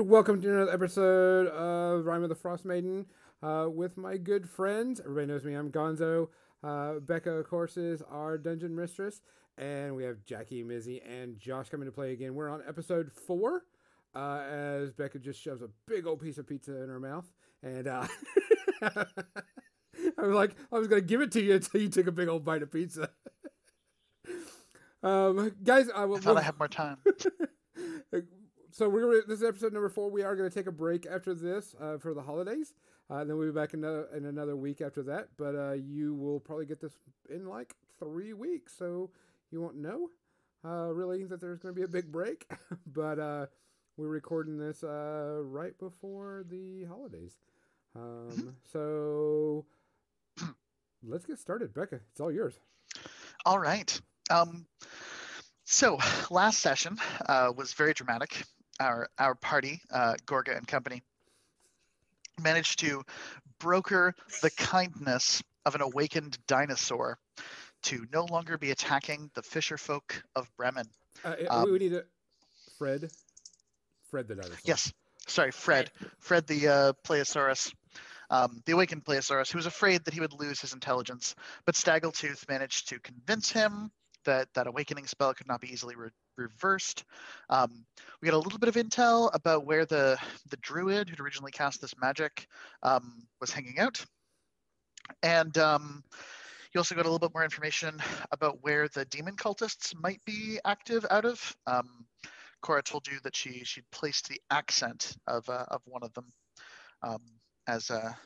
welcome to another episode of Rime of the Frost Maiden uh, with my good friends. Everybody knows me. I'm Gonzo. Uh, Becca, of course, is our dungeon mistress, and we have Jackie, Mizzy, and Josh coming to play again. We're on episode four uh, as Becca just shoves a big old piece of pizza in her mouth, and uh, I was like, I was gonna give it to you until you took a big old bite of pizza. um, guys, I, I thought I had more time. so we're gonna, this is episode number four. We are going to take a break after this uh, for the holidays. Uh, then we'll be back in another, in another week after that. But uh, you will probably get this in like three weeks, so you won't know uh, really that there's going to be a big break. but uh, we're recording this uh, right before the holidays. Um, so let's get started, Becca. It's all yours. All right. Um, so last session uh, was very dramatic. Our our party, uh, Gorga and company, managed to broker the kindness of an awakened dinosaur to no longer be attacking the fisher folk of Bremen. Uh, Um, we need a Fred. Fred the dinosaur. Yes, sorry, Fred. Fred the uh, Plesiosaurus, um, the awakened Plesiosaurus, who was afraid that he would lose his intelligence, but Staggletooth managed to convince him that that awakening spell could not be easily re- reversed. Um, we got a little bit of intel about where the the druid who'd originally cast this magic um, was hanging out, and um, you also got a little bit more information about where the demon cultists might be active out of. Um, Cora told you that she she placed the accent of uh, of one of them um, as a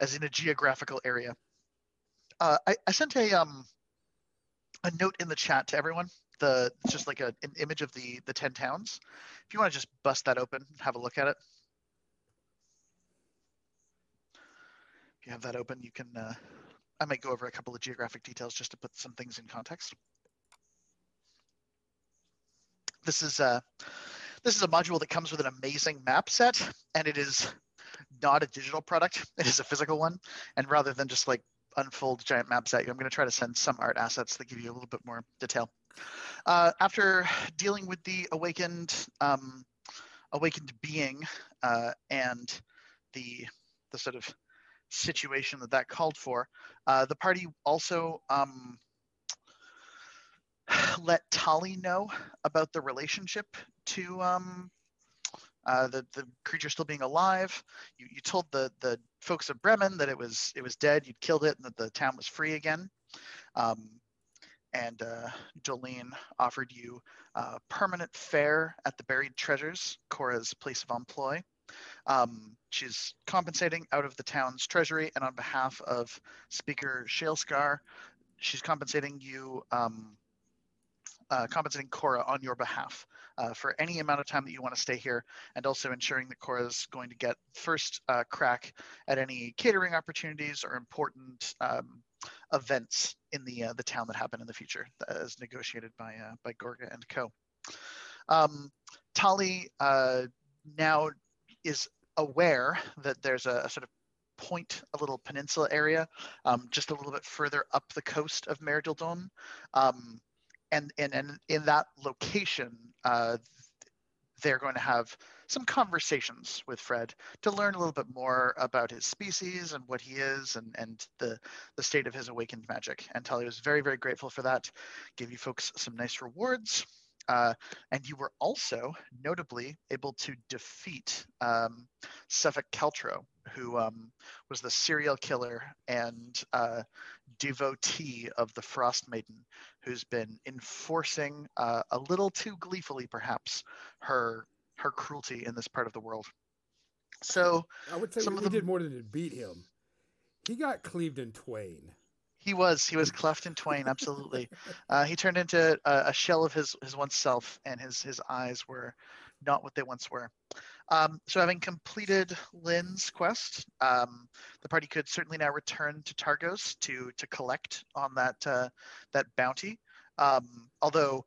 as in a geographical area. Uh, I, I sent a um a note in the chat to everyone. The it's just like a, an image of the the ten towns. If you want to just bust that open, have a look at it. If you have that open, you can. Uh, I might go over a couple of geographic details just to put some things in context. This is a this is a module that comes with an amazing map set, and it is not a digital product. It is a physical one, and rather than just like unfold giant maps at you, I'm going to try to send some art assets that give you a little bit more detail. Uh, after dealing with the awakened um, awakened being uh, and the the sort of situation that that called for, uh, the party also um, let Tali know about the relationship to um, uh, the the creature still being alive. You, you told the the folks of Bremen that it was it was dead. You'd killed it, and that the town was free again. Um, and uh, Jolene offered you uh, permanent fare at the Buried Treasures, Cora's place of employ. Um, she's compensating out of the town's treasury, and on behalf of Speaker Shalescar, she's compensating you, um, uh, compensating Cora on your behalf uh, for any amount of time that you want to stay here, and also ensuring that Cora is going to get first uh, crack at any catering opportunities or important um, events in the uh, the town that happen in the future, as negotiated by uh, by Gorga and Co. Um, Tali uh, now is aware that there's a, a, sort of point, a little peninsula area, um, just a little bit further up the coast of Maer Dualdon. Um, and, and, and in that location, uh, they're going to have some conversations with Fred to learn a little bit more about his species and what he is and, and the, the state of his awakened magic. And Talia was very, very grateful for that. Gave you folks some nice rewards. Uh, and you were also notably able to defeat um, Sephek Kaltro, who um, was the serial killer and uh, devotee of the Frost Maiden, who's been enforcing uh, a little too gleefully, perhaps, her her cruelty in this part of the world. So I would say some we, of them- did more than beat him. He got cleaved in twain. He was. He was cleft in twain. Absolutely. Uh, he turned into a, a shell of his his once self, and his his eyes were not what they once were. Um, so, having completed Lynn's quest, um, the party could certainly now return to Targos to to collect on that uh, that bounty. Um, although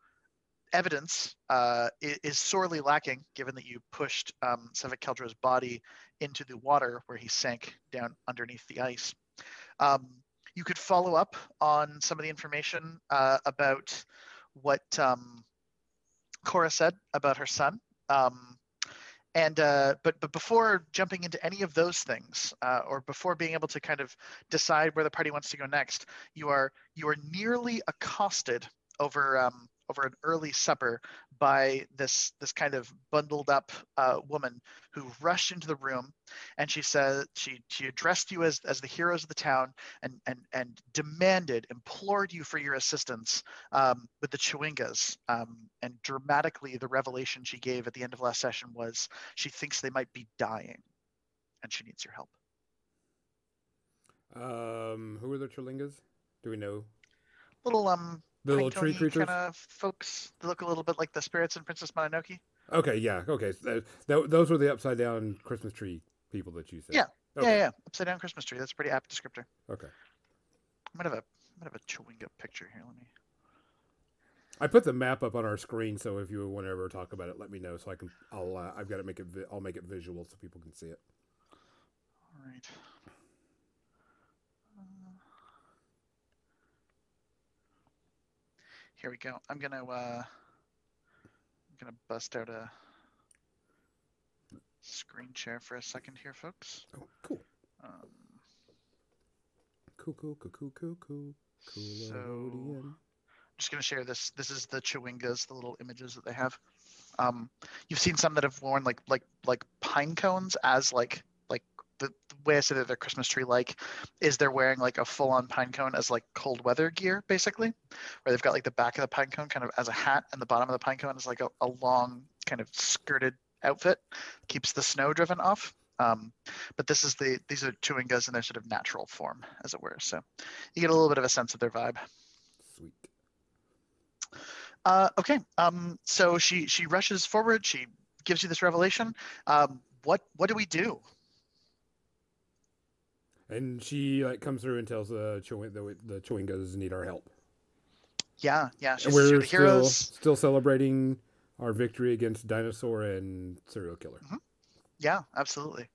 evidence uh, is sorely lacking, given that you pushed um, Sephek Kaltro's body into the water where he sank down underneath the ice. Um, you could follow up on some of the information uh, about what um, Cora said about her son. Um, and uh, but but before jumping into any of those things, uh, or before being able to kind of decide where the party wants to go next, you are you are nearly accosted over um, over an early supper by this this kind of bundled up uh, woman who rushed into the room and she said she she addressed you as as the heroes of the town and and and demanded implored you for your assistance um, with the chwingas um, and dramatically the revelation she gave at the end of last session was she thinks they might be dying and she needs your help Um, who are the Trilingas? Do we know? little um The little tree creatures? kind of folks look a little bit like the spirits in princess mononoke Okay, yeah, okay. So th- th- those were the upside down Christmas tree people that you said. Yeah, Okay. Yeah, yeah, upside down Christmas tree. That's a pretty apt descriptor. Okay. I'm gonna have a I'm gonna have a chwinga picture here. Let me. I put the map up on our screen, so if you want to ever talk about it, let me know so I can. I'll. Uh, I've got to make it. Vi- I'll make it visual so people can see it. All right. Here we go. I'm gonna uh, I'm gonna bust out a screen share for a second here, folks. Oh, cool. Um, Cool, cool, cool, cool, cool, cool. so I'm just gonna share this. This is the chwingas, the little images that they have. Um, you've seen some that have worn like like like pine cones as like like the, the way I say that they're Christmas tree like is they're wearing like a full on pine cone as like cold weather gear basically, where they've got like the back of the pine cone kind of as a hat and the bottom of the pine cone is like a, a long kind of skirted outfit keeps the snow driven off. Um, but this is the these are chwingas in their sort of natural form as it were. So you get a little bit of a sense of their vibe. Sweet. Uh, okay. Um, so she she rushes forward. She gives you this revelation. Um, what what do we do? And she like comes through and tells uh, the Chewing the, the Chwingas need our help. Yeah, yeah. She's and we're still still celebrating our victory against dinosaur and serial killer. Mm-hmm. Yeah, absolutely.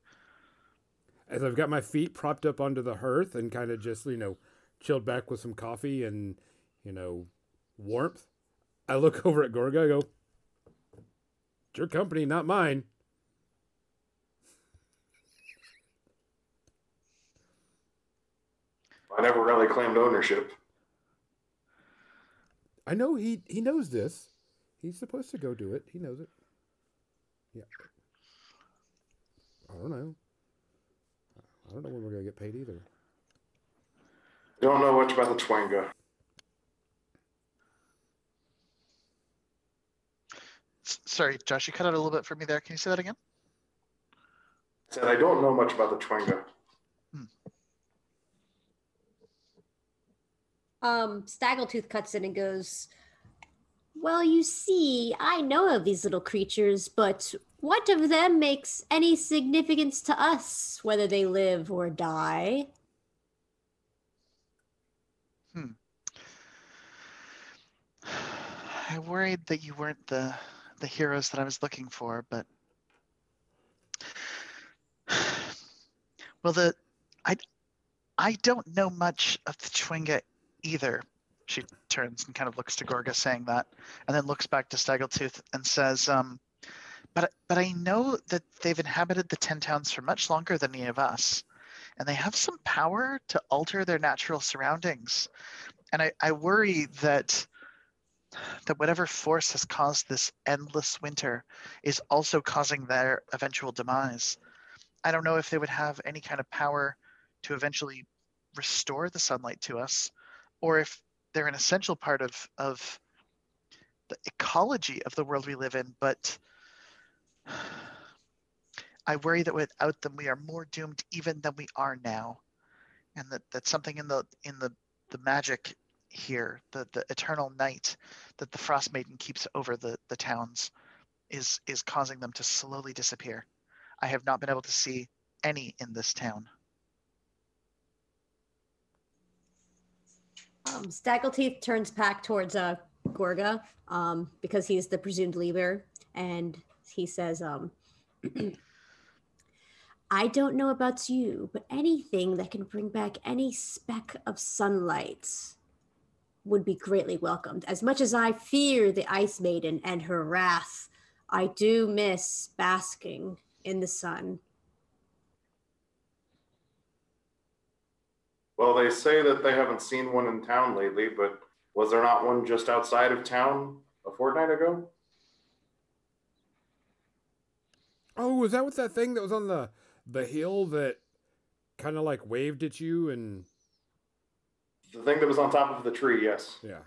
As I've got my feet propped up onto the hearth and kind of just you know chilled back with some coffee and you know warmth, I look over at Gorga. I go, "It's your company, not mine." I never really claimed ownership. I know he he knows this. He's supposed to go do it. He knows it. Yeah. I don't know. I don't know when we're gonna get paid either. Don't know much about the Twanga. Sorry, Josh, you cut out a little bit for me there. Can you say that again? I Said I don't know much about the Twanga. Um, Staggletooth cuts in and goes, Well, you see, I know of these little creatures, but what of them makes any significance to us, whether they live or die? I worried that you weren't the the heroes that I was looking for, but well, the I I don't know much of the Chwinga either. She turns and kind of looks to Gorga, saying that, and then looks back to Staggletooth and says, um, "But but I know that they've inhabited the Ten Towns for much longer than any of us, and they have some power to alter their natural surroundings, and I I worry that." that whatever force has caused this endless winter is also causing their eventual demise. I don't know if they would have any kind of power to eventually restore the sunlight to us, or if they're an essential part of, of the ecology of the world we live in, but I worry that without them we are more doomed even than we are now. And that, that something in the in the, the magic here, the, the eternal night that the frost maiden keeps over the, the towns is is causing them to slowly disappear. I have not been able to see any in this town. Um, Staggletooth turns back towards uh, Gorga um, because he's the presumed leader, and he says, um, I don't know about you, but anything that can bring back any speck of sunlight would be greatly welcomed. As much as I fear the Ice Maiden and her wrath, I do miss basking in the sun. Well, they say that they haven't seen one in town lately, but was there not one just outside of town a fortnight ago? Oh, was that with that thing that was on the the hill that kind of like waved at you and The thing that was on top of the tree, yes. yeah.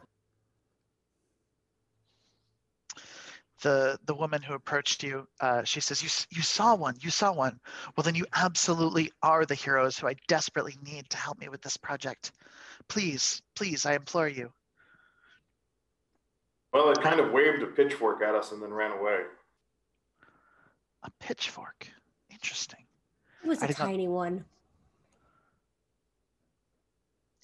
The the woman who approached you uh, she says you you saw one you saw one well then you absolutely are the heroes who i desperately need to help me with this project please please i implore you Well, it kind of waved a pitchfork at us and then ran away. a pitchfork interesting It was I a did not- tiny one.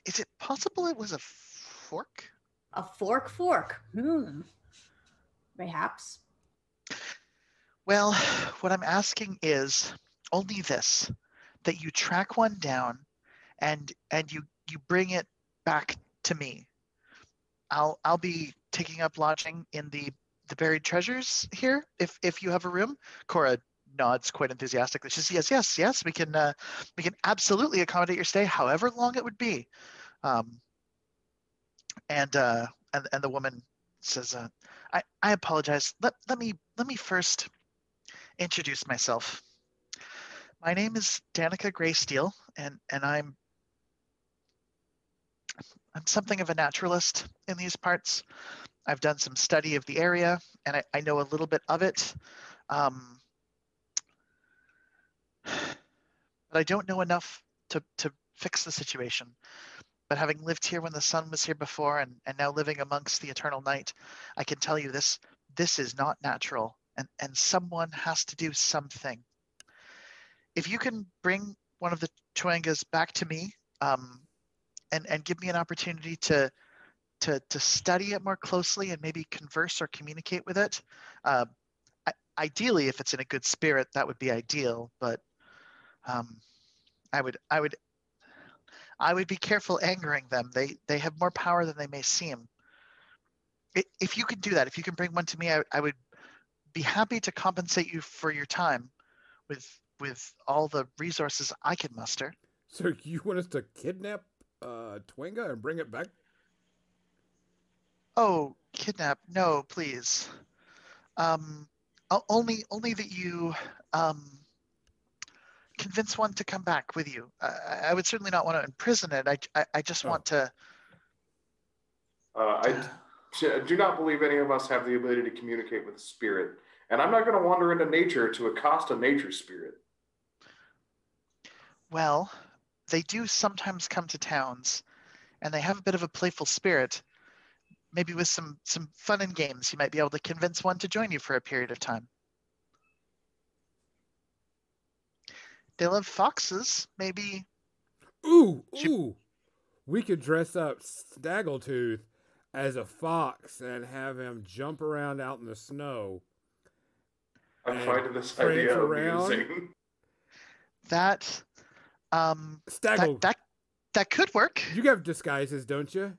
is it possible it was a fork A fork fork. Hmm. Perhaps. well what i'm asking is only this that you track one down and and you you bring it back to me. I'll i'll be taking up lodging in the the buried treasures here if if you have a room. Cora nods quite enthusiastically. She says yes yes yes we can uh, we can absolutely accommodate your stay however long it would be. Um and uh and, and the woman says uh, i i apologize. Let let me let me first introduce myself. My name is danica graysteel and and i'm i'm something of a naturalist in these parts. I've done some study of the area and i, I know a little bit of it um, but i don't know enough to to fix the situation but having lived here when the sun was here before and, and now living amongst the eternal night i can tell you this this is not natural and and someone has to do something. If you can bring one of the Chwangas back to me um, and and give me an opportunity to to to study it more closely and maybe converse or communicate with it uh, I, ideally if it's in a good spirit that would be ideal but um, i would i would i would be careful angering them they they have more power than they may seem if you can do that if you can bring one to me i, I would be happy to compensate you for your time with with all the resources i can muster So you want us to kidnap uh Twinga and bring it back? Oh, kidnap? No, please. Um, only only that you um convince one to come back with you. I, I- I would certainly not want to imprison it. I I, I just want to. Uh, I d- do not believe any of us have the ability to communicate with the spirit. And I'm not going to wander into nature to accost a nature spirit. Well, they do sometimes come to towns, and they have a bit of a playful spirit. Maybe with some some fun and games, you might be able to convince one to join you for a period of time. They love foxes. Maybe Ooh, She- ooh. We could dress up Snaggletooth as a fox and have him jump around out in the snow. I And find this idea around. amusing. that um Staggle, that, that that could work. you have disguises, don't you?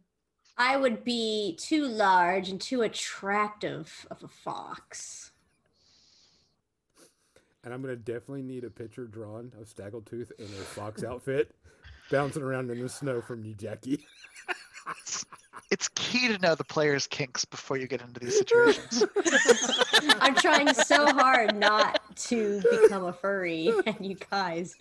I would be too large and too attractive of a fox. And I'm gonna definitely need a picture drawn of Snaggletooth in a fox outfit, bouncing around in the snow from you, Jackie. It's key to know the player's kinks before you get into these situations. I'm trying so hard not to become a furry, and you guys.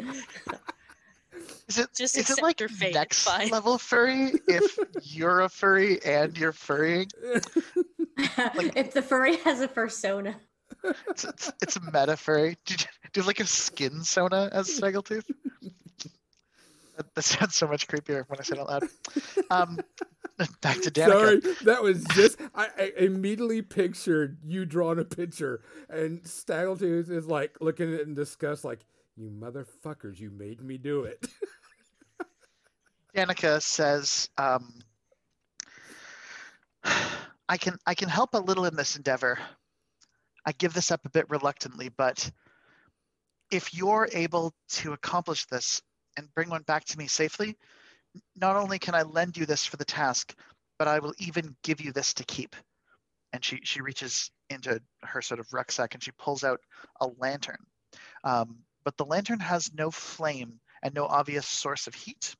Is it Just is it like your fate, it's next fine. level furry if you're a furry and you're furrying? if the furry has a persona. It's, it's, it's a meta furry. Do you, do you have like a skin sona as Snaggletooth? That, that sounds so much creepier when I say it out loud. Um, back to Danica. Sorry, that was just I, I immediately pictured you drawing a picture, and Snaggletooth is like looking at it in disgust, like you motherfuckers, you made me do it. Danica says, um, "I can I can help a little in this endeavor. I give this up a bit reluctantly, but if you're able to accomplish this and bring one back to me safely, not only can I lend you this for the task, but I will even give you this to keep. and she she reaches into her sort of rucksack and she pulls out a lantern. Um, but the lantern has no flame and no obvious source of heat,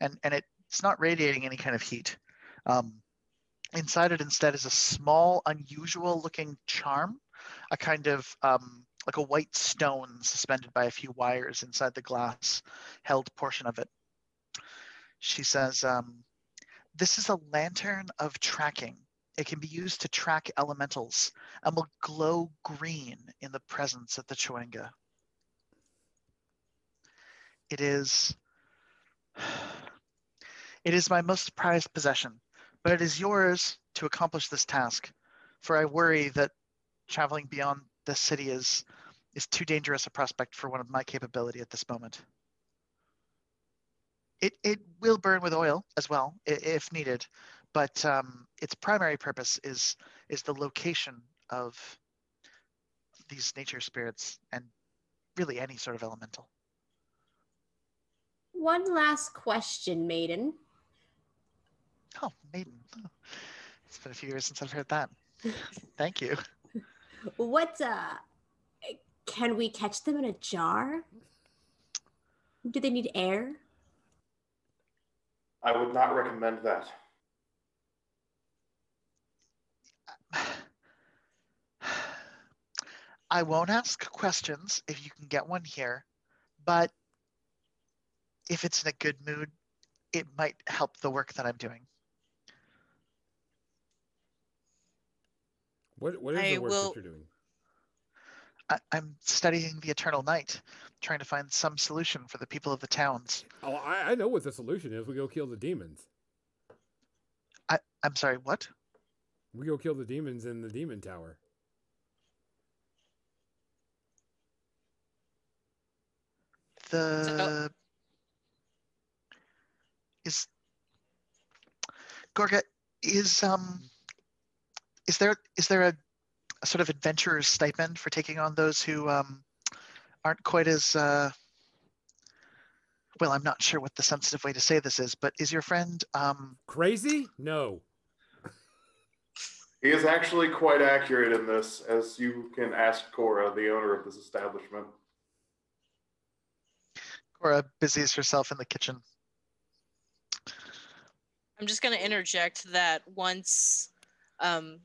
and and it, it's not radiating any kind of heat. Um, inside it instead is a small, unusual looking charm, a kind of um, like a white stone suspended by a few wires inside the glass held portion of it. She says, um, This is a lantern of tracking. It can be used to track elementals and will glow green in the presence of the Chwenga. It is it is my most prized possession, but it is yours to accomplish this task, for I worry that traveling beyond the city is is too dangerous a prospect for one of my capability at this moment. It it will burn with oil as well if needed, but um, its primary purpose is is the location of these nature spirits and really any sort of elemental. One last question, maiden. Oh, maiden. Oh, It's been a few years since I've heard that. Thank you. What uh can we catch them in a jar? Do they need air? I would not recommend that. I won't ask questions if you can get one here, but if it's in a good mood, it might help the work that I'm doing. What what is I the work will- that you're doing? I, I'm studying the eternal night, trying to find some solution for the people of the towns. Oh, I, I know what the solution is. We go kill the demons. I'm sorry, what? We go kill the demons in the demon tower. The is Gorga is um is there is there a, a sort of adventurer's stipend for taking on those who um aren't quite as uh well I'm not sure what the sensitive way to say this is but is your friend um Crazy? No. He is actually quite accurate in this, as you can ask Cora, the owner of this establishment. Cora busies herself in the kitchen I'm just going to interject that once um,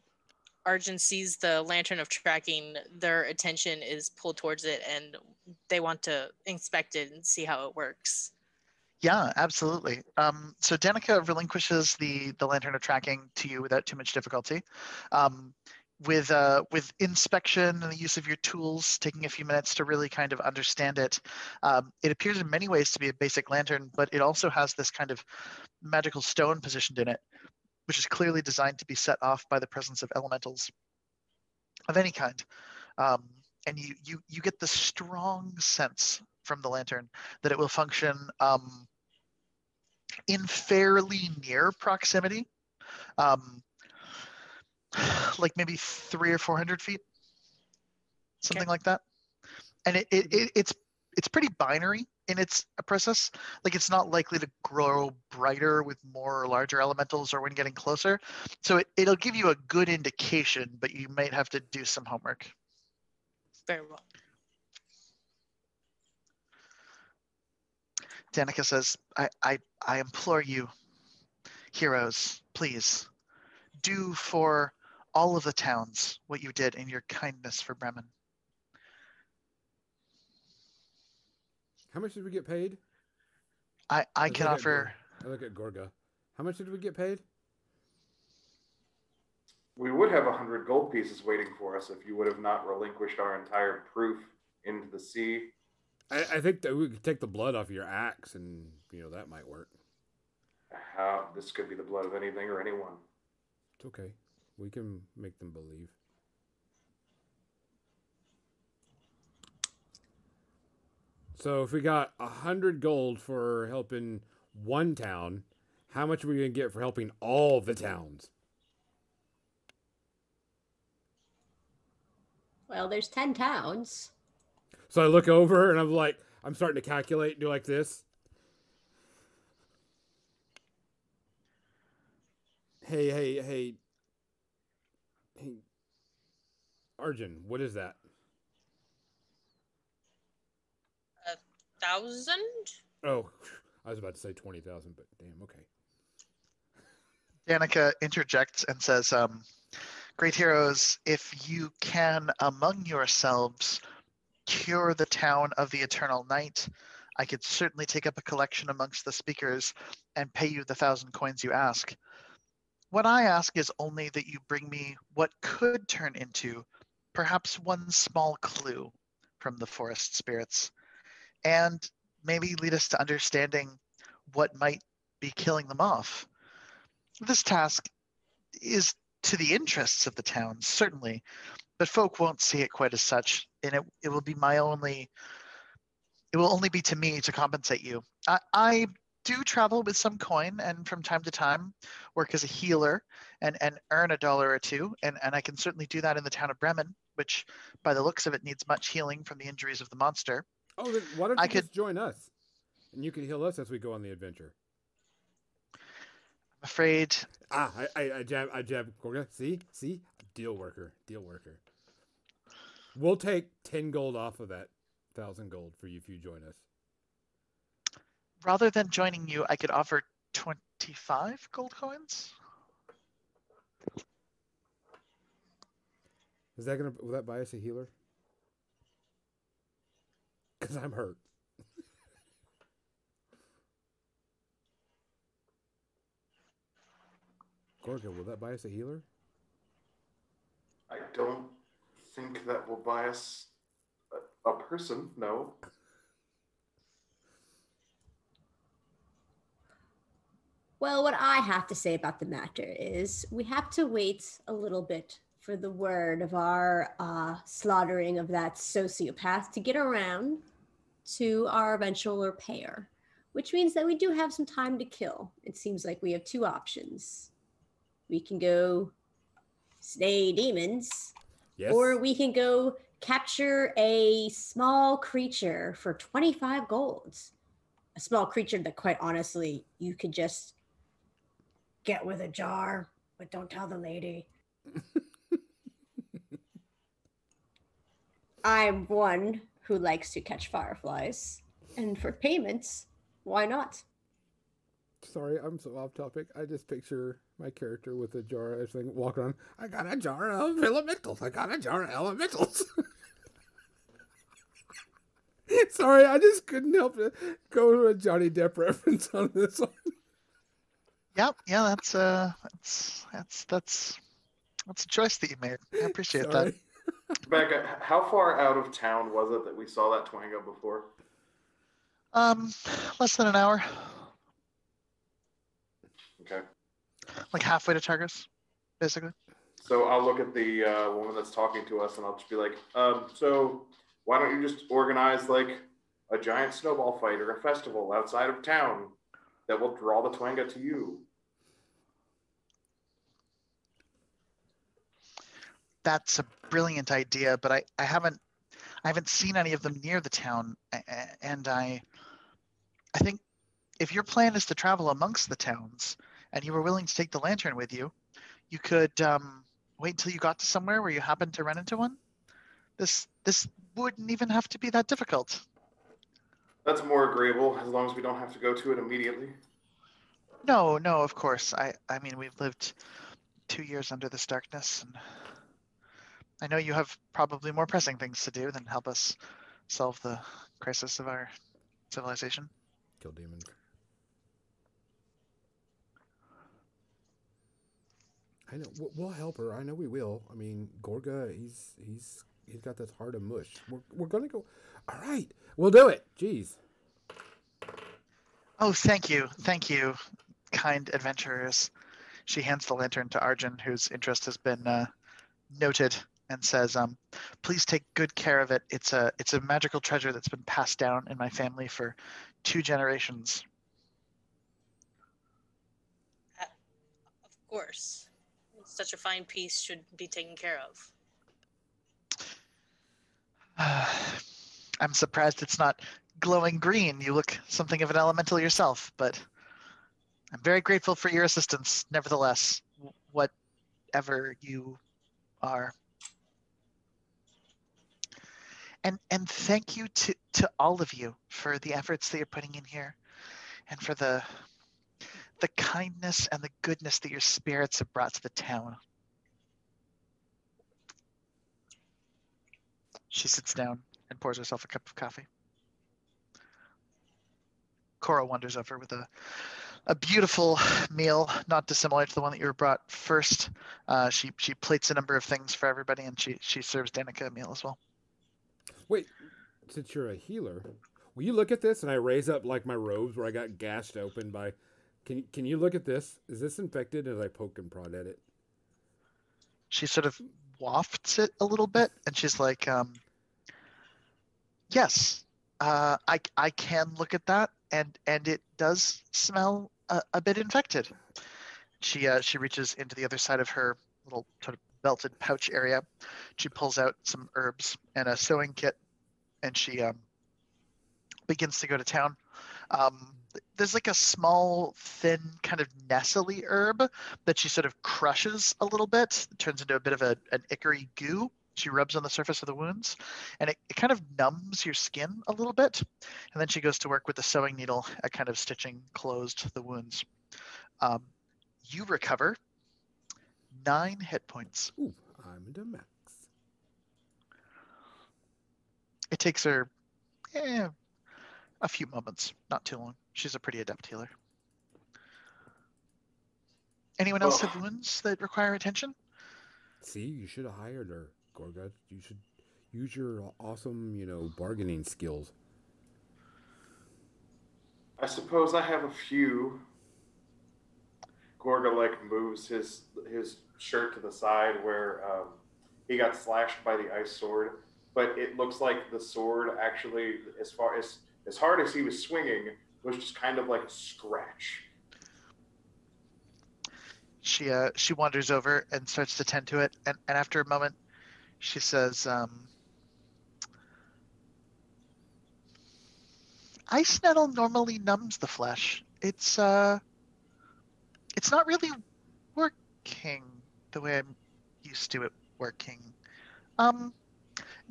Arjun sees the lantern of tracking, their attention is pulled towards it and they want to inspect it and see how it works. Yeah, absolutely. Um, so Danica relinquishes the the lantern of tracking to you without too much difficulty. Um, with uh, with inspection and the use of your tools, taking a few minutes to really kind of understand it. Um, it appears in many ways to be a basic lantern, but it also has this kind of magical stone positioned in it, which is clearly designed to be set off by the presence of elementals of any kind. Um, and you you you get the strong sense from the lantern that it will function um, in fairly near proximity, um, like maybe three or four hundred feet, something like that. And it, it, it it's it's pretty binary in its process. Like it's not likely to grow brighter with more or larger elementals or when getting closer. So it, it'll give you a good indication, but you might have to do some homework. Very well. Danica says, I, I, I implore you, heroes, please, do for all of the towns what you did in your kindness for Bremen. How much did we get paid? I, I Let's can look at offer, I look at Gorga. How much did we get paid? We would have a hundred gold pieces waiting for us if you would have not relinquished our entire proof into the sea. I, I think that we could take the blood off your axe, and you know that might work. How this could be the blood of anything or anyone. It's okay. We can make them believe. So if we got a hundred gold for helping one town, how much are we gonna get for helping all the towns? Well, there's 10 towns. So I look over and I'm like, I'm starting to calculate and do like this. Hey, hey, hey, hey, Arjun, what is that? Thousand? Oh, I was about to say 20,000, but damn, okay. Danica interjects and says, um, Great heroes, if you can among yourselves cure the town of the eternal night, I could certainly take up a collection amongst the speakers and pay you the thousand coins you ask. What I ask is only that you bring me what could turn into perhaps one small clue from the forest spirits, and maybe lead us to understanding what might be killing them off. This task is to the interests of the town, certainly, but folk won't see it quite as such, and it, it will be my only it will only be to me to compensate you. I, I do travel with some coin and from time to time work as a healer and, and earn a dollar or two. And, and I can certainly do that in the town of Bremen, which by the looks of it needs much healing from the injuries of the monster. Oh, then why don't you I just join us? And you can heal us as we go on the adventure. I'm afraid Ah, I, I, I jab, I jab. See, see, deal worker, deal worker. We'll take ten gold off of that thousand gold for you if you join us. rather than joining you, I could offer 25 gold coins. Is that gonna will that buy us a healer? Cause I'm hurt. Gorga, will that buy us a healer? I don't think that will buy us a, a person. No. Well, what I have to say about the matter is we have to wait a little bit for the word of our uh, slaughtering of that sociopath to get around to our eventual repair, which means that we do have some time to kill. It seems like we have two options. We can go slay demons, Yes. or we can go capture a small creature for 25 golds. A small creature that, quite honestly, you could just get with a jar, but don't tell the lady. I'm one who likes to catch fireflies, and for payments, why not? Sorry, I'm so off topic. I just picture my character with a jar of thing walking around. I got a jar of elementals. I got a jar of elementals. Sorry, I just couldn't help it. Go to a Johnny Depp reference on this one. Yep, yeah, that's uh, that's that's that's that's a choice that you made. I appreciate that. Sorry. Becca, how far out of town was it that we saw that Twango before? Um, less than an hour, Okay. like halfway to Targos, basically. So I'll look at the uh, woman that's talking to us and I'll just be like, um, so why don't you just organize like a giant snowball fight or a festival outside of town that will draw the Twanga to you? That's a brilliant idea, but I, I haven't I haven't seen any of them near the town, and I I think if your plan is to travel amongst the towns and you were willing to take the lantern with you, you could um, wait until you got to somewhere where you happened to run into one. This this wouldn't even have to be that difficult. That's more agreeable as long as we don't have to go to it immediately. No, no, of course. I I mean we've lived two years under this darkness, and I know you have probably more pressing things to do than help us solve the crisis of our civilization. Kill demon. I know. we'll- help her. I know we will. I mean, Gorga, he's he's he's got this heart of mush. We're we're gonna go. All right, we'll do it. Jeez. Oh, thank you, thank you, kind adventurers. She hands the lantern to Arjun, whose interest has been uh, noted, and says, um, "Please take good care of it. It's a it's a magical treasure that's been passed down in my family for two generations." Of course. Such a fine piece should be taken care of. I'm surprised it's not glowing green. You look something of an elemental yourself, but I'm very grateful for your assistance, nevertheless, whatever you are. And and thank you to to all of you for the efforts that you're putting in here and for the the kindness and the goodness that your spirits have brought to the town she sits down and pours herself a cup of coffee cora wanders over with a a beautiful meal, not dissimilar to the one that you were brought first. Uh, she she plates a number of things for everybody, and she she serves Danica a meal as well. Wait, since you're a healer, will you look at this? And I raise up like my robes where I got gashed open by. Can can you look at this? Is this infected? As I poke and prod at it. She sort of wafts it a little bit, and she's like, um, "Yes, uh, I I can look at that, and and it does smell a, a bit infected." She uh, she reaches into the other side of her little sort of belted pouch area. She pulls out some herbs and a sewing kit, and she um, begins to go to town. Um, there's like a small, thin, kind of nestly herb that she sort of crushes a little bit. It turns into a bit of a, an ickery goo. She rubs on the surface of the wounds, and it, it kind of numbs your skin a little bit. And then she goes to work with the sewing needle at kind of stitching closed the wounds. Um, you recover nine hit points. Ooh, I'm into max. It takes her eh, a few moments, not too long. She's a pretty adept healer. Anyone else Oh. have wounds that require attention? See, you should have hired her, Gorga. You should use your awesome, you know, bargaining skills. I suppose I have a few. Gorga like moves his his shirt to the side where um, he got slashed by the ice sword, but it looks like the sword actually, as far as as hard as he was swinging, was just kind of like a scratch. She uh, she wanders over and starts to tend to it, and, and after a moment, she says, um, "Ice nettle normally numbs the flesh. It's uh, it's not really working the way I'm used to it working. Um,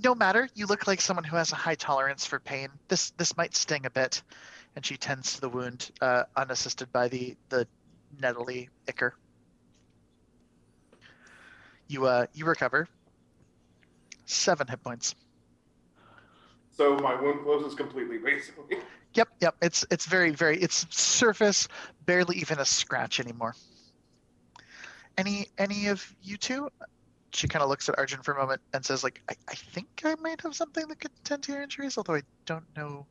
no matter. You look like someone who has a high tolerance for pain. This this might sting a bit." And she tends to the wound, uh, unassisted by the the nettly ichor. You uh you recover seven hit points. So my wound closes completely, basically. Yep, yep. It's it's very very it's surface, barely even a scratch anymore. Any any of you two? She kind of looks at Arjun for a moment and says, like, I, I think I might have something that could tend to your injuries, although I don't know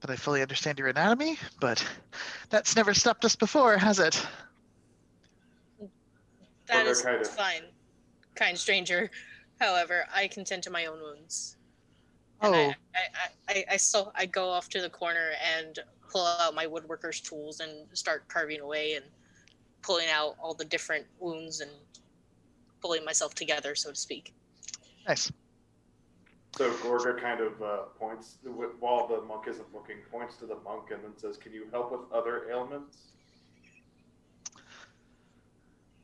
that I fully understand your anatomy, but that's never stopped us before, has it? That is kind of- fine, kind stranger. However, I can tend to my own wounds. And Oh, I, I, I, I still I go off to the corner and pull out my woodworker's tools and start carving away and pulling out all the different wounds and pulling myself together, so to speak. nice. So Gorga kind of uh, points while the monk isn't looking, points to the monk and then says, "Can you help with other ailments?"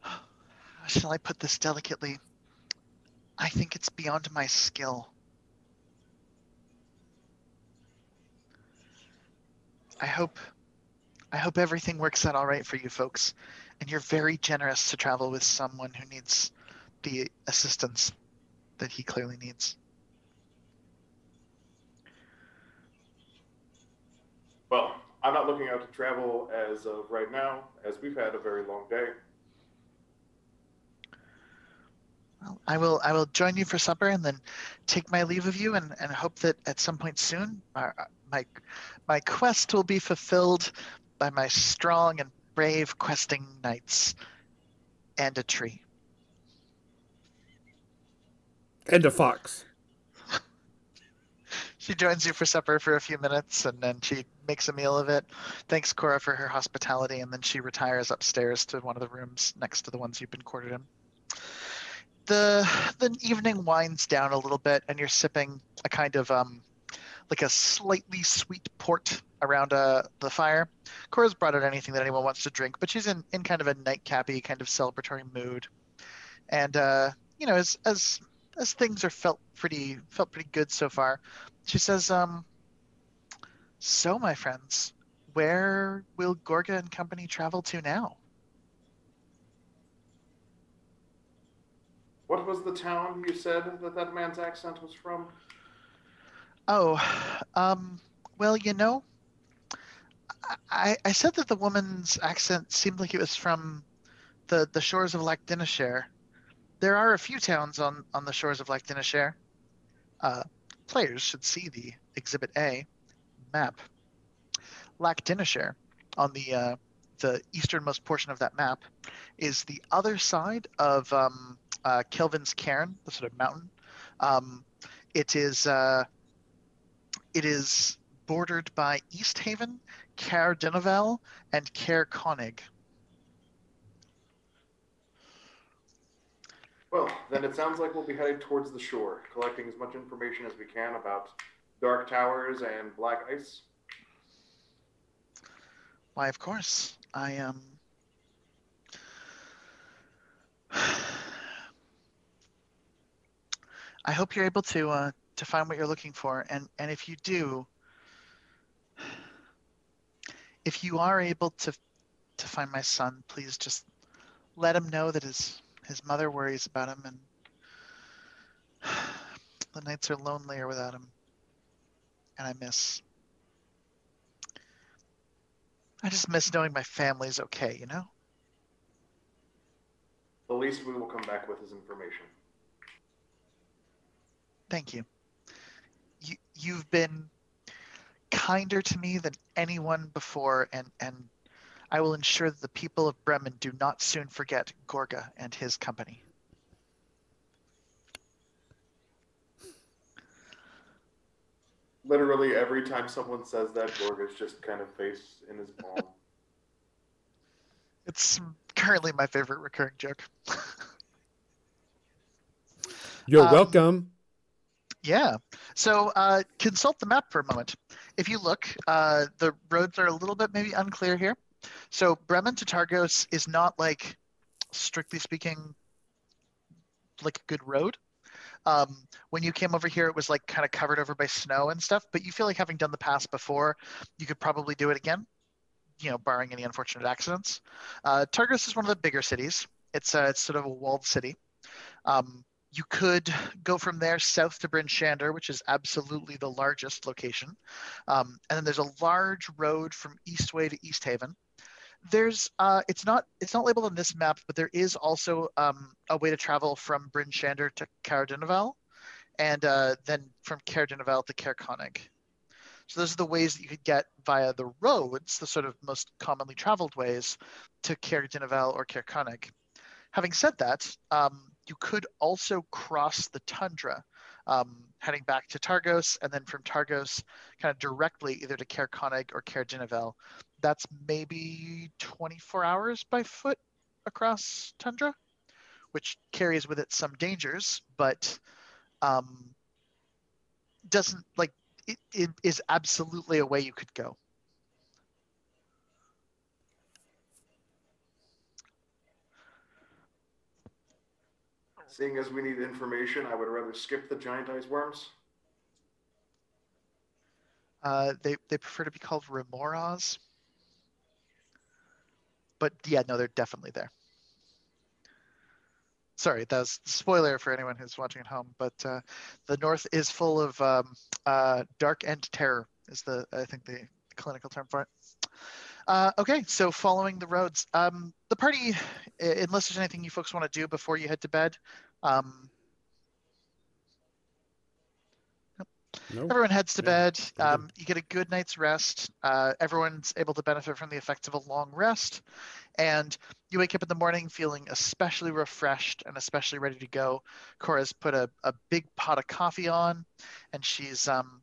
How shall I put this delicately? I think it's beyond my skill. I hope I hope everything works out all right for you folks. And you're very generous to travel with someone who needs the assistance that he clearly needs. Well, I'm not looking out to travel as of right now, as we've had a very long day. Well, I will I will join you for supper and then take my leave of you and, and hope that at some point soon my my my quest will be fulfilled by my strong and brave questing knights and a tree. And a fox. She joins you for supper for a few minutes and then she makes a meal of it. Thanks Cora for her hospitality and then she retires upstairs to one of the rooms next to the ones you've been quartered in. The the evening winds down a little bit and you're sipping a kind of um like a slightly sweet port around uh, the fire. Cora's brought out anything that anyone wants to drink, but she's in, in kind of a nightcappy kind of celebratory mood. And uh, you know, as as as things are felt pretty felt pretty good so far, she says, um, "So, my friends, where will Gorga and company travel to now?" What was the town you said that that man's accent was from? Oh, um, well, you know, I, I said that the woman's accent seemed like it was from the, the shores of Lac Dinneshere. There are a few towns on, on the shores of Lac Dinneshere. Uh, players should see the Exhibit A map. Lac Dinneshere, on the uh, the easternmost portion of that map, is the other side of um, uh, Kelvin's Cairn, the sort of mountain. Um, it is uh, it is bordered by East Haven, Caer Dineval, and Caer Konig. Well, then it sounds like we'll be headed towards the shore, collecting as much information as we can about dark towers and black ice. Why, of course. I um. I hope you're able to uh, to find what you're looking for, and and if you do, if you are able to to find my son, please just let him know that his his mother worries about him, and the nights are lonelier without him, and I miss. I just miss knowing my family's okay, you know? The least we will come back with is information. Thank you. You you've been kinder to me than anyone before and and I will ensure that the people of Bremen do not soon forget Gorga and his company. Literally every time someone says that, Gorga's just kind of face in his palm. It's currently my favorite recurring joke. You're Um, welcome. Yeah. So uh, consult the map for a moment. If you look, uh, the roads are a little bit maybe unclear here. So Bremen to Targos is not like, strictly speaking, like a good road. Um, when you came over here, it was like kind of covered over by snow and stuff. But you feel like having done the pass before, you could probably do it again. You know, barring any unfortunate accidents. Uh, Targos is one of the bigger cities. It's uh, it's sort of a walled city. Um, you could go from there south to Bryn Shander, which is absolutely the largest location. Um, and then there's a large road from Eastway to East Haven. There's uh, it's not it's not labeled on this map, but there is also um, a way to travel from Bryn Shander to Caer Dineval, and uh, then from Caer Dineval to Caer Konig. So those are the ways that you could get via the roads, the sort of most commonly traveled ways, to Caer Dineval or Caer Konig. Having said that, um, you could also cross the tundra, um, heading back to Targos, and then from Targos, kind of directly either to Caer or Caer. That's maybe 24 hours by foot across tundra, which carries with it some dangers, but um, doesn't like it, it is absolutely a way you could go. Seeing as we need information, I would rather skip the giant ice worms. Uh, they they prefer to be called remorhaz. But yeah, no, they're definitely there. Sorry, that was a spoiler for anyone who's watching at home. But uh, the north is full of um, uh, dark and terror. Is the I think the clinical term for it. Uh, okay, so following the roads, um, the party, unless there's anything you folks want to do before you head to bed, um, No. Everyone heads to Yeah, bed. Um, you get a good night's rest. Uh, everyone's able to benefit from the effects of a long rest. And you wake up in the morning feeling especially refreshed and especially ready to go. Cora's put a, a big pot of coffee on and she's um,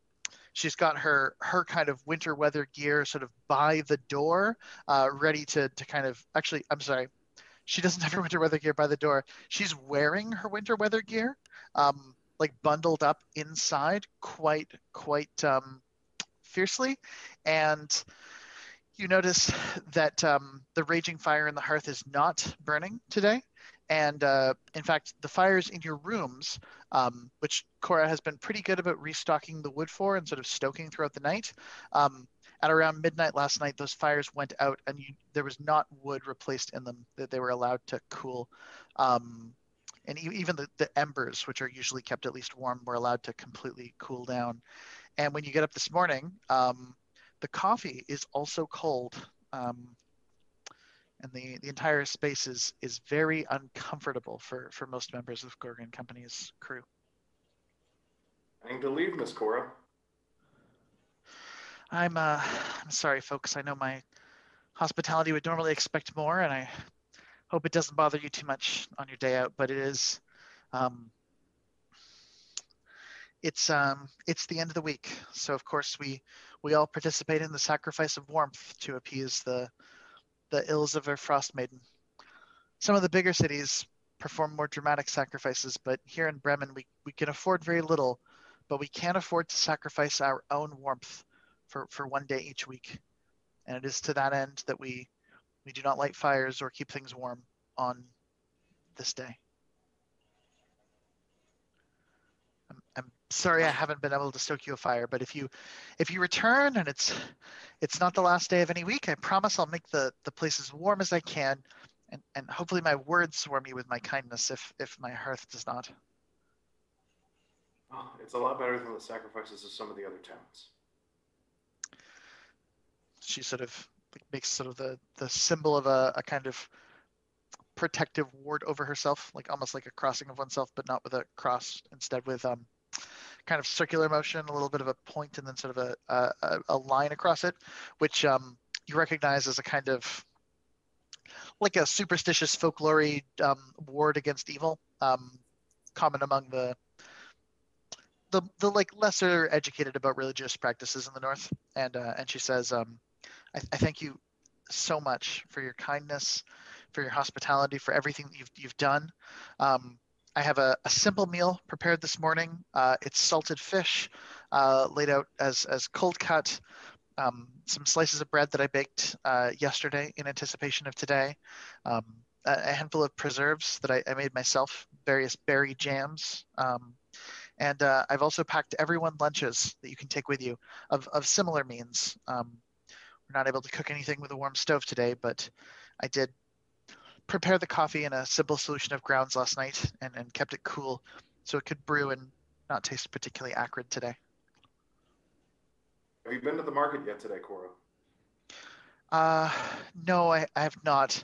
she's got her her kind of winter weather gear sort of by the door, uh, ready to to kind of actually I'm sorry. She doesn't have her winter weather gear by the door. She's wearing her winter weather gear. Um, like bundled up inside quite quite um, fiercely and you notice that um, the raging fire in the hearth is not burning today And uh, in fact, the fires in your rooms, um, which Cora has been pretty good about restocking the wood for and sort of stoking throughout the night, um, at around midnight last night, those fires went out and you, there was not wood replaced in them that they were allowed to cool. Um, and e- even the, the embers, which are usually kept at least warm, were allowed to completely cool down. And when you get up this morning, um, the coffee is also cold. Um, and the, the entire space is, is very uncomfortable for, for most members of Gorgon Company's crew. Planning to leave, Miss Cora. I'm uh I'm sorry folks. I know my hospitality would normally expect more and I hope it doesn't bother you too much on your day out, but it is um it's um it's the end of the week. So of course we we all participate in the sacrifice of warmth to appease the the ills of our frost maiden. Some of the bigger cities perform more dramatic sacrifices, but here in Bremen we, we can afford very little, but we can't afford to sacrifice our own warmth for, for one day each week. And it is to that end that we we do not light fires or keep things warm on this day. I'm, I'm sorry I haven't been able to stoke you a fire, but if you if you return and it's it's not the last day of any week, I promise I'll make the, the place as warm as I can and, and hopefully my words warm you with my kindness if if my hearth does not. Oh, it's a lot better than the sacrifices of some of the other towns. she sort of makes sort of the the symbol of a, a kind of protective ward over herself, like almost like a crossing of oneself, but not with a cross, instead with um kind of circular motion, a little bit of a point, and then sort of a a, a line across it, which um you recognize as a kind of like a superstitious folklore um, ward against evil, um, common among the the the like lesser educated about religious practices in the north. And uh, and she says, um, I, I thank you so much for your kindness, for your hospitality, for everything that you've you've done. Um, I have a, a simple meal prepared this morning. Uh, it's salted fish, uh, laid out as as cold cut. Um, some slices of bread that I baked uh, yesterday in anticipation of today. Um, a, a handful of preserves that I, I made myself. Various berry jams. Um, and uh, I've also packed everyone lunches that you can take with you of, of similar means. Um, we're not able to cook anything with a warm stove today, but I did prepare the coffee in a simple solution of grounds last night and, and kept it cool so it could brew and not taste particularly acrid today. Have you been to the market yet today, Cora? Uh, no, I, I have not.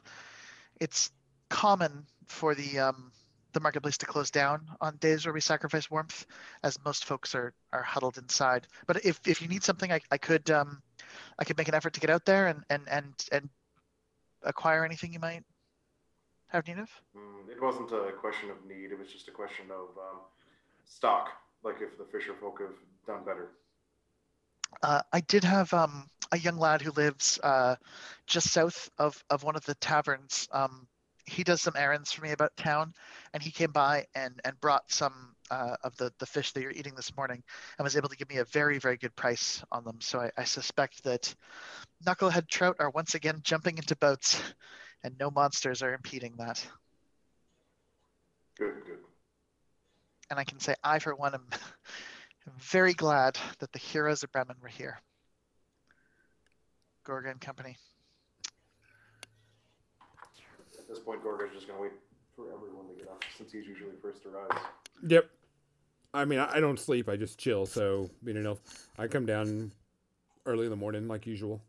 It's common for the um, the marketplace to close down on days where we sacrifice warmth, as most folks are are huddled inside. But if, if you need something, I, I could um, I could make an effort to get out there and and and and acquire anything you might have need of. Mm, it wasn't a question of need. It was just a question of um, stock. Like if the fisher folk have done better. Uh, I did have um, a young lad who lives uh, just south of, of one of the taverns. Um, he does some errands for me about town, and he came by and, and brought some uh, of the, the fish that you're eating this morning and was able to give me a very, very good price on them. So I, I suspect that knucklehead trout are once again jumping into boats, and no monsters are impeding that. Good, good. And I can say I, for one, am am very glad that the heroes of Bremen were here. Gorgon Company. At this point, Gorga's just gonna wait for everyone to get up since he's usually first to rise. Yep. I mean, I, I don't sleep. I just chill. So, you know, I come down early in the morning like usual.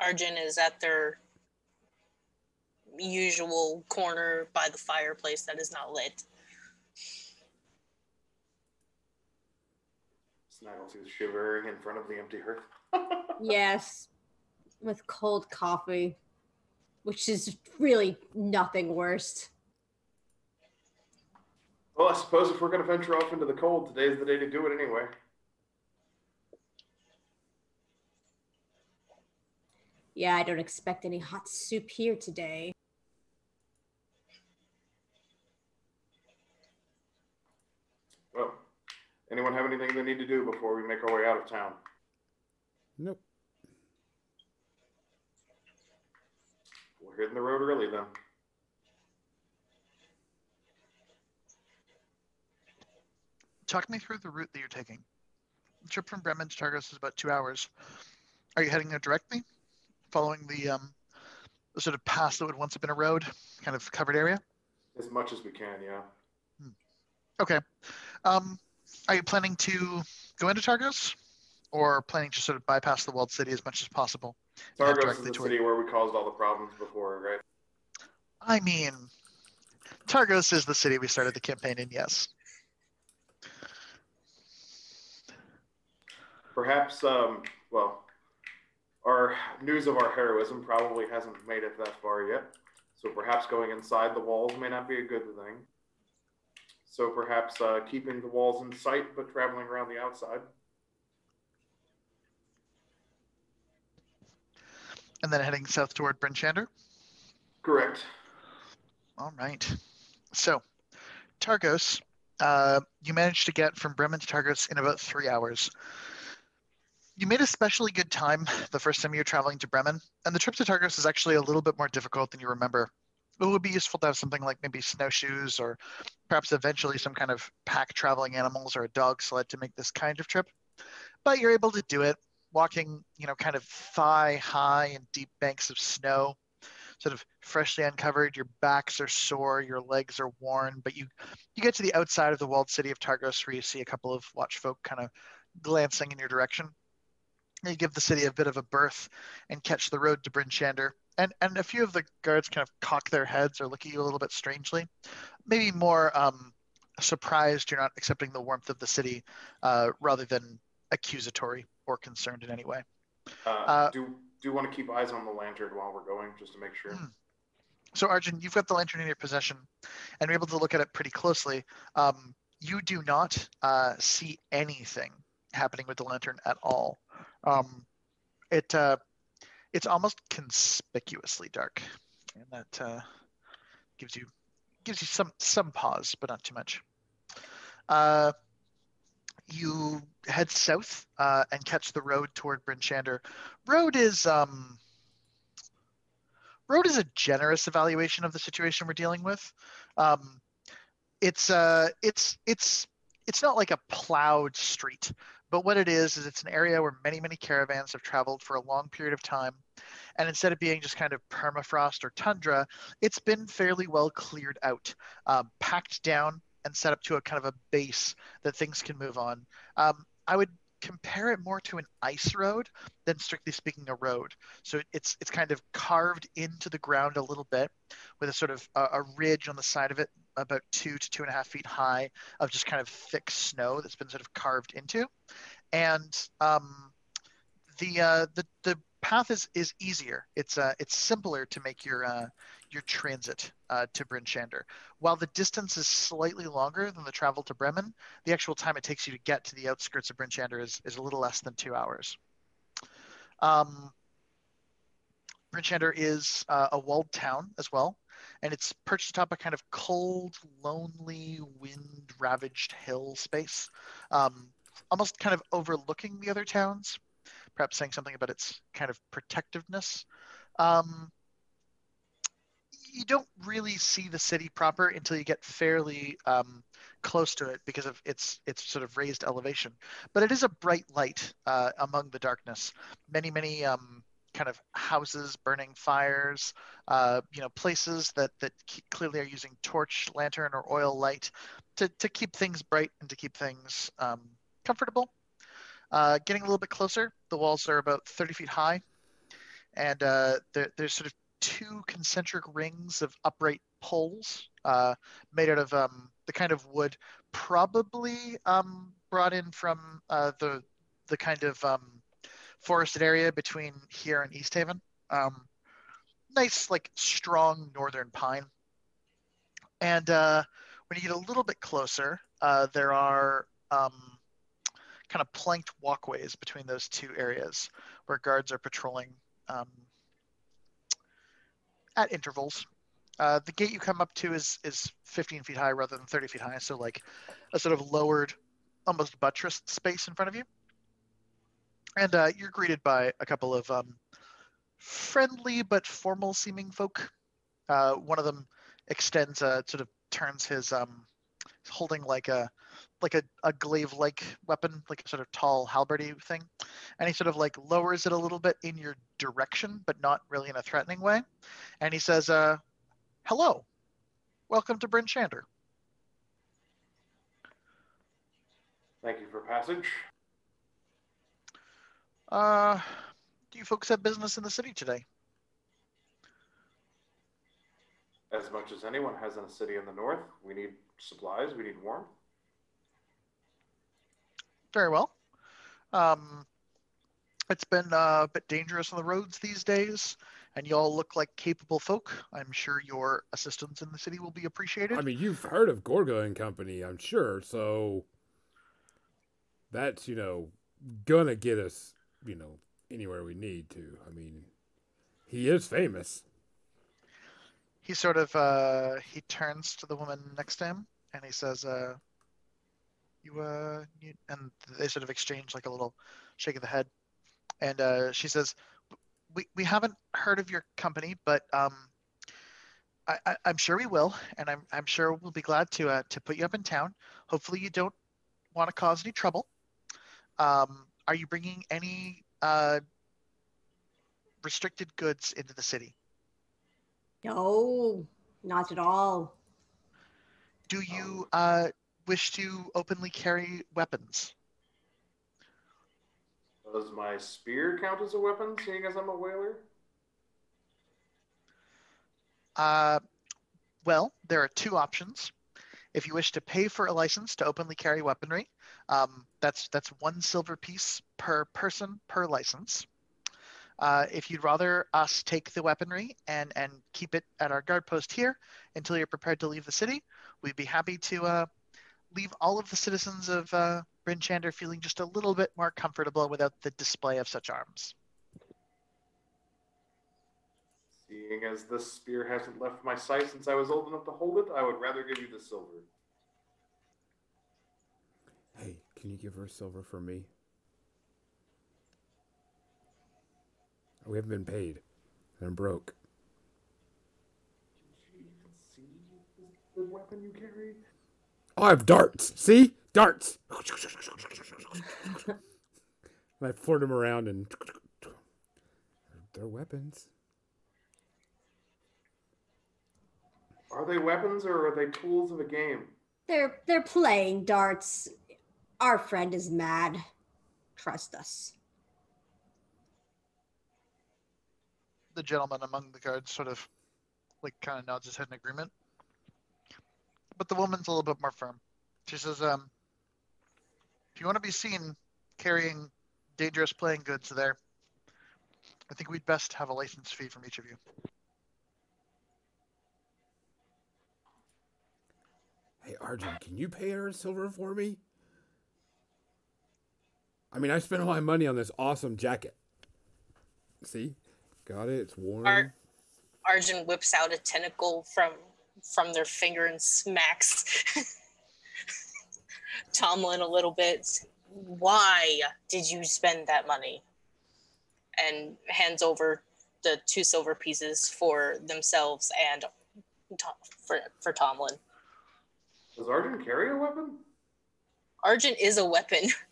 Arjun is at their usual corner by the fireplace that is not lit. Snaggles is shivering in front of the empty hearth. Yes, with cold coffee, which is really nothing worse. Well, I suppose if we're gonna venture off into the cold, today's the day to do it anyway. Yeah, I don't expect any hot soup here today. Well, anyone have anything they need to do before we make our way out of town? Nope. We're hitting the road early then. Talk me through the route that you're taking. The trip from Bremen to Targos is about two hours. Are you heading there directly? Following the um, the sort of path that would once have been a road, kind of covered area? As much as we can, yeah. Okay. Um, are you planning to go into Targos, or planning to sort of bypass the walled city as much as possible? Targos is the toward- city where we caused all the problems before, right? I mean, Targos is the city we started the campaign in. Yes. Perhaps, um, well, our news of our heroism probably hasn't made it that far yet. So perhaps going inside the walls may not be a good thing. So perhaps uh, keeping the walls in sight but traveling around the outside. And then heading south toward Bryn Shander. Correct. All right. So, Targos, uh, you managed to get from Bremen to Targos in about three hours. You made a especially good time the first time you were traveling to Bremen, and the trip to Targos is actually a little bit more difficult than you remember. It would be useful to have something like maybe snowshoes or perhaps eventually some kind of pack traveling animals or a dog sled to make this kind of trip. But you're able to do it walking, you know, kind of thigh high in deep banks of snow sort of freshly uncovered. Your backs are sore, your legs are worn, but you you get to the outside of the walled city of Targos, where you see a couple of watch folk kind of glancing in your direction. You give the city a bit of a berth and catch the road to Bryn Shander. And and a few of the guards kind of cock their heads or look at you a little bit strangely, maybe more um, surprised you're not accepting the warmth of the city, uh, rather than accusatory or concerned in any way. Uh, Uh, do do want to keep eyes on the lantern while we're going, just to make sure. Hmm. So Arjun, you've got the lantern in your possession, and you're able to look at it pretty closely. Um, you do not uh, see anything happening with the lantern at all. Um, it uh, it's almost conspicuously dark, and that uh, gives you gives you some some pause, but not too much. Uh, you head south uh, and catch the road toward Bryn Shander. Road is um, road is a generous evaluation of the situation we're dealing with. Um, it's uh, it's it's it's not like a plowed street, but what it is is it's an area where many many caravans have traveled for a long period of time, and instead of being just kind of permafrost or tundra, it's been fairly well cleared out, um, packed down, and set up to a kind of a base that things can move on. Um, I would compare it more to an ice road than strictly speaking a road. So it's it's kind of carved into the ground a little bit with a sort of a, a ridge on the side of it about two to two and a half feet high of just kind of thick snow that's been sort of carved into. And um, the uh, the the path is is easier. It's uh it's simpler to make your uh, your transit uh, to Bryn Shander. While the distance is slightly longer than the travel to Bremen, the actual time it takes you to get to the outskirts of Bryn Shander is, is a little less than two hours. Um, Bryn Shander is uh, a walled town as well, and it's perched atop a kind of cold, lonely, wind-ravaged hill space, um, almost kind of overlooking the other towns, perhaps saying something about its kind of protectiveness. Um, you don't really see the city proper until you get fairly um, close to it because of its its sort of raised elevation. But it is a bright light uh, among the darkness. Many many um, kind of houses burning fires. Uh, you know places that that clearly are using torch, lantern, or oil light to to keep things bright and to keep things um, comfortable. Uh, getting a little bit closer, the walls are about 30 feet high, and uh, there, there's sort of two concentric rings of upright poles uh, made out of um, the kind of wood probably um, brought in from uh, the the kind of um, forested area between here and East Haven. Um, nice, like strong northern pine. And uh, when you get a little bit closer, uh, there are um, kind of planked walkways between those two areas where guards are patrolling um, at intervals. Uh, the gate you come up to is is 15 feet high rather than 30 feet high, so like a sort of lowered, almost buttressed space in front of you. And uh, you're greeted by a couple of um, friendly but formal seeming folk. Uh, one of them extends a sort of turns his um holding like a like a, a glaive like weapon, like a sort of tall halberdy thing. And he sort of like lowers it a little bit in your direction, but not really in a threatening way. And he says, uh, hello. Welcome to Bryn Shander. Thank you for passage. Uh, do you folks have business in the city today? As much as anyone has in a city in the north, we need supplies, we need warmth. Very well. Um, it's been uh, a bit dangerous on the roads these days, and you all look like capable folk. I'm sure your assistance in the city will be appreciated. I mean, you've heard of Gorgo and Company, I'm sure. So that's you know gonna get us, you know, anywhere we need to. I mean, he is famous. he sort of uh, he turns to the woman next to him and he says, uh, "You uh," you, and they sort of exchange like a little shake of the head, and uh, she says, "We we haven't heard of your company, but um, I, I'm sure we will, and I'm I'm sure we'll be glad to uh, to put you up in town. Hopefully, you don't want to cause any trouble. Um, are you bringing any uh restricted goods into the city?" No, not at all. Do you uh, wish to openly carry weapons? Does my spear count as a weapon, seeing as I'm a whaler? Uh, well, there are two options. If you wish to pay for a license to openly carry weaponry, um, that's that's one silver piece per person per license. Uh, if you'd rather us take the weaponry and and keep it at our guard post here until you're prepared to leave the city, we'd be happy to uh, leave all of the citizens of uh, Bryn Shander feeling just a little bit more comfortable without the display of such arms. Seeing as this spear hasn't left my sight since I was old enough to hold it, I would rather give you the silver. Hey, can you give her silver for me? We haven't been paid, and I'm broke. Can she see the weapon you carry? Oh, I have darts. See, darts. and I flirt them around, and they're weapons. Are they weapons or are they tools of a game? They're they're playing darts. Our friend is mad. Trust us. The gentleman among the guards sort of like kind of nods his head in agreement. But the woman's a little bit more firm. She says, um, if you want to be seen carrying dangerous playing goods there, I think we'd best have a license fee from each of you. Hey, Arjun, can you pay her silver for me? I mean, I spent all my money on this awesome jacket. See, got it. It's warm. Ar- Arjun whips out a tentacle from from their finger and smacks Tomlin a little bit. Why did you spend that money? And hands over the two silver pieces for themselves and Tom, for for Tomlin. Does Arjun carry a weapon? Argent is a weapon.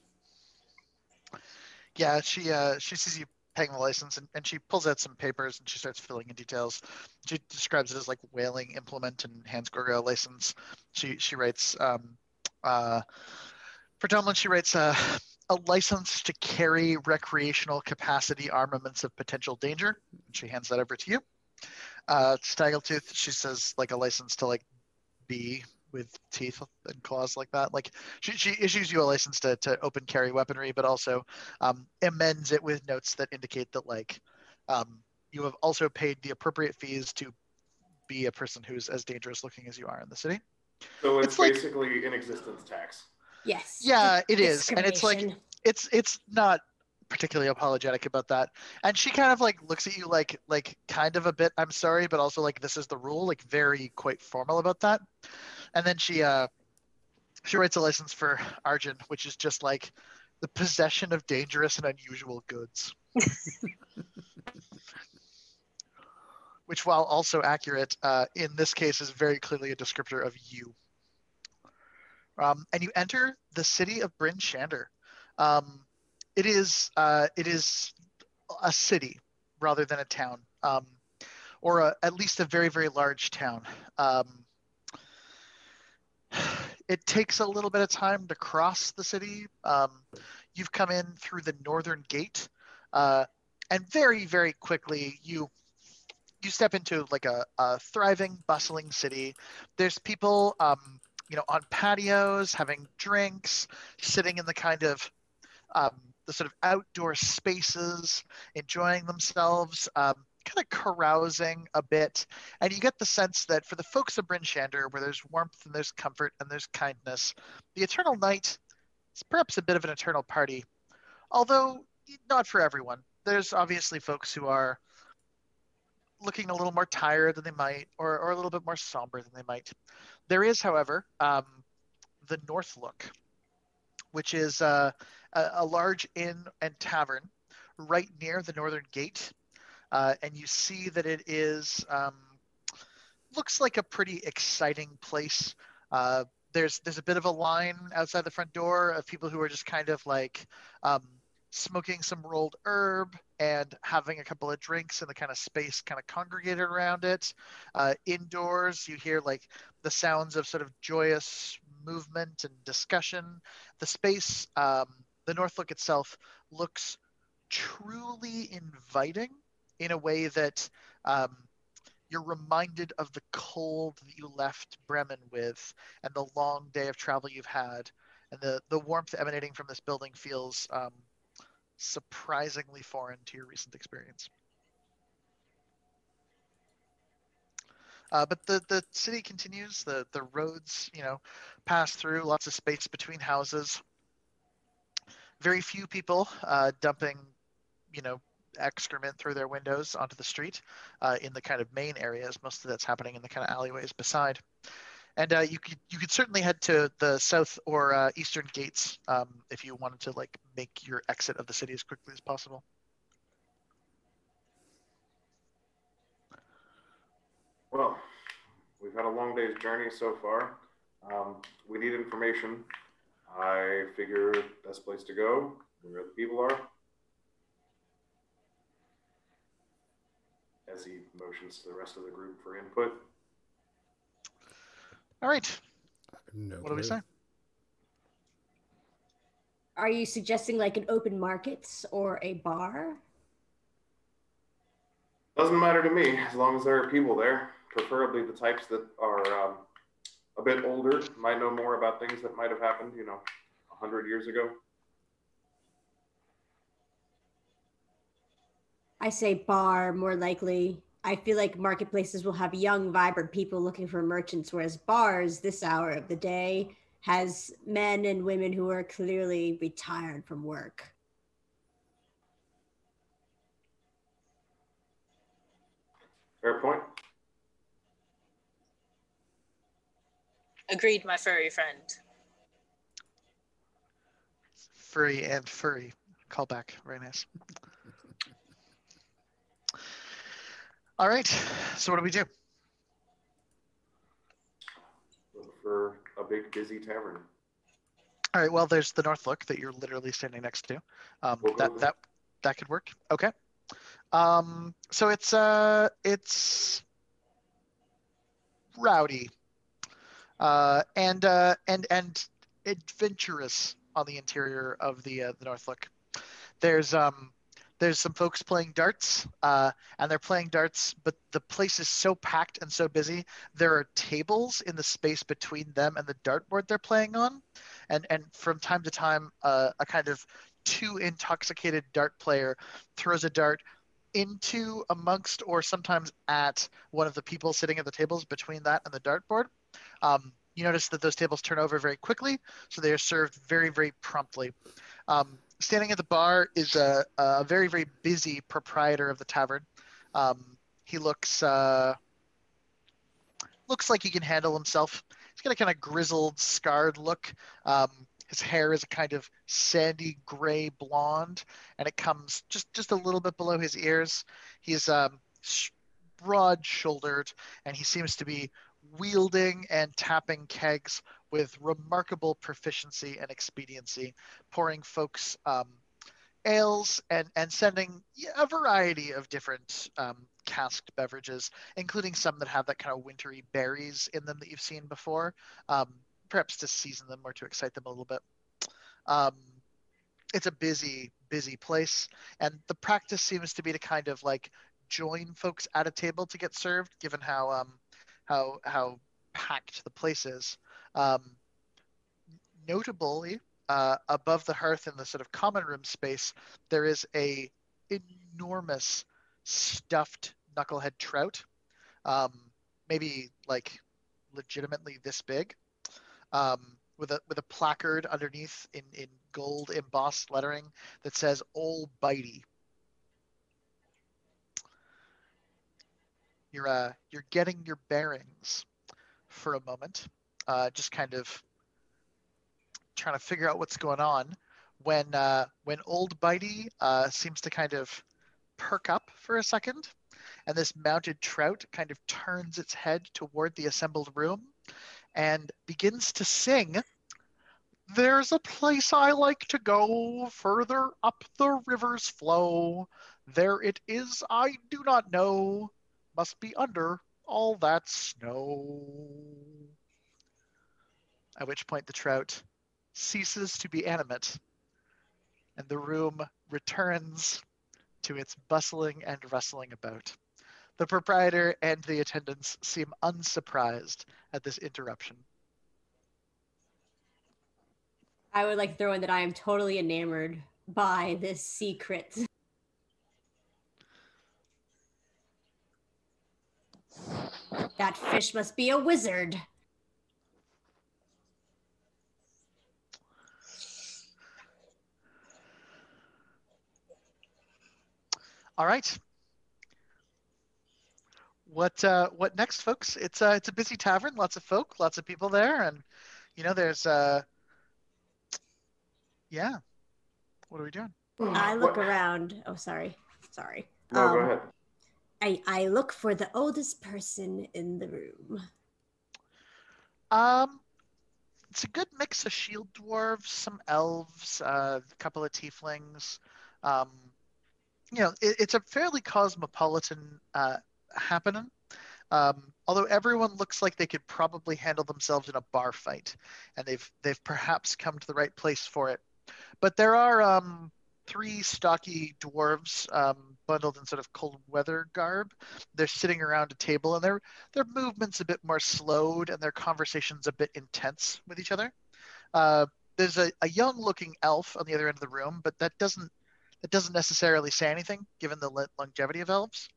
Yeah, she uh, she sees you paying the license and, and she pulls out some papers and she starts filling in details. She describes it as like whaling implement and hands Gorgo license. She she writes um, uh, for Tomlin she writes uh, a license to carry recreational capacity armaments of potential danger. And she hands that over to you. Uh, Snaggletooth she says like a license to like be with teeth and claws like that. Like she, she issues you a license to, to open carry weaponry, but also um, amends it with notes that indicate that like um, you have also paid the appropriate fees to be a person who's as dangerous looking as you are in the city. So it's, It's like- basically an existence tax. Yes. Yeah, it is, and it's like it's it's not particularly apologetic about that. And she kind of like looks at you like like kind of a bit I'm sorry, but also like this is the rule, like very quite formal about that. And then she uh she writes a license for Arjun, which is just like the possession of dangerous and unusual goods. which, while also accurate, uh, in this case is very clearly a descriptor of you. Um, and you enter the city of Bryn Shander. Um, it is uh, it is a city rather than a town, um, or a, at least a very very large town. Um, it takes a little bit of time to cross the city. Um, you've come in through the northern gate, uh, and very very quickly you you step into like a, a thriving, bustling city. There's people, um, you know, on patios having drinks, sitting in the kind of um, the sort of outdoor spaces, enjoying themselves, um, kind of carousing a bit. And you get the sense that for the folks of Bryn Shander, where there's warmth and there's comfort and there's kindness, the Eternal Night is perhaps a bit of an eternal party, although not for everyone. There's obviously folks who are looking a little more tired than they might, or, or a little bit more somber than they might. There is, however, um, the North Look, which is uh, a, a, large inn and tavern right near the northern gate. Uh, and you see that it is um, looks like a pretty exciting place. Uh, there's there's a bit of a line outside the front door of people who are just kind of like um, smoking some rolled herb and having a couple of drinks in the kind of space kind of congregated around it. Uh, indoors, you hear like the sounds of sort of joyous movement and discussion. The space, um, the North Look itself, looks truly inviting in a way that um, you're reminded of the cold that you left Bremen with and the long day of travel you've had. And the, the warmth emanating from this building feels um, surprisingly foreign to your recent experience. Uh, but the, the city continues, the, the roads, you know, pass through, lots of space between houses. Very few people uh, dumping, you know, excrement through their windows onto the street uh, in the kind of main areas. Most of that's happening in the kind of alleyways beside. And uh, you could you could certainly head to the south or uh, eastern gates um, if you wanted to like make your exit of the city as quickly as possible. Well, we've had a long day's journey so far. Um, we need information. I figure best place to go where the people are. As he motions to the rest of the group for input. All right. No What do we say? Are you suggesting like an open market or a bar? Doesn't matter to me as long as there are people there, preferably the types that are um, a bit older, might know more about things that might have happened, you know, a hundred years ago. I say bar more likely. I feel like marketplaces will have young, vibrant people looking for merchants, whereas bars this hour of the day has men and women who are clearly retired from work. Fair point. Agreed, my furry friend. Furry and furry. Callback. Very nice. All right. So what do we do? Look for a big, busy tavern. All right. Well, there's the North Look that you're literally standing next to. Um, We'll that that that could work. Okay. Um, so it's uh it's rowdy, uh, and uh, and and adventurous on the interior of the uh, the North Look. There's um there's some folks playing darts, uh, and they're playing darts, but the place is so packed and so busy. There are tables in the space between them and the dartboard they're playing on, and and from time to time, uh, a kind of too intoxicated dart player throws a dart into amongst or sometimes at one of the people sitting at the tables between that and the dartboard. Um, you notice that those tables turn over very quickly, so they are served very, very promptly. Um, standing at the bar is a, a very, very busy proprietor of the tavern. Um, he looks uh, looks like he can handle himself. He's got a kind of grizzled, scarred look. Um, his hair is a kind of sandy gray blonde, and it comes just just a little bit below his ears. He's um, broad shouldered, and he seems to be wielding and tapping kegs with remarkable proficiency and expediency, pouring folks um, ales and, and sending a variety of different um, casked beverages, including some that have that kind of wintry berries in them that you've seen before, um, perhaps to season them or to excite them a little bit. Um, it's a busy, busy place, and the practice seems to be to kind of like join folks at a table to get served, given how um, how how packed the place is. Um, notably, uh, above the hearth in the sort of common room space, there is a enormous stuffed knucklehead trout, um, maybe like legitimately this big, um, with a with a placard underneath in in gold embossed lettering that says "Old Bitey." You're uh you're getting your bearings for a moment, uh, just kind of trying to figure out what's going on when uh, when old Bitey uh, seems to kind of perk up for a second, and this mounted trout kind of turns its head toward the assembled room and begins to sing. There's a place I like to go further up the river's flow. There it is, I do not know. Must be under all that snow. At which point the trout ceases to be animate, and the room returns to its bustling and rustling about. The proprietor and the attendants seem unsurprised at this interruption. I would like to throw in that I am totally enamored by this secret. That fish must be a wizard. All right. What uh, what next, folks? It's uh, it's a busy tavern, lots of folk, lots of people there, and you know there's uh, yeah. What are we doing? I look What- around. Oh, sorry. Sorry. No, go Um, ahead. I, I look for the oldest person in the room. Um, it's a good mix of shield dwarves, some elves, uh, a couple of tieflings. Um, you know, it, it's a fairly cosmopolitan uh, happening. Um, although everyone looks like they could probably handle themselves in a bar fight, and they've they've perhaps come to the right place for it. But there are um, three stocky dwarves um, bundled in sort of cold weather garb. They're sitting around a table, and their their movements a bit more slowed, and their conversations a bit intense with each other. Uh, there's a, a young looking elf on the other end of the room, but that doesn't that doesn't necessarily say anything given the longevity of elves.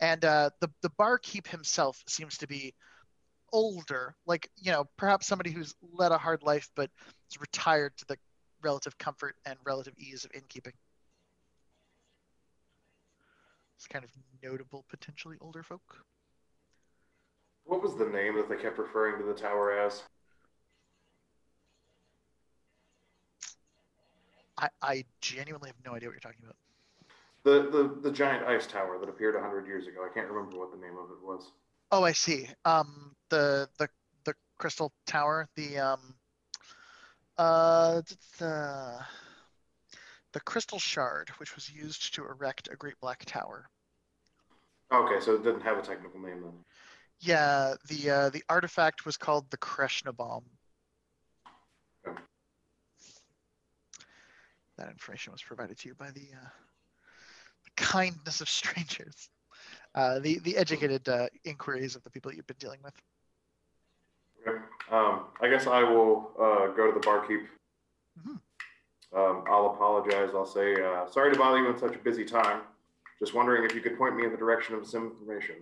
And uh, the the barkeep himself seems to be older, like you know perhaps somebody who's led a hard life but is retired to the relative comfort and relative ease of innkeeping. It's kind of notable, potentially older folk. What was the name that they kept referring to the tower as? I, I genuinely have no idea what you're talking about. The, the the giant ice tower that appeared hundred years ago. I can't remember what the name of it was. Oh, I see. Um, the the the crystal tower, the um, uh, the the crystal shard, which was used to erect a great black tower. Okay, so it didn't have a technical name then. Yeah, the uh, the artifact was called the Crenshinibon. That information was provided to you by the, uh, the kindness of strangers, uh, the the educated uh, inquiries of the people you've been dealing with. Okay. Um, I guess I will uh, go to the barkeep. Mhm. Um, I'll apologize. I'll say uh, sorry to bother you in such a busy time. Just wondering if you could point me in the direction of some information.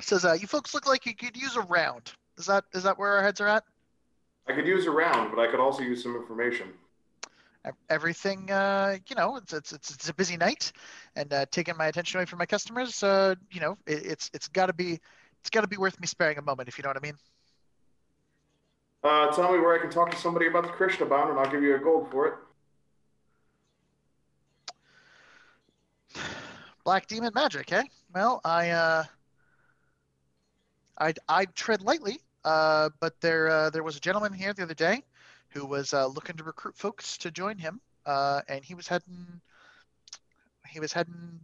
Says, uh, "You folks look like you could use a round. Is that is that where our heads are at? I could use a round, but I could also use some information. Everything, uh, you know, it's it's it's, it's a busy night, and uh, taking my attention away from my customers, uh, you know, it, it's it's got to be it's got to be worth me sparing a moment, if you know what I mean." Uh, tell me where I can talk to somebody about the Crenshinibon, and I'll give you a gold for it. Black demon magic, eh? Well, I uh, I I tread lightly, uh, but there uh, there was a gentleman here the other day who was uh, looking to recruit folks to join him, uh, and he was heading he was heading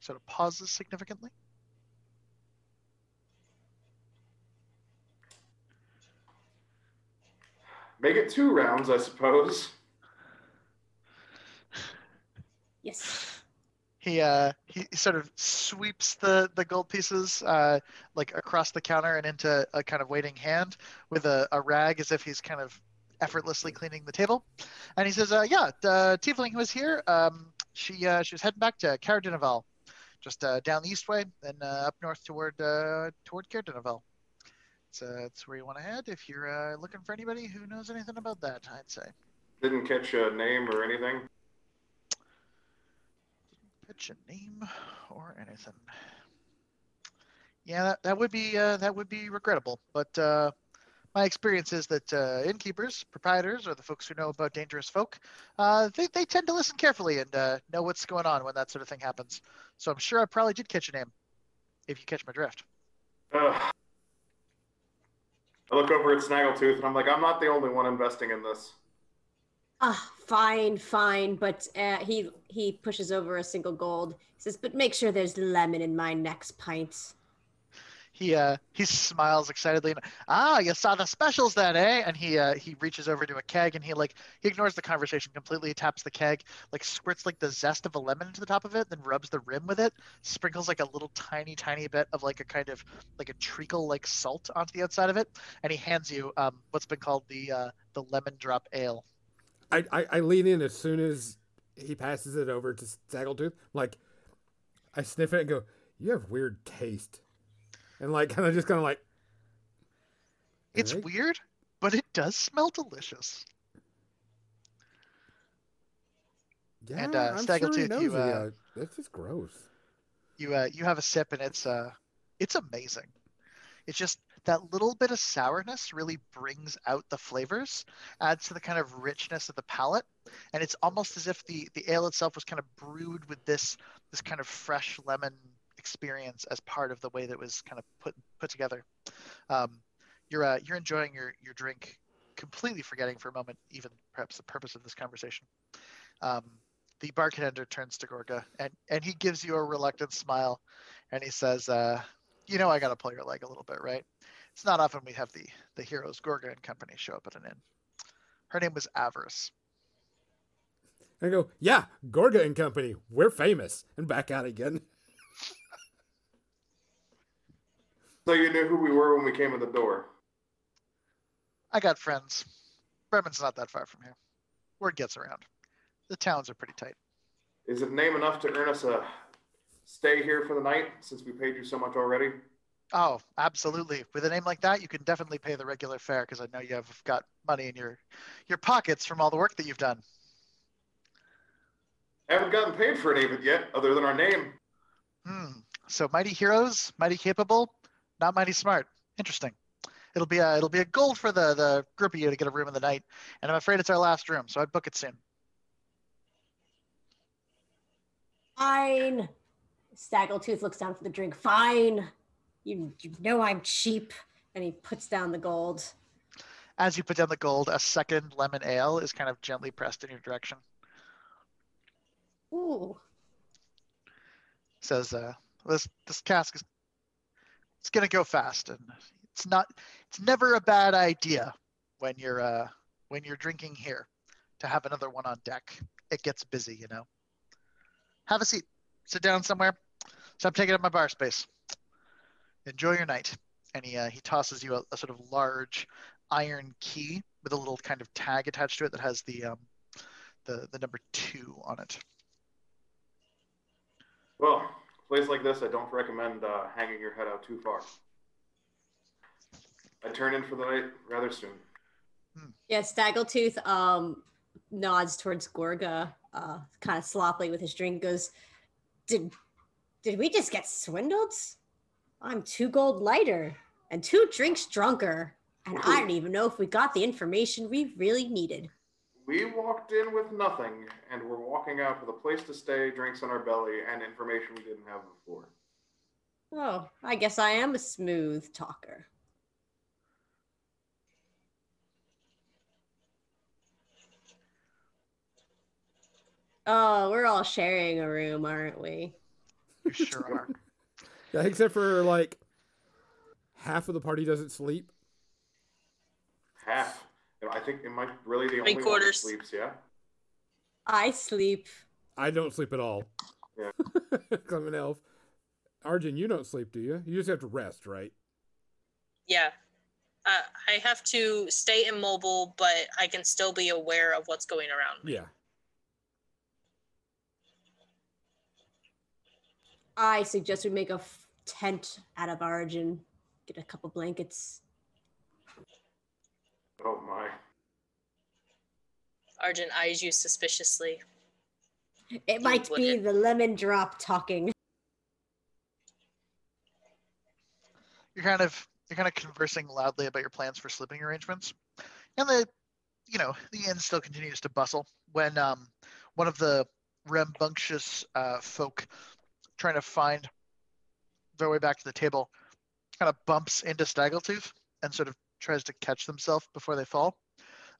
sort of pauses significantly. Make it two rounds, I suppose. Yes. He uh he sort of sweeps the the gold pieces uh like across the counter and into a kind of waiting hand with a, a rag as if he's kind of effortlessly cleaning the table. And he says, uh yeah, the tiefling was here. Um she uh she was heading back to Caer Dineval, just uh down the east way and uh, up north toward uh toward Caer Dineval. So that's where you want to head if you're uh, looking for anybody who knows anything about that, I'd say. Didn't catch a name or anything. Pitch a name or anything. Yeah, that, that would be uh, that would be regrettable. But uh, my experience is that uh, innkeepers, proprietors, or the folks who know about dangerous folk, uh, they, they tend to listen carefully and uh, know what's going on when that sort of thing happens. So I'm sure I probably did catch a name, if you catch my drift. Ugh. I look over at Snaggletooth and I'm like, I'm not the only one investing in this. Ah, fine, fine. But uh, he he pushes over a single gold. He says, "But make sure there's lemon in my next pint." He uh, he smiles excitedly and ah, you saw the specials then, eh? And he uh, he reaches over to a keg and he like he ignores the conversation completely. He taps the keg, like squirts like the zest of a lemon into the top of it, then rubs the rim with it, sprinkles like a little tiny tiny bit of like a kind of like a treacle like salt onto the outside of it, and he hands you um, what's been called the uh, the lemon drop ale. I, I, I lean in as soon as he passes it over to Snaggletooth. Like, I sniff it and go, "You have weird taste," and like, kind of just kind of like, It's "Alright." weird, but it does smell delicious. Yeah, And, uh, I'm sure he Snaggletooth, knows you, uh, yeah. That's just gross. you uh, you have a sip and it's uh it's amazing it's just that little bit of sourness really brings out the flavors adds to the kind of richness of the palate. And it's almost as if the the ale itself was kind of brewed with this this kind of fresh lemon experience as part of the way that was kind of put put together. Um, you're uh, you're enjoying your your drink completely forgetting for a moment even perhaps the purpose of this conversation. Um, the bartender turns to Gorga and, and he gives you a reluctant smile and he says, uh, you know I gotta pull your leg a little bit, right? It's not often we have the the heroes Gorga and company show up at an inn. Her name was Avarice. And I go, "Yeah, Gorga and Company, we're famous," and back out again. So you knew who we were when we came in the door. I got friends. Bremen's not that far from here. Word gets around. The towns are pretty tight. Is it name enough to earn us a stay here for the night since we paid you so much already? Oh, absolutely. With a name like that, you can definitely pay the regular fare because I know you have got money in your your pockets from all the work that you've done. Haven't gotten paid for any of it yet, other than our name. Hmm. So mighty heroes, mighty capable, not mighty smart. Interesting. It'll be a it'll be a gold for the the group of you to get a room in the night, and I'm afraid it's our last room, so I'd book it soon. Fine. Snaggletooth looks down for the drink. Fine. You, you know I'm cheap. And he puts down the gold. As you put down the gold, a second lemon ale is kind of gently pressed in your direction. Ooh. Says, uh, "This this cask is it's gonna go fast, and it's not it's never a bad idea when you're uh when you're drinking here to have another one on deck. It gets busy, you know. Have a seat. Sit down somewhere. Stop taking up my bar space. Enjoy your night. And he uh, he tosses you a, a sort of large iron key with a little kind of tag attached to it that has the um the the number two on it. Well, a place like this, I don't recommend uh, hanging your head out too far. I turn in for the night rather soon. Yeah, Snaggletooth um, nods towards Gorga, uh, kind of sloppily with his drink, goes, Did did we just get swindled? I'm two gold lighter and two drinks drunker. And I don't even know if we got the information we really needed. We walked in with nothing, and we're walking out with a place to stay, drinks in our belly, and information we didn't have before. Oh, I guess I am a smooth talker. Oh, we're all sharing a room, aren't we? You sure are. Yeah, except for like half of the party doesn't sleep. Half. I think am I really the Three only one that quarters. sleeps? Yeah. I sleep. I don't sleep at all. Yeah. 'Cause I'm an elf. Arjun, you don't sleep, do you? You just have to rest, right? Yeah. Uh, I have to stay immobile, but I can still be aware of what's going around. me. Yeah. I suggest we make a f- tent out of origin. Get a couple blankets. Oh my. Argent eyes you suspiciously. It might be wouldn't. the lemon drop talking. You're kind of you're kind of conversing loudly about your plans for sleeping arrangements, and the you know the inn still continues to bustle when um one of the rambunctious uh, folk trying to find their way back to the table kind of bumps into Snaggletooth and sort of tries to catch themselves before they fall.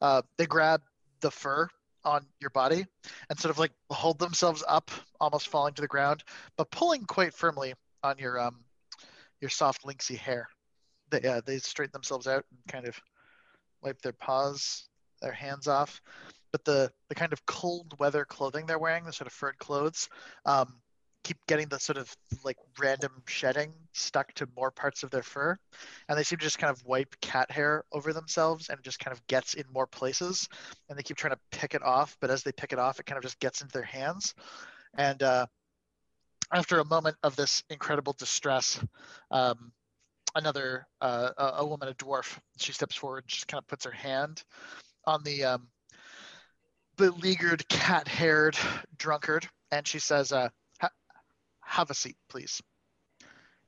Uh, they grab the fur on your body and sort of like hold themselves up, almost falling to the ground, but pulling quite firmly on your um your soft linksy hair. They uh, they straighten themselves out and kind of wipe their paws, their hands off. But the the kind of cold weather clothing they're wearing, the sort of furred clothes, um, keep getting the sort of like random shedding stuck to more parts of their fur, and they seem to just kind of wipe cat hair over themselves, and it just kind of gets in more places, and they keep trying to pick it off, but as they pick it off, it kind of just gets into their hands, and uh, after a moment of this incredible distress, um, another uh, a, woman, a dwarf, she steps forward, just kind of puts her hand on the um, beleaguered, cat-haired drunkard, and she says, uh, "Have a seat, please."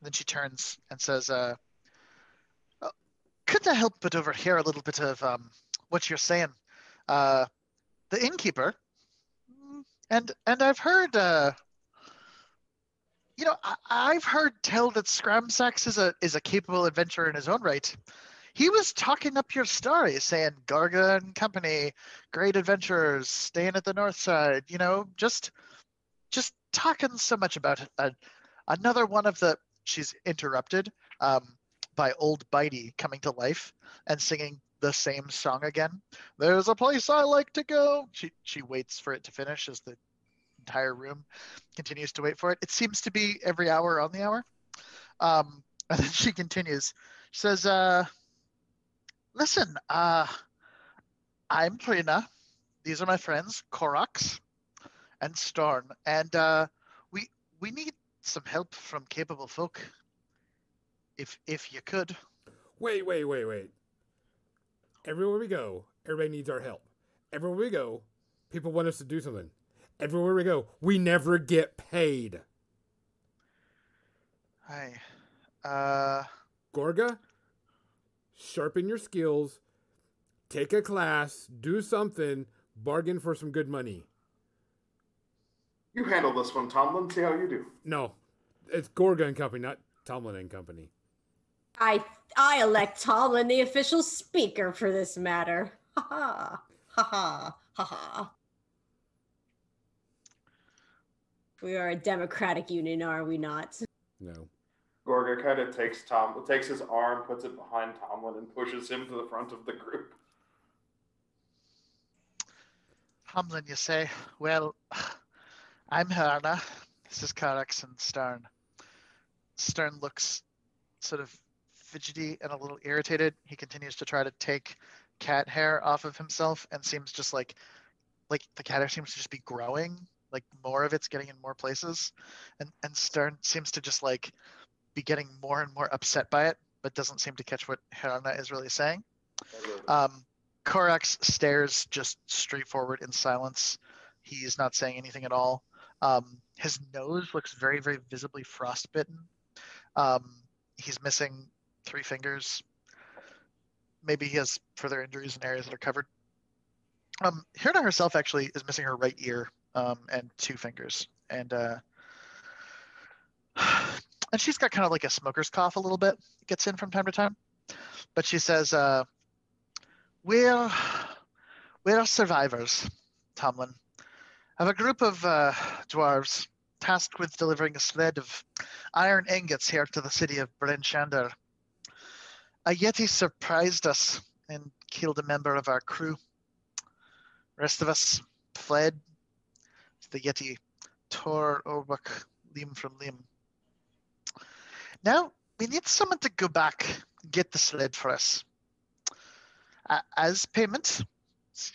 then she turns and says, uh, "Oh, "Couldn't I help but overhear a little bit of um, what you're saying? Uh, the innkeeper, and and I've heard." Uh, you know, I, I've heard tell that Scramsax is a is a capable adventurer in his own right. He was talking up your story, saying Gorga and company, great adventurers, staying at the north side. You know, just just talking so much about a, another one of the. She's interrupted um, by old Bitey coming to life and singing the same song again. There's a place I like to go. She she waits for it to finish as the entire room continues to wait for it. It seems to be every hour on the hour. Um, and then she continues. She says, uh, listen, uh, I'm Trina. These are my friends, Korax and Storm, And uh, we we need some help from capable folk. If if you could. Wait, wait, wait, wait. Everywhere we go, everybody needs our help. Everywhere we go, people want us to do something. Everywhere we go, we never get paid. Hi. Uh, Gorga, sharpen your skills, take a class, do something, bargain for some good money. You handle this one, Tomlin. See how you do. No, it's Gorga and Company, not Tomlin and Company. I I elect Tomlin the official speaker for this matter. Ha ha ha ha ha ha. We are a democratic union, are we not? No. Gorga kind of takes Tom, takes his arm, puts it behind Tomlin, and pushes him to the front of the group. Tomlin, you say? Well, I'm Herna. This is Karax and Stern. Stern looks sort of fidgety and a little irritated. He continues to try to take cat hair off of himself and seems just like like the cat hair seems to just be growing. Like more of it's getting in more places. And and Stern seems to just like be getting more and more upset by it, but doesn't seem to catch what Herna is really saying. Um, Korax stares just straight forward in silence. He's not saying anything at all. Um, his nose looks very, very visibly frostbitten. Um, he's missing three fingers. Maybe he has further injuries in areas that are covered. Um, Hirna herself actually is missing her right ear um, and two fingers, and uh, and she's got kind of like a smoker's cough a little bit. Gets in from time to time, but she says, uh, "We're we're survivors, Tomlin, of a group of uh, dwarves tasked with delivering a sled of iron ingots here to the city of Bryn A Yeti surprised us and killed a member of our crew. The Rest of us fled. The Yeti tore Orbach limb from limb. Now we need someone to go back and get the sled for us. A- as payment,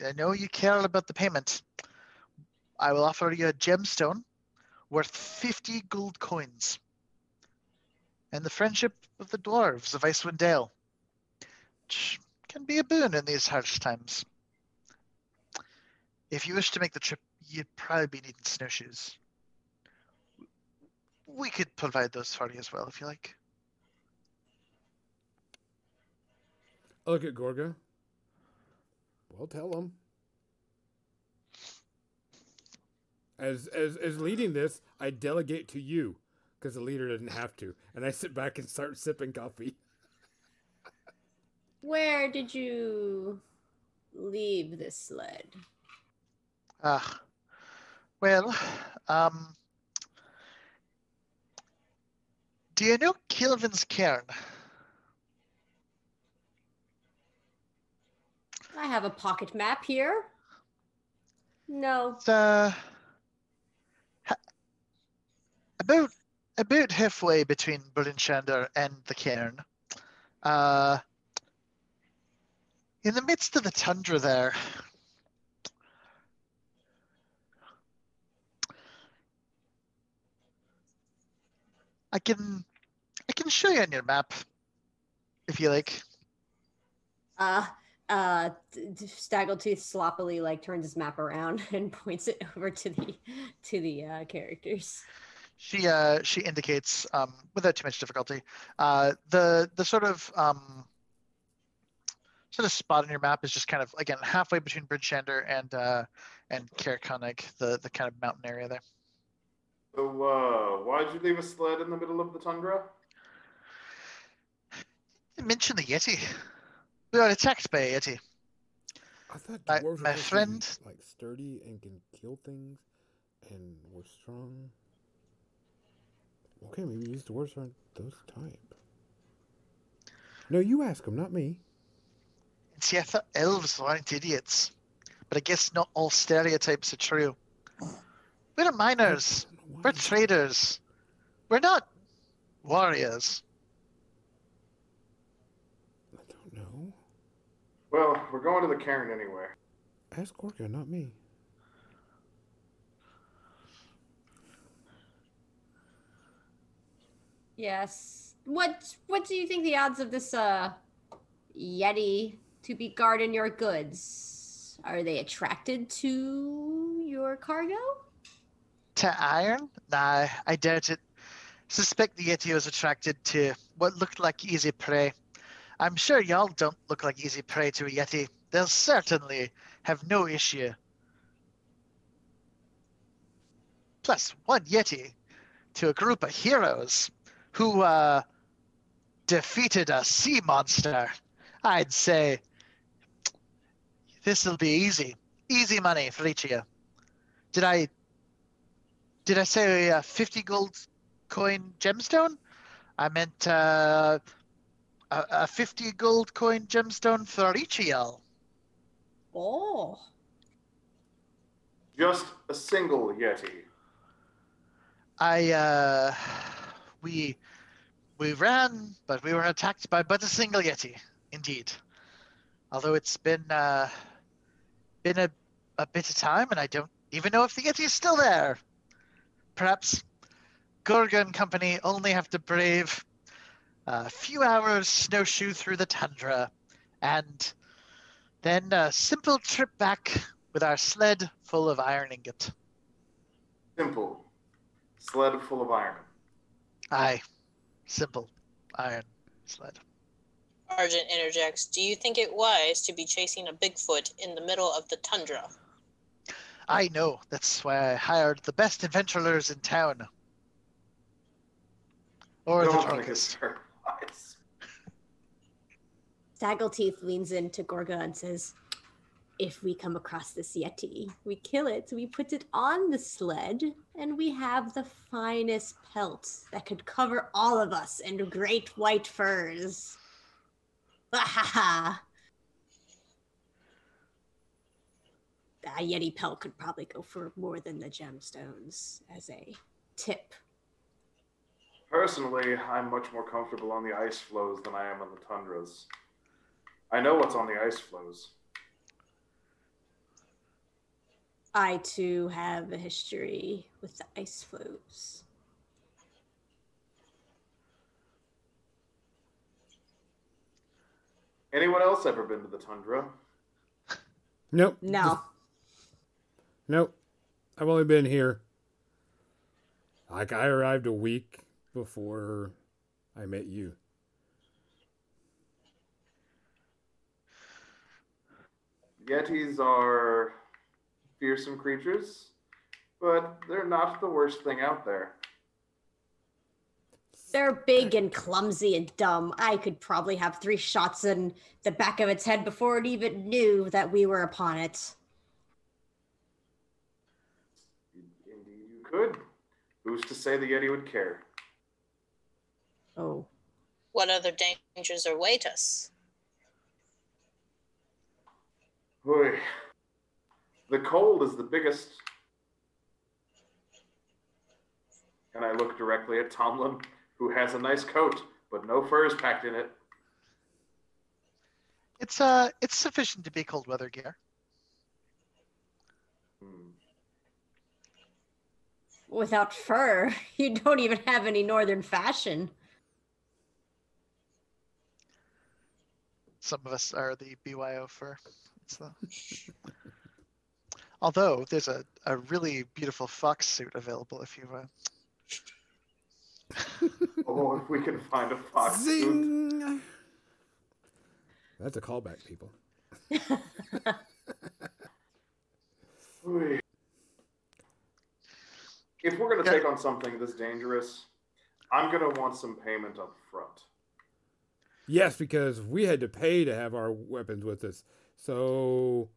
I know you care about the payment. I will offer you a gemstone worth 50 gold coins and the friendship of the dwarves of Icewind Dale, which can be a boon in these harsh times. If you wish to make the trip, you'd probably be needing snowshoes. We could provide those for you as well if you like. I look at Gorga. Well, tell him. As as as leading this, I delegate to you because the leader doesn't have to, and I sit back and start sipping coffee. Where did you leave this sled? Ah, well, um, do you know Kelvin's Cairn? I have a pocket map here. No. It's, uh, ha- about about halfway between Bryn Shander and the cairn. Uh, in the midst of the tundra there. I can I can show you on your map if you like. Uh, uh, Snaggletooth sloppily like turns his map around and points it over to the to the uh, characters. She uh she indicates um without too much difficulty uh the the sort of um sort of spot on your map is just kind of again halfway between Bryn Shander and uh and Caer Konig, the the kind of mountain area there. So, uh, why'd you leave a sled in the middle of the tundra? You mentioned the Yeti. We were attacked by a Yeti. I thought My- dwarves were my supposed friend- like sturdy and can kill things, and were strong. Okay, maybe these dwarves aren't those type. No, you ask them, not me. See, I thought elves weren't idiots, but I guess not all stereotypes are true. We're miners. I don't know why We're traders. We're not warriors. I don't know. Well, we're going to the cairn anyway. Ask Gorga, not me. Yes. What What do you think the odds of this uh Yeti to be guarding your goods? Are they attracted to your cargo? To iron? Nah, I doubt it. Suspect the Yeti was attracted to what looked like easy prey. I'm sure y'all don't look like easy prey to a Yeti. They'll certainly have no issue. Plus, one Yeti to a group of heroes who uh, defeated a sea monster. I'd say this'll be easy. Easy money for each of you. Did I did I say a 50 gold coin gemstone? I meant uh, a, a 50 gold coin gemstone for each of y'all. Oh. Just a single Yeti. I uh, we we ran, but we were attacked by but a single yeti, indeed. Although it's been uh, been a, a bit of time, and I don't even know if the yeti is still there. Perhaps Gorga and company only have to brave a few hours snowshoe through the tundra, and then a simple trip back with our sled full of iron ingot. Simple. Sled full of iron. Aye, simple iron sled. Argent interjects, Do you think it wise to be chasing a Bigfoot in the middle of the tundra? I know. That's why I hired the best adventurers in town. Or the Don't think drunkest. it's very wise. Saggleteeth leans into Gorga and says, If we come across this Yeti, we kill it, we put it on the sled, and we have the finest pelt that could cover all of us in great white furs. Ha ha ha! That Yeti pelt could probably go for more than the gemstones as a tip. Personally, I'm much more comfortable on the ice floes than I am on the tundras. I know what's on the ice floes. I too have a history with the ice floes. Anyone else ever been to the tundra? Nope. No. Nope. I've only been here. Like I arrived a week before I met you. Yetis are fearsome creatures, but they're not the worst thing out there. They're big and clumsy and dumb. I could probably have three shots in the back of its head before it even knew that we were upon it. Indeed, you could. Who's to say the Yeti would care? Oh. What other dangers await us? Boy, the cold is the biggest. And I look directly at Tomlin, who has a nice coat, but no furs packed in it. It's uh, it's sufficient to be cold weather gear. Hmm. Without fur, you don't even have any northern fashion. Some of us are the BYO fur. It's the... Although there's a, a really beautiful fox suit available if you uh, Oh, if we can find a fox suit. That's a callback, people. If we're going to Yeah. take on something this dangerous, I'm going to want some payment up front. Yes, because we had to pay to have our weapons with us. So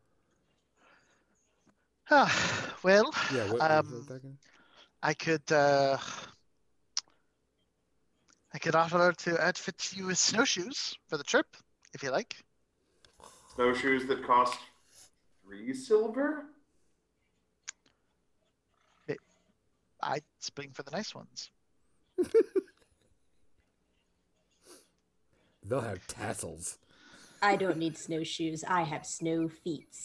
Ah, well, yeah, what, what um, that again? I could uh, I could offer to outfit you with snowshoes for the trip, if you like. Snowshoes that cost three silver? I spring for the nice ones. They'll have tassels. I don't need snowshoes. I have snow feet.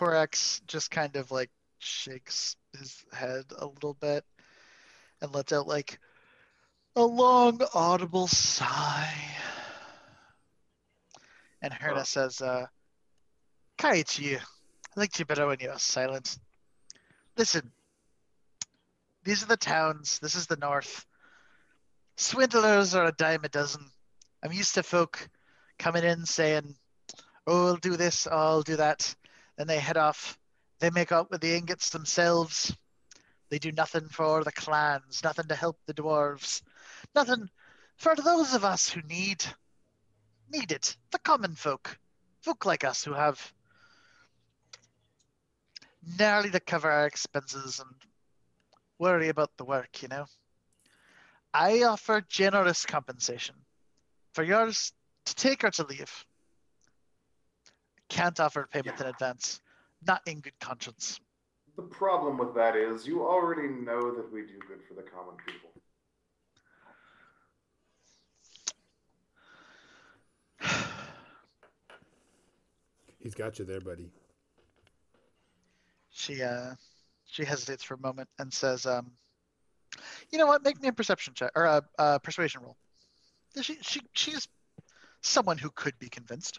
Korax just kind of like shakes his head a little bit and lets out like a long audible sigh. And Herna Oh. says, uh, Kaichi, I liked you better when you were silent. Listen, these are the towns, this is the north. Swindlers are a dime a dozen. I'm used to folk coming in saying, Oh, I'll do this, I'll do that. Then they head off. They make up with the ingots themselves. They do nothing for the clans, nothing to help the dwarves, nothing for those of us who need need it. The common folk, folk like us who have nearly to cover our expenses and worry about the work, you know. I offer generous compensation for yours to take or to leave. Can't offer payment in advance. Not in good conscience. The problem with that is you already know that we do good for the common people. He's got you there, buddy. She uh she hesitates for a moment and says, um, you know what, make me a perception check or a, a persuasion roll. She she she's someone who could be convinced.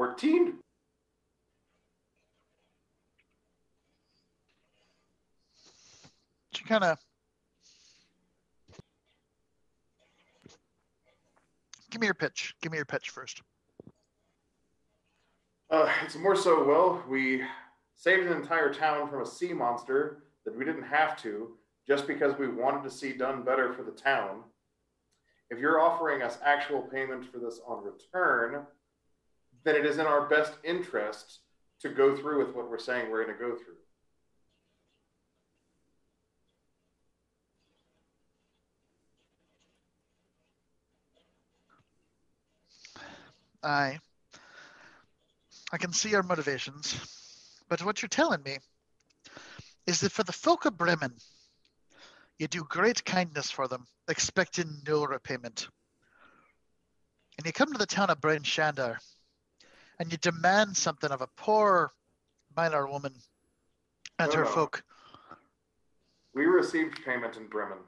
14. She kind of. Give me your pitch. Give me your pitch first. Uh, it's more so, well, we saved an entire town from a sea monster that we didn't have to just because we wanted to see done better for the town. If you're offering us actual payment for this on return, then it is in our best interest to go through with what we're saying we're going to go through. I. I can see your motivations, but what you're telling me is that for the folk of Bremen, you do great kindness for them, expecting no repayment. And you come to the town of Bryn Shander, and you demand something of a poor minor woman and No, her no. folk, We received payment in Bremen.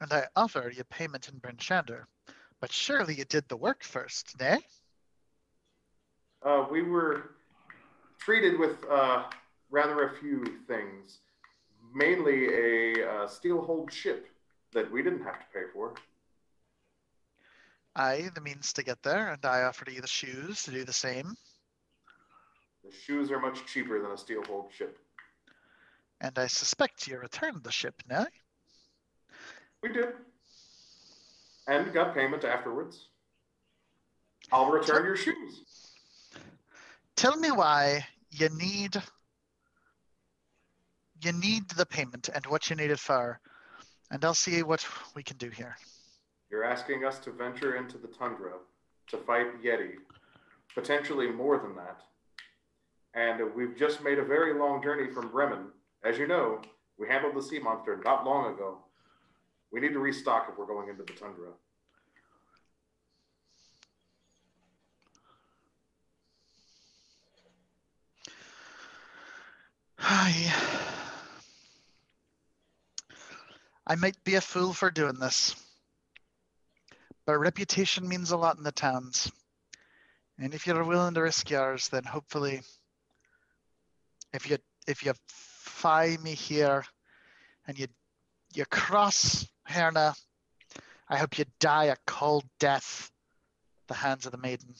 and I offer you payment in Bryn Shander. But surely you did the work first, nay? Uh, we were treated with uh, rather a few things, mainly a uh, steel-hulled ship that we didn't have to pay for. I, the means to get there, and I offer you the shoes to do the same. The shoes are much cheaper than a steel-hulled ship. And I suspect you returned the ship, nay? We did. And got payment afterwards. I'll return your shoes. Tell me why you need you need the payment and what you need it for, and I'll see what we can do here. You're asking us to venture into the tundra to fight Yeti, potentially more than that. And we've just made a very long journey from Bremen. As you know, we handled the sea monster not long ago. We need to restock if we're going into the tundra. I I might be a fool for doing this, but reputation means a lot in the towns. And if you're willing to risk yours, then hopefully, if you if you find me here, and you you cross Herna, I hope you die a cold death, at the hands of the maiden.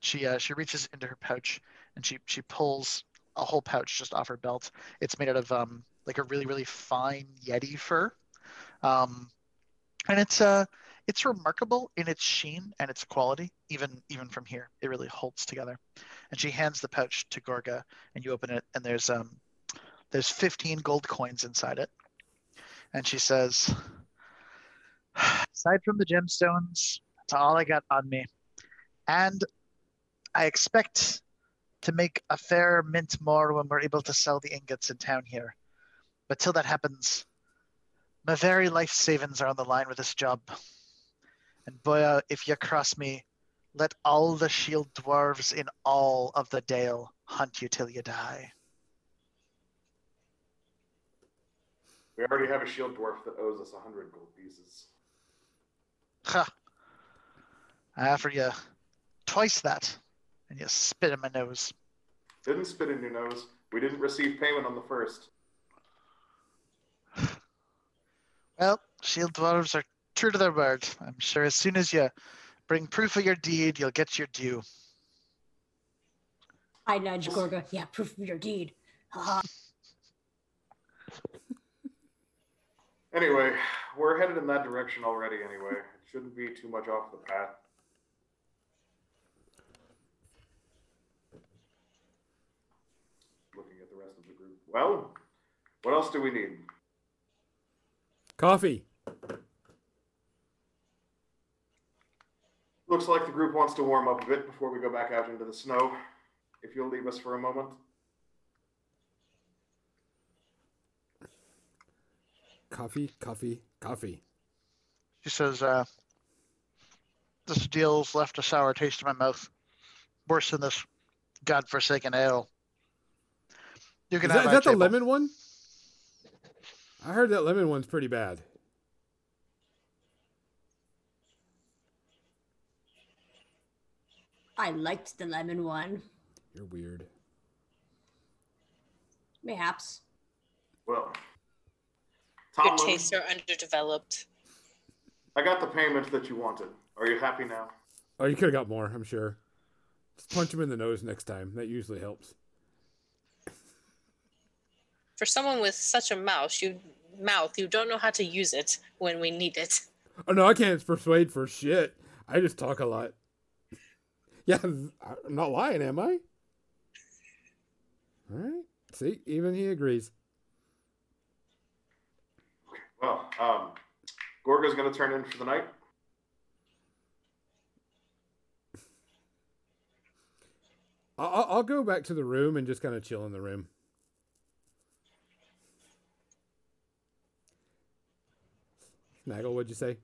She uh, she reaches into her pouch and she she pulls a whole pouch just off her belt. It's made out of um like a really really fine yeti fur, um, and it's uh it's remarkable in its sheen and its quality. Even even from here, it really holds together. And she hands the pouch to Gorga, and you open it, and there's um there's 15 gold coins inside it, and she says, aside from the gemstones, that's all I got on me, and I expect to make a fair mint more when we're able to sell the ingots in town here. But till that happens, my very life savings are on the line with this job. And boya, uh, if you cross me, let all the shield dwarves in all of the Dale hunt you till you die. We already have a shield dwarf that owes us a hundred gold pieces. Ha! I offer you twice that, and you spit in my nose. Didn't spit in your nose. We didn't receive payment on the first. Well, shield dwarves are true to their word. I'm sure as soon as you bring proof of your deed, you'll get your due. I nudge Gorga. Yeah, proof of your deed. Haha. Anyway, we're headed in that direction already anyway. It shouldn't be too much off the path. Looking at the rest of the group. Well, what else do we need? Coffee. Looks like the group wants to warm up a bit before we go back out into the snow. If you'll leave us for a moment. Coffee, coffee, coffee. She says, uh, this deal's left a sour taste in my mouth. Worse than this godforsaken ale. You Is can that, have is our that the lemon one? I heard that lemon one's pretty bad. I liked the lemon one. You're weird. Mayhaps. Well, Your Tomlin, tastes are underdeveloped. I got the payment that you wanted. Are you happy now? Oh, you could have got more, I'm sure. Just punch him in the nose next time. That usually helps. For someone with such a mouth, you mouth, you don't know how to use it when we need it. Oh no, I can't persuade for shit. I just talk a lot. Yeah, I'm not lying, am I? All right. See, even he agrees. Well, um, Gorga's gonna turn in for the night. I'll, I'll- I'll go back to the room and just kind of chill in the room. Snaggle, what'd you say?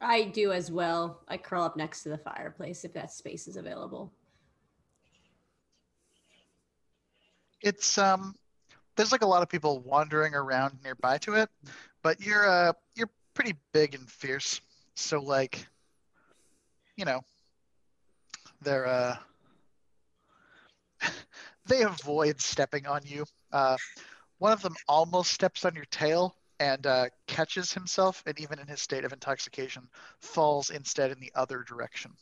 I do as well. I curl up next to the fireplace if that space is available. It's um, there's like a lot of people wandering around nearby to it, but you're uh, you're pretty big and fierce. So like, you know, they're uh, they avoid stepping on you. Uh, one of them almost steps on your tail and uh, catches himself, and even in his state of intoxication, falls instead in the other direction.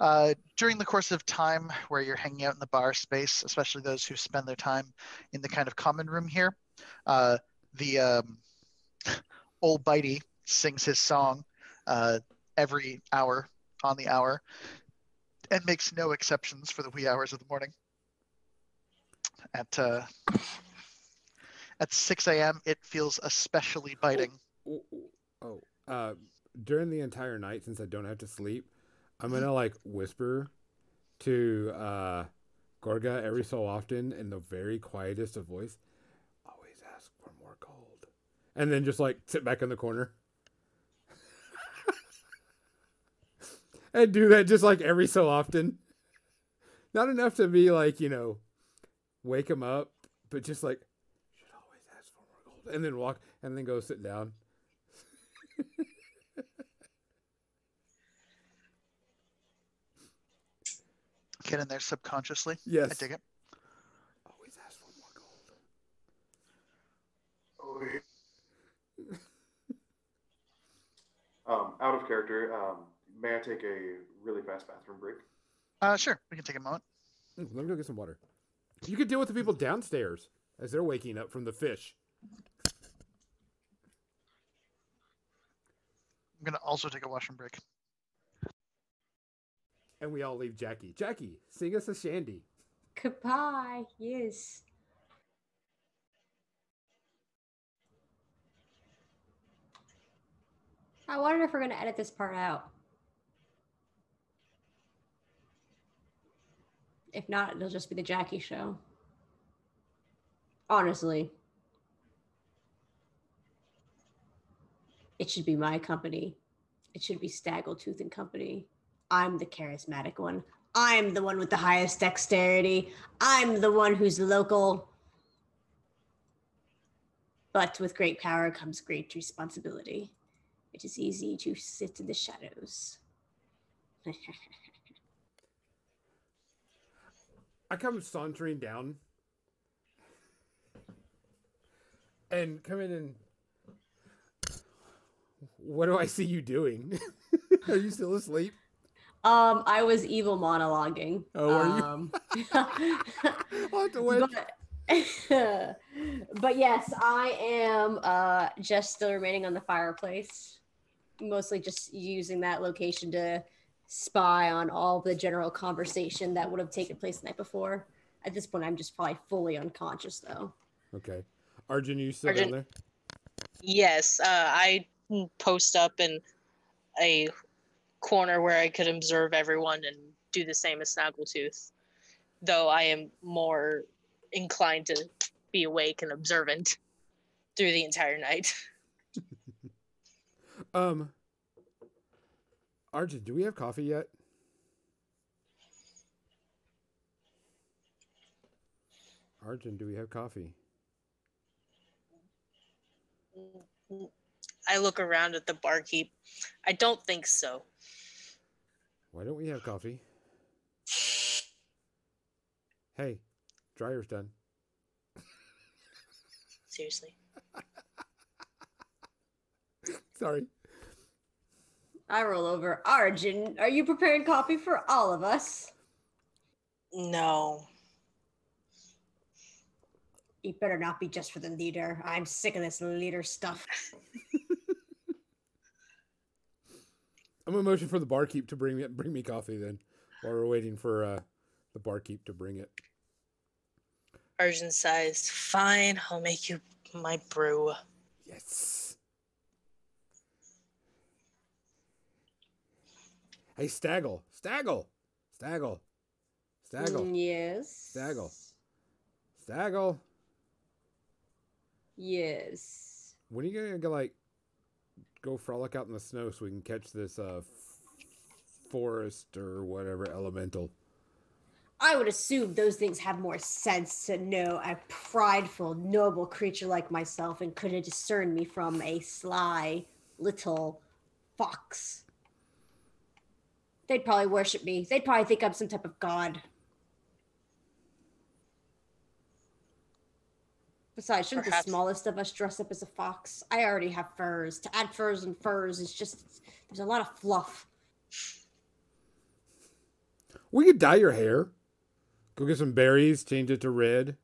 Uh, during the course of time where you're hanging out in the bar space, especially those who spend their time in the kind of common room here, uh, the um, old Bitey sings his song uh, every hour on the hour and makes no exceptions for the wee hours of the morning. At uh, at 6 a.m., it feels especially biting. Oh, oh, uh, during the entire night, since I don't have to sleep, I'm gonna like whisper to uh, Gorga every so often in the very quietest of voice. Always ask for more gold, and then just like sit back in the corner and do that just like every so often. Not enough to be like you know, wake him up, but just like should always ask for more gold, and then walk and then go sit down. Get in there subconsciously. Yes. I dig it. Always ask for more gold. um, out of character. Um, may I take a really fast bathroom break? Uh, sure, we can take a moment. Let me go get some water. You could deal with the people downstairs as they're waking up from the fish. I'm gonna also take a washroom break. And we all leave Jackie. Jackie, sing us a shandy. Goodbye. Yes. I wonder if we're gonna edit this part out. If not, it'll just be the Jackie show. Honestly. It should be my company. It should be Snaggletooth and Company. I'm the charismatic one. I'm the one with the highest dexterity. I'm the one who's local. But with great power comes great responsibility. It is easy to sit in the shadows. I come sauntering down and come in and. What do I see you doing? Are you still asleep? um, I was evil monologuing. Oh, were you? Um, I'll have to wait. but, but yes, I am uh, just still remaining on the fireplace. Mostly just using that location to spy on all the general conversation that would have taken place the night before. At this point, I'm just probably fully unconscious though. Okay. Arjun, are you still Arjun- down there? Yes, uh, I post up in a corner where I could observe everyone and do the same as Snaggletooth. Though I am more inclined to be awake and observant through the entire night. Um, Arjun, do we have coffee yet? Arjun, do we have coffee? I look around at the barkeep. I don't think so. Why don't we have coffee? Hey, dryer's done. Seriously. Sorry. I roll over. Arjun, are you preparing coffee for all of us? No. It better not be just for the leader. I'm sick of this leader stuff. I'm gonna motion for the barkeep to bring me bring me coffee then, while we're waiting for uh, the barkeep to bring it. Arjun sighs. Fine, I'll make you my brew. Yes. Hey, Staggle, Staggle, Staggle, Staggle, Mm, yes. Staggle. Staggle. Yes. When are you gonna go like go frolic out in the snow so we can catch this uh forest or whatever elemental? I would assume those things have more sense to know a prideful, noble creature like myself and couldn't discern me from a sly little fox. They'd probably worship me. They'd probably think I'm some type of god. Besides, shouldn't Perhaps- the smallest of us dress up as a fox? I already have furs. To add furs and furs is just there's a lot of fluff. We could dye your hair. Go get some berries, change it to red.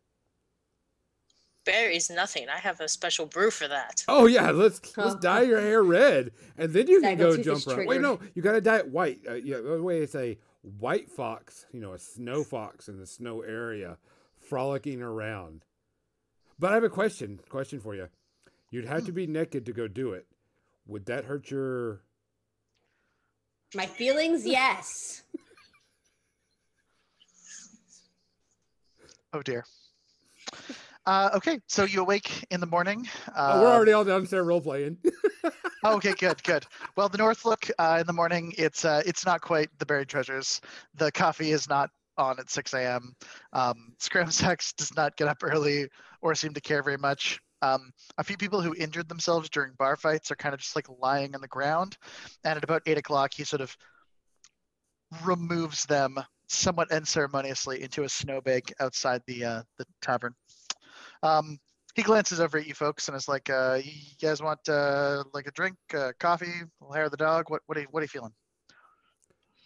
Berries, nothing. I have a special brew for that. Oh yeah, let's let's dye your hair red, and then you can go jump around. Wait, no, you gotta dye it white. Uh, yeah, the way it's a white fox, you know, a snow fox in the snow area, frolicking around. But I have a question. Question for you. You'd have to be naked to go do it. Would that hurt your? My feelings, yes. Oh dear. Uh, okay, so you awake in the morning. Uh, oh, we're already all downstairs role playing. oh, okay, good, good. Well, the Northlook uh, in the morning. It's uh, it's not quite the buried treasures. The coffee is not on at 6 a.m. Um, Scramsax does not get up early or seem to care very much. Um, a few people who injured themselves during bar fights are kind of just like lying on the ground, and at about eight o'clock, he sort of removes them somewhat unceremoniously into a snowbank outside the uh, the tavern. Um, he glances over at you folks and is like, uh, "You guys want uh, like a drink, uh, coffee, hair of the dog? What what are you, what are you feeling?"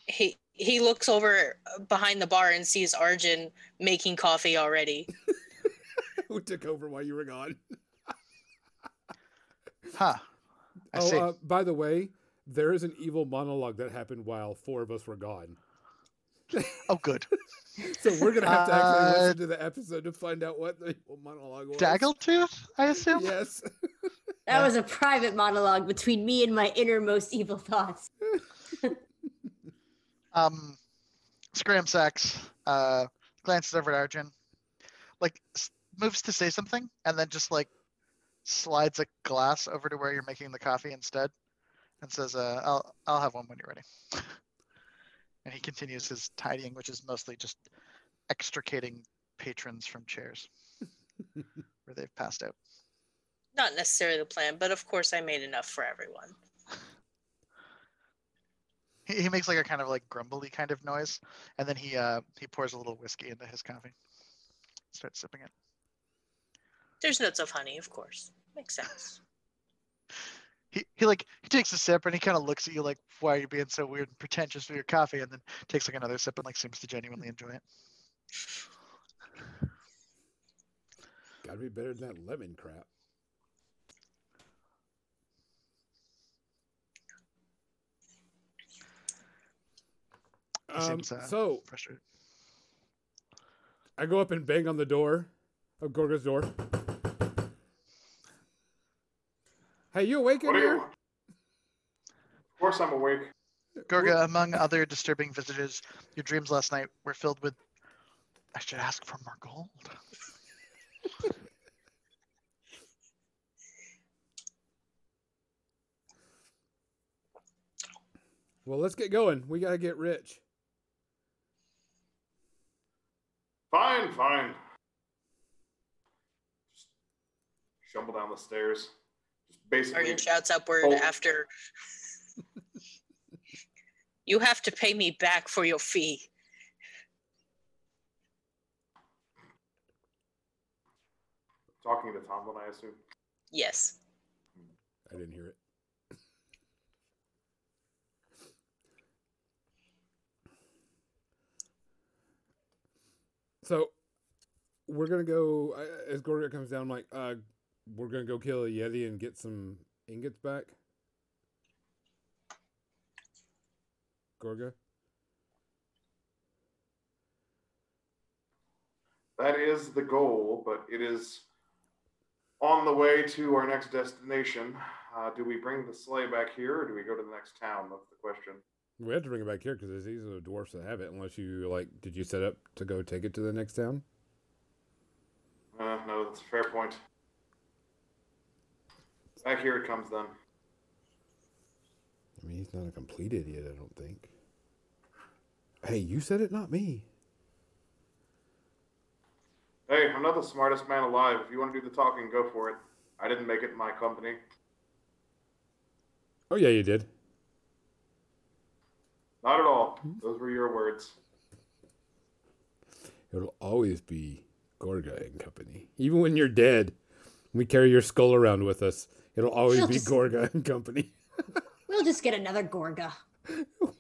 He he looks over behind the bar and sees Arjun making coffee already. Who took over while you were gone? Huh. I oh, see. uh, by the way, there is an evil monologue that happened while four of us were gone. oh, good. So we're gonna have to actually Uh, listen to the episode to find out what the evil monologue was. Snaggletooth, I assume. Yes. That was a private monologue between me and my innermost evil thoughts. Um, Scramsax uh, glances over at Arjun, like s- moves to say something, and then just like slides a glass over to where you're making the coffee instead, and says, uh, "I'll I'll have one when you're ready." and he continues his tidying, which is mostly just extricating patrons from chairs where they've passed out. Not necessarily the plan, but of course I made enough for everyone. He, he makes like a kind of like grumbly kind of noise, and then he uh he pours a little whiskey into his coffee. Starts sipping it. There's notes of honey, of course. Makes sense. He he like he takes a sip and he kind of looks at you like, why are you being so weird and pretentious with your coffee? And then takes like another sip and like seems to genuinely enjoy it. Gotta be better than that lemon crap. Um, seems, uh, so Frustrated. I go up and bang on the door of Gorga's door. Hey, you awake in What are you? here? Of course, I'm awake. Gorga, among other disturbing visages, your dreams last night were filled with. I should ask for more gold. Well, let's get going. We gotta get rich. Fine, fine. Just stumble down the stairs. Just basically. your shouts upward after. you have to pay me back for your fee. Talking to Tomlin, I assume. Yes. I didn't hear it. So we're gonna go as Gorga comes down. I'm Like, uh, we're gonna go kill a yeti and get some ingots back. Gorga. That is the goal, but it is on the way to our next destination. Uh, do we bring the sleigh back here, or do we go to the next town? That's the question. We have to bring it back here because it's these are the dwarfs that have it. Unless you like, did you set up to go take it to the next town? Uh, no, that's a fair point. Back here it comes then. I mean, he's not a complete idiot. I don't think. Hey, you said it, not me. Hey, I'm not the smartest man alive. If you want to do the talking, go for it. I didn't make it in my company. Oh yeah, you did. Not at all. Those were your words. It'll always be Gorga and Company. Even when you're dead, we carry your skull around with us. It'll always She'll be just- Gorga and Company. We'll just get another Gorga. we'll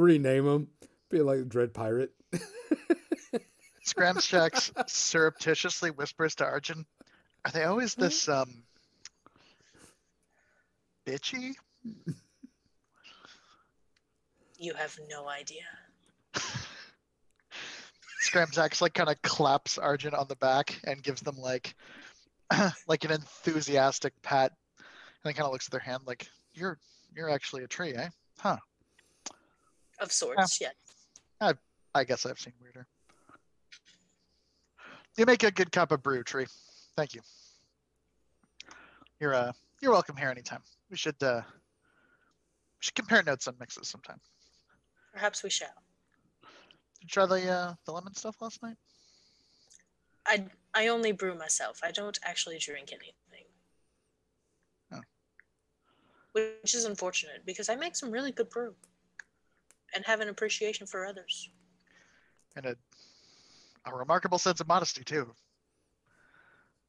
rename him. Be like Dread Pirate. Scramsax surreptitiously whispers to Arjun, "Are they always this um bitchy?" You have no idea. Scramsax like kind of claps Arjun on the back and gives them like like an enthusiastic pat, and then kind of looks at their hand like, "You're you're actually a tree, eh?" Huh. Of sorts, yes. I guess I've seen weirder. You make a good cup of brew, tree. Thank you. You're uh you're welcome here anytime. We should uh we should compare notes on mixes sometime. Perhaps we shall. Did you try the uh the lemon stuff last night? I I only brew myself. I don't actually drink anything. Oh. Which is unfortunate because I make some really good brew and have an appreciation for others. And a a remarkable sense of modesty too.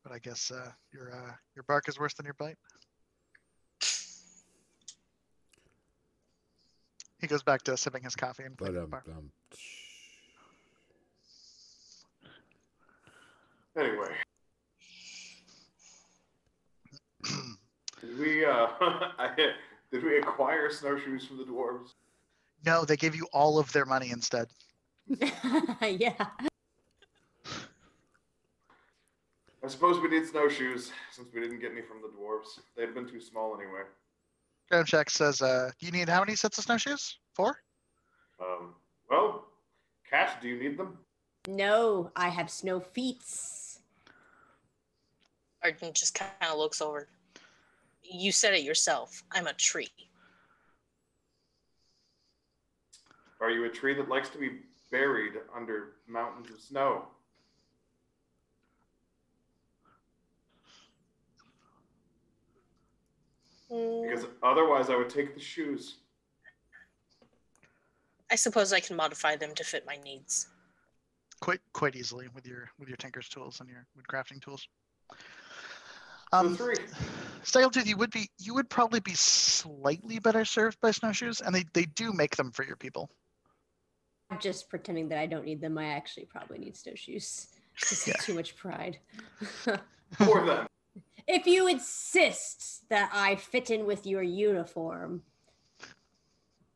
But I guess uh your uh your bark is worse than your bite. He goes back to sipping his coffee and But playing um, bar. um Anyway, did we uh, I, did we acquire snowshoes from the dwarves? no, they gave you all of their money instead. yeah. I suppose we need snowshoes since we didn't get any from the dwarves. They'd have been too small anyway. Scramsax says, uh, do you need how many sets of snowshoes? Four? Um, well, Cash, do you need them? No, I have snow feet. Arden just kind of looks over. You said it yourself. I'm a tree. Are you a tree that likes to be buried under mountains of snow? Because otherwise, I would take the shoes. I suppose I can modify them to fit my needs. Quite quite easily with your with your tinker's tools and your wood crafting tools. So Um, three. Snaggletooth, you would be you would probably be slightly better served by snowshoes, and they, they do make them for your people. I'm just pretending that I don't need them. I actually probably need snowshoes. This Yeah. is too much pride. Four then. If you insist that I fit in with your uniform,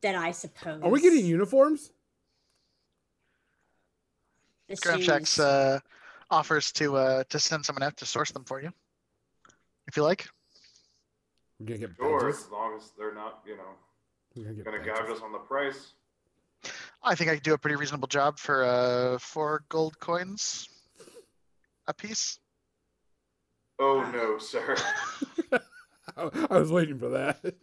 then I suppose. are we getting uniforms? the Scramsax uh, offers to uh, to send someone out to source them for you, if you like. We're gonna get Sure, badges. as long as they're not, you know, We're gonna get gonna gouge us on the price. I think I could do a pretty reasonable job for uh, four gold coins a piece. Oh no, sir. I, I was waiting for that.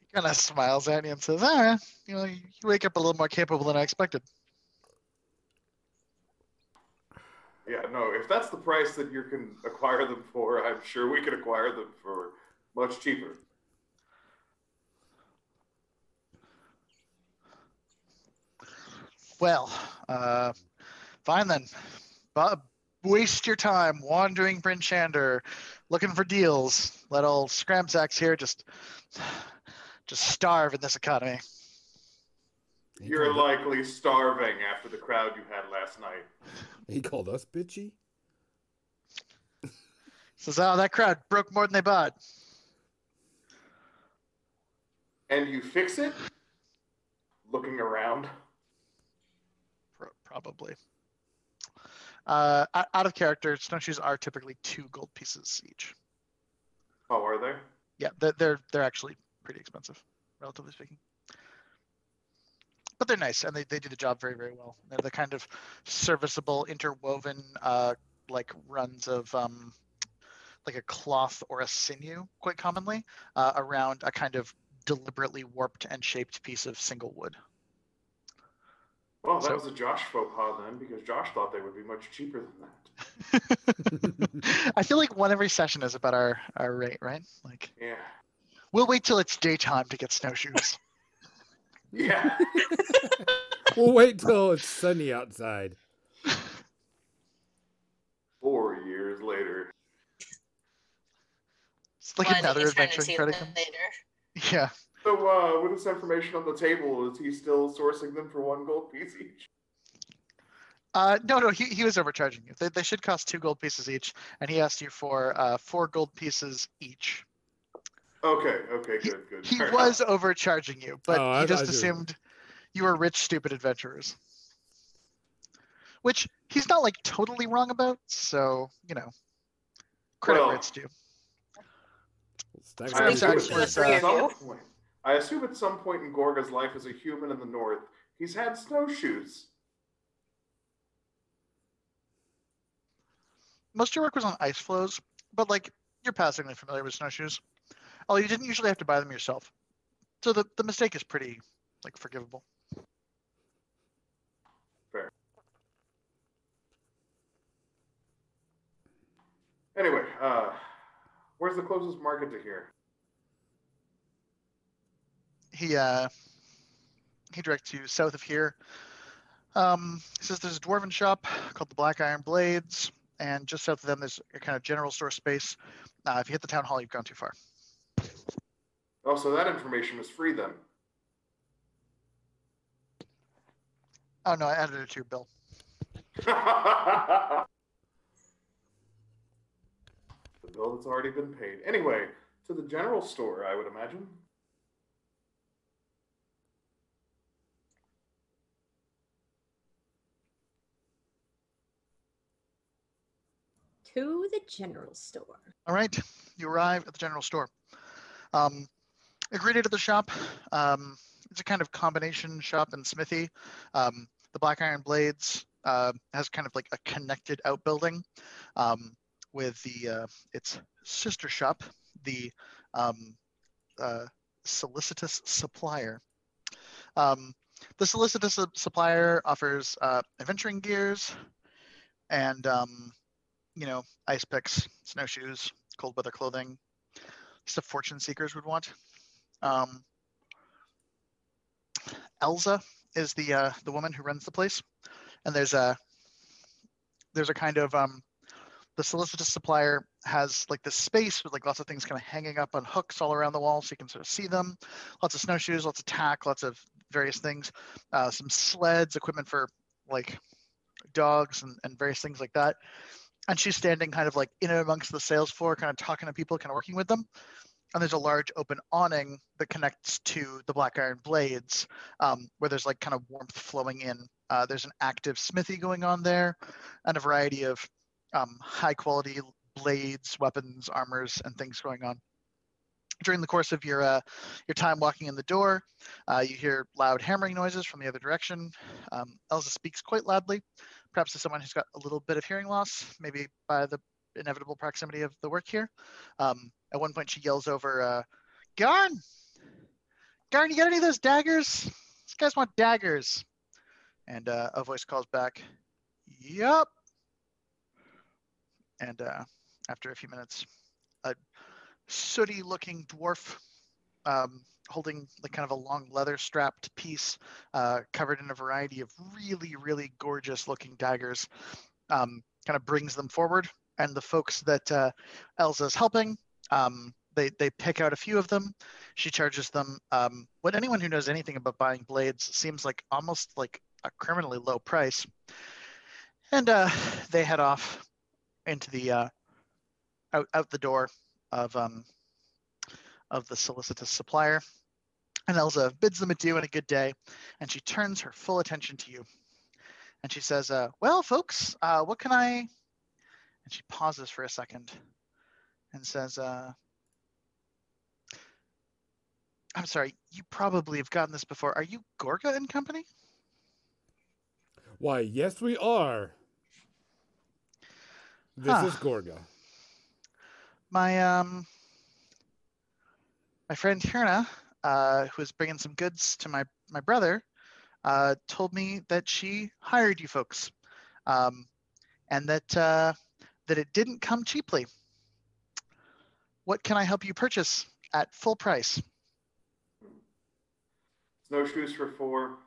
He kind of smiles at you and says, "Ah, you know, you wake up a little more capable than I expected." Yeah, no, if that's the price that you can acquire them for, I'm sure we can acquire them for much cheaper. Well, uh, fine then. Bob, waste your time wandering Bryn Shander, looking for deals. Let old Scramsax here just just starve in this economy. He You're called, likely starving after the crowd you had last night. he called us bitchy. Says, oh, that crowd broke more than they bought. And you fix it? Looking around. Pro- Probably. Uh, out of character, snowshoes are typically two gold pieces each. Oh, are they? Yeah, they're they're, they're actually pretty expensive, relatively speaking. But they're nice and they, they do the job very, very well. They're the kind of serviceable, interwoven uh, like runs of um, like a cloth or a sinew, quite commonly, uh, around a kind of deliberately warped and shaped piece of single wood. Well, that So- was a Josh faux pas then, because Josh thought they would be much cheaper than that. I feel like one every session is about our, our rate, right? Like Yeah. we'll wait till it's daytime to get snowshoes. Yeah. we'll wait till it's sunny outside. Four years later. It's like One another adventure in Credit later. Yeah. So, uh, with this information on the table, is he still sourcing them for one gold piece each? Uh, no, no, he, he was overcharging you. They, they should cost two gold pieces each, and he asked you for uh, four gold pieces each. Okay, okay, good, good. He Fair was overcharging you, but Oh, I- he just I see. assumed you were rich, stupid adventurers. Which he's not like totally wrong about, so, you know, credit Well, where it's due. Stack I it assume up. it for the was, three of you. some point, I assume at some point in Gorga's life as a human in the north, he's had snowshoes. Most of your work was on ice flows, but like you're passingly familiar with snowshoes. Although you didn't usually have to buy them yourself. So the, the mistake is pretty like forgivable. Fair. Anyway, uh, where's the closest market to here? He uh he directs you south of here. Um, he says there's a dwarven shop called the Black Iron Blades, and just south of them there's a kind of general store space. Uh, if you hit the town hall, you've gone too far. Oh, so that information was free then. Oh no, I added it to your bill. the bill that's already been paid. Anyway, to the general store, I would imagine. To the general store. All right, you arrive at the general store. Um, you're greeted at the shop. Um, it's a kind of combination shop and smithy. Um, the Black Iron Blades uh, has kind of like a connected outbuilding um, with the uh, its sister shop, the um, uh, Solicitous Supplier. Um, the Solicitous Supplier offers uh, adventuring gears and um, you know ice picks, snowshoes, cold weather clothing, stuff fortune seekers would want. Um, Elza is the uh, the woman who runs the place, and there's a there's a kind of um, the solicitous supplier has like this space with like lots of things kind of hanging up on hooks all around the wall, so you can sort of see them. Lots of snowshoes, lots of tack, lots of various things, uh, some sleds, equipment for like dogs and, and various things like that and she's standing kind of like in and amongst the sales floor, kind of talking to people, kind of working with them. And there's a large open awning that connects to the Black Iron Blades, um, where there's like kind of warmth flowing in. Uh, there's an active smithy going on there, and a variety of um, high quality blades, weapons, armors, and things going on. During the course of your uh, your time walking in the door, uh, you hear loud hammering noises from the other direction. Um, Elsa speaks quite loudly, perhaps to someone who's got a little bit of hearing loss, maybe by the inevitable proximity of the work here. Um, at one point, she yells over, uh, Garn! Garn, you got any of those daggers? These guys want daggers. And uh, a voice calls back, Yup. And uh, after a few minutes, a sooty looking dwarf um, holding like kind of a long leather strapped piece uh, covered in a variety of really, really gorgeous looking daggers, um, kind of brings them forward. And the folks that uh, is helping, um, they they pick out a few of them. She charges them um, what anyone who knows anything about buying blades seems like almost like a criminally low price. And uh, they head off into the uh, out out the door of um, of the solicitous supplier. And Elsa bids them adieu and a good day, and she turns her full attention to you. And she says, uh, "Well, folks, uh, what can I?" And she pauses for a second, and says, uh, "I'm sorry, you probably have gotten this before. Are you Gorga and Company?" Why, yes, we are. This Huh. is Gorga. my um my friend Hirna, uh, who was bringing some goods to my my brother, uh, told me that she hired you folks, um, and that uh, that it didn't come cheaply. What can I help you purchase at full price? Snowshoes for four,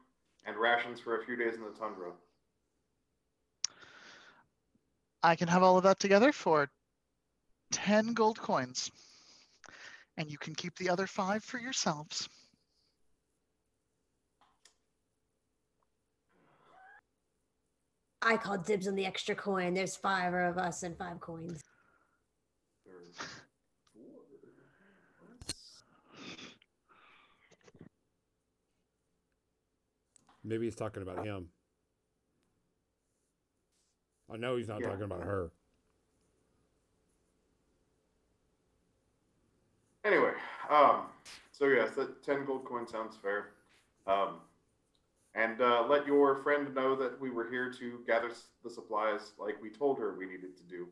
and rations for a few days in the tundra. I can have all of that together for ten gold coins, and you can keep the other five for yourselves. I call dibs on the extra coin. There's five of us and five coins. Maybe he's talking about him. Oh, I know he's not Yeah. talking about her. Anyway, um, so yes, that ten gold coin sounds fair. Um, and uh, let your friend know that we were here to gather the supplies like we told her we needed to do.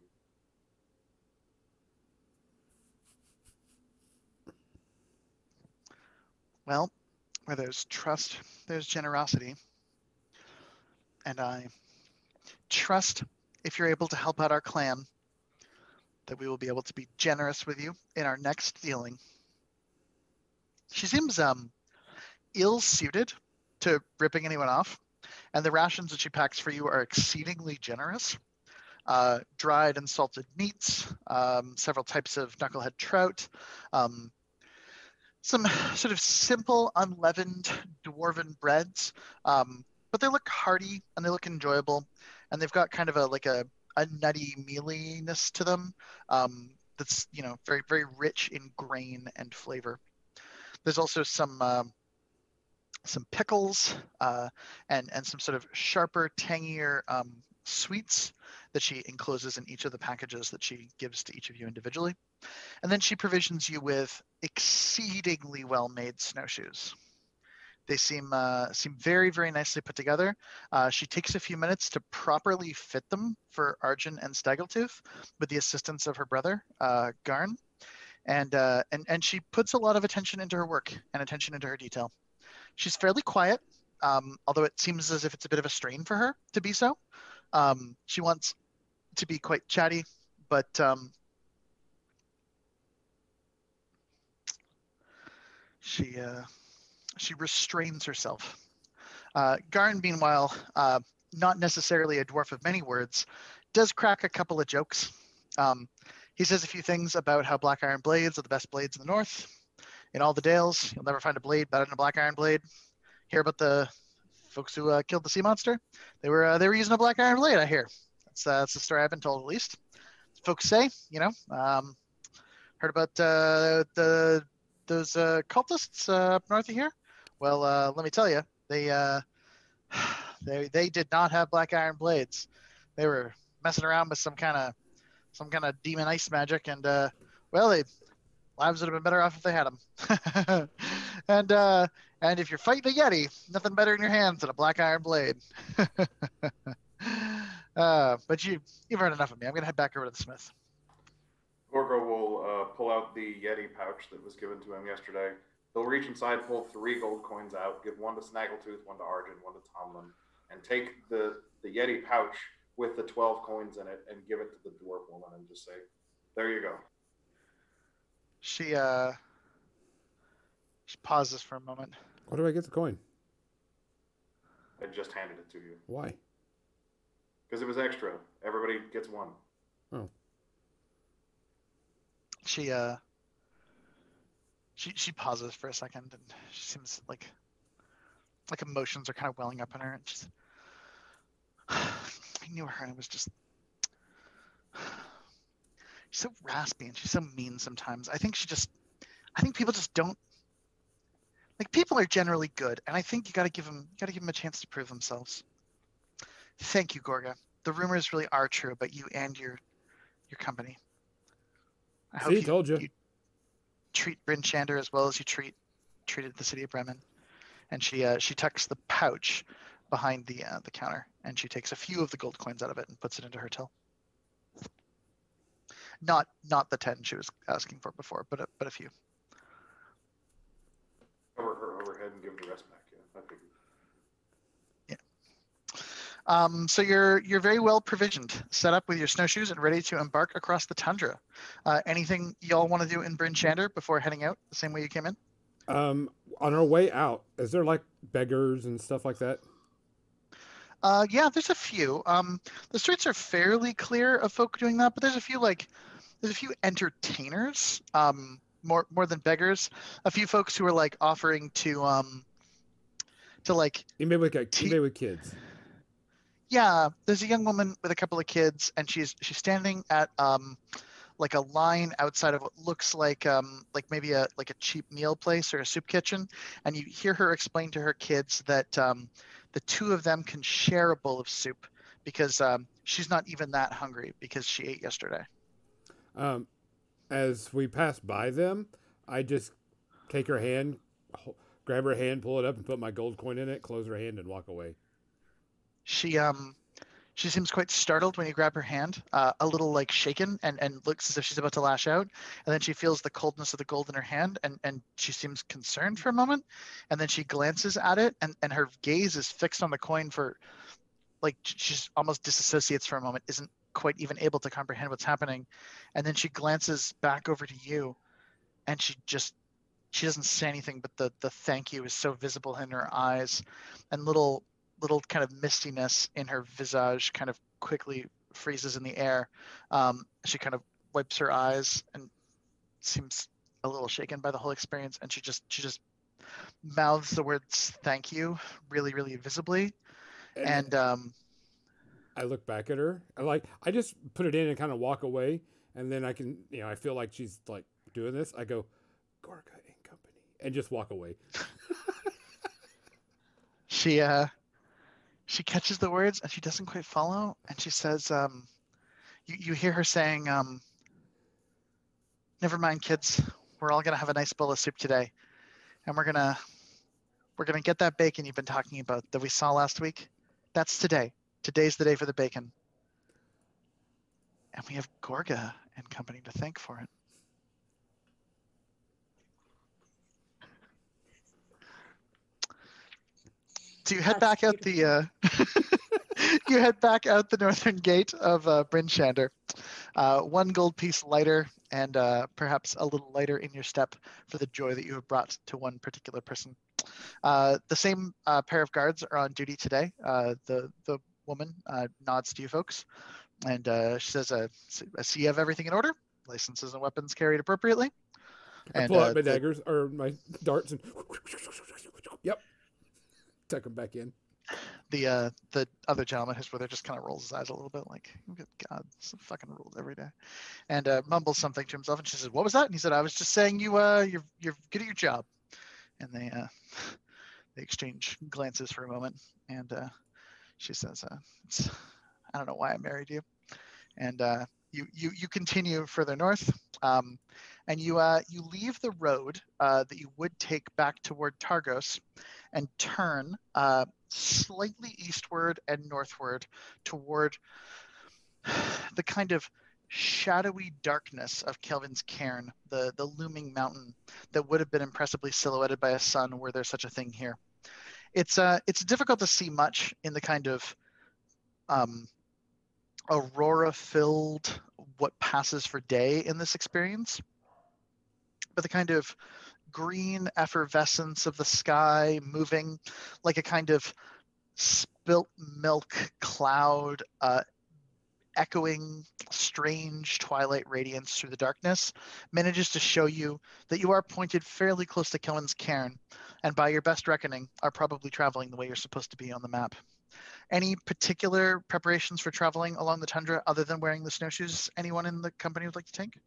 Well, where there's trust, there's generosity. And I trust if you're able to help out our clan, that we will be able to be generous with you in our next dealing. She seems um, ill suited to ripping anyone off, and the rations that she packs for you are exceedingly generous. Uh, dried and salted meats, um, several types of knucklehead trout, um, some sort of simple, unleavened dwarven breads, um, but they look hearty and they look enjoyable, and they've got kind of a like a, a nutty mealiness to them um, that's you know very very rich in grain and flavor. There's also some um, some pickles uh, and and some sort of sharper, tangier um, sweets that she encloses in each of the packages that she gives to each of you individually. And then she provisions you with exceedingly well-made snowshoes. They seem uh, seem very very nicely put together. Uh, she takes a few minutes to properly fit them for Arjun and Snaggletooth with the assistance of her brother uh, Garn, and uh, and and she puts a lot of attention into her work and attention into her detail. She's fairly quiet, um, although it seems as if it's a bit of a strain for her to be so. Um, she wants to be quite chatty, but um, she uh, she restrains herself. Uh, Garn, meanwhile, uh, not necessarily a dwarf of many words, does crack a couple of jokes. Um, he says a few things about how black iron blades are the best blades in the north. In all the dales, you'll never find a blade better than a black iron blade. Hear about the folks who uh, killed the sea monster? They were uh, they were using a black iron blade. I hear. That's uh, that's the story I've been told at least. Folks say, you know, um, heard about uh, the those uh, cultists uh, up north of here. Well, uh, let me tell you, they uh, they they did not have black iron blades. They were messing around with some kind of some kind of demon ice magic, and uh, well, they lives would have been better off if they had them. and uh, and if you're fighting a yeti, nothing better in your hands than a black iron blade. uh, but you you've heard enough of me. I'm gonna head back over to the smith. Gorga will uh, pull out the Yeti pouch that was given to him yesterday. He'll reach inside, pull three gold coins out, give one to Snaggletooth, one to Arjun, one to Tomlin, and take the, the Yeti pouch with the 12 coins in it and give it to the dwarf woman and just say, There you go. She uh she pauses for a moment. Where do I get the coin? I just handed it to you. Why? because it was extra. Everybody gets one. Oh. She uh she she pauses for a second and she seems like like emotions are kind of welling up in her and she's I knew her and it was just she's so raspy and she's so mean sometimes. I think she just I think people just don't like people are generally good and I think you got to give them you got to give them a chance to prove themselves. Thank you, Gorga. The rumors really are true about you and your your company. I See, told you. you treat Bryn Shander as well as you treat treated the city of Bremen. And she uh, she tucks the pouch behind the uh, the counter, and she takes a few of the gold coins out of it and puts it into her till. Not not the ten she was asking for before, but a, but a few. Cover her overhead and give her the rest back. Yeah, I figured. Um, so you're you're very well provisioned, set up with your snowshoes and ready to embark across the tundra. Uh, anything y'all want to do in Bryn Shander before heading out the same way you came in? Um, on our way out, is there like beggars and stuff like that? Uh, yeah, there's a few. Um, the streets are fairly clear of folk doing that, but there's a few like there's a few entertainers, um, more more than beggars. A few folks who are like offering to um, to like you Maybe with like, T- maybe with kids. Yeah. There's a young woman with a couple of kids, and she's she's standing at um, like a line outside of what looks like um like maybe a like a cheap meal place or a soup kitchen, and you hear her explain to her kids that um, the two of them can share a bowl of soup because um, she's not even that hungry because she ate yesterday. Um, as we pass by them, I just take her hand, grab her hand, pull it up, and put my gold coin in it, close her hand, and walk away. She um she seems quite startled when you grab her hand, uh, a little like shaken and, and looks as if she's about to lash out. And then she feels the coldness of the gold in her hand and, and she seems concerned for a moment. And then she glances at it and, and her gaze is fixed on the coin for like she's almost disassociates for a moment, isn't quite even able to comprehend what's happening. And then she glances back over to you and she just she doesn't say anything, but the the thank you is so visible in her eyes and little little kind of mistiness in her visage kind of quickly freezes in the air. Um, she kind of wipes her eyes and seems a little shaken by the whole experience, and she just she just mouths the words "thank you" really, really visibly, and um, I look back at her. I like I just put it in and kind of walk away, and then I can you know I feel like she's like doing this. I go, Gorga and Company, and just walk away. she uh, she catches the words and she doesn't quite follow, and she says, um, "You you hear her saying, um, never mind, kids. We're all gonna have a nice bowl of soup today, and we're gonna we're gonna get that bacon you've been talking about that we saw last week. That's today. Today's the day for the bacon, and we have Gorga and company to thank for it." So you head That's back out the uh, you head back out the northern gate of uh, Bryn Shander, uh, one gold piece lighter and uh, perhaps a little lighter in your step for the joy that you have brought to one particular person. Uh, the same uh, pair of guards are on duty today. Uh, the the woman uh, nods to you folks, and uh, she says, uh, "I see you have everything in order. Licenses and weapons carried appropriately." I And, pull uh, out my the- daggers or my darts and yep, tuck them back in. the uh the other gentleman who's with her just kind of rolls his eyes a little bit like good god some fucking rules every day. And uh mumbles something to himself and she says what was that? And he said i was just saying you uh you're you're good at your job. And they uh they exchange glances for a moment and uh she says uh i don't know why i married you. And uh you you you continue further north um and you uh you leave the road uh that you would take back toward Targos and turn uh slightly eastward and northward toward the kind of shadowy darkness of Kelvin's Cairn, the, the looming mountain that would have been impressively silhouetted by a sun were there such a thing here. It's uh it's difficult to see much in the kind of um, aurora filled what passes for day in this experience. But the kind of green effervescence of the sky moving like a kind of spilt milk cloud uh, echoing strange twilight radiance through the darkness manages to show you that you are pointed fairly close to Kelvin's Cairn, and by your best reckoning, are probably traveling the way you're supposed to be on the map. Any particular preparations for traveling along the tundra other than wearing the snowshoes anyone in the company would like to take?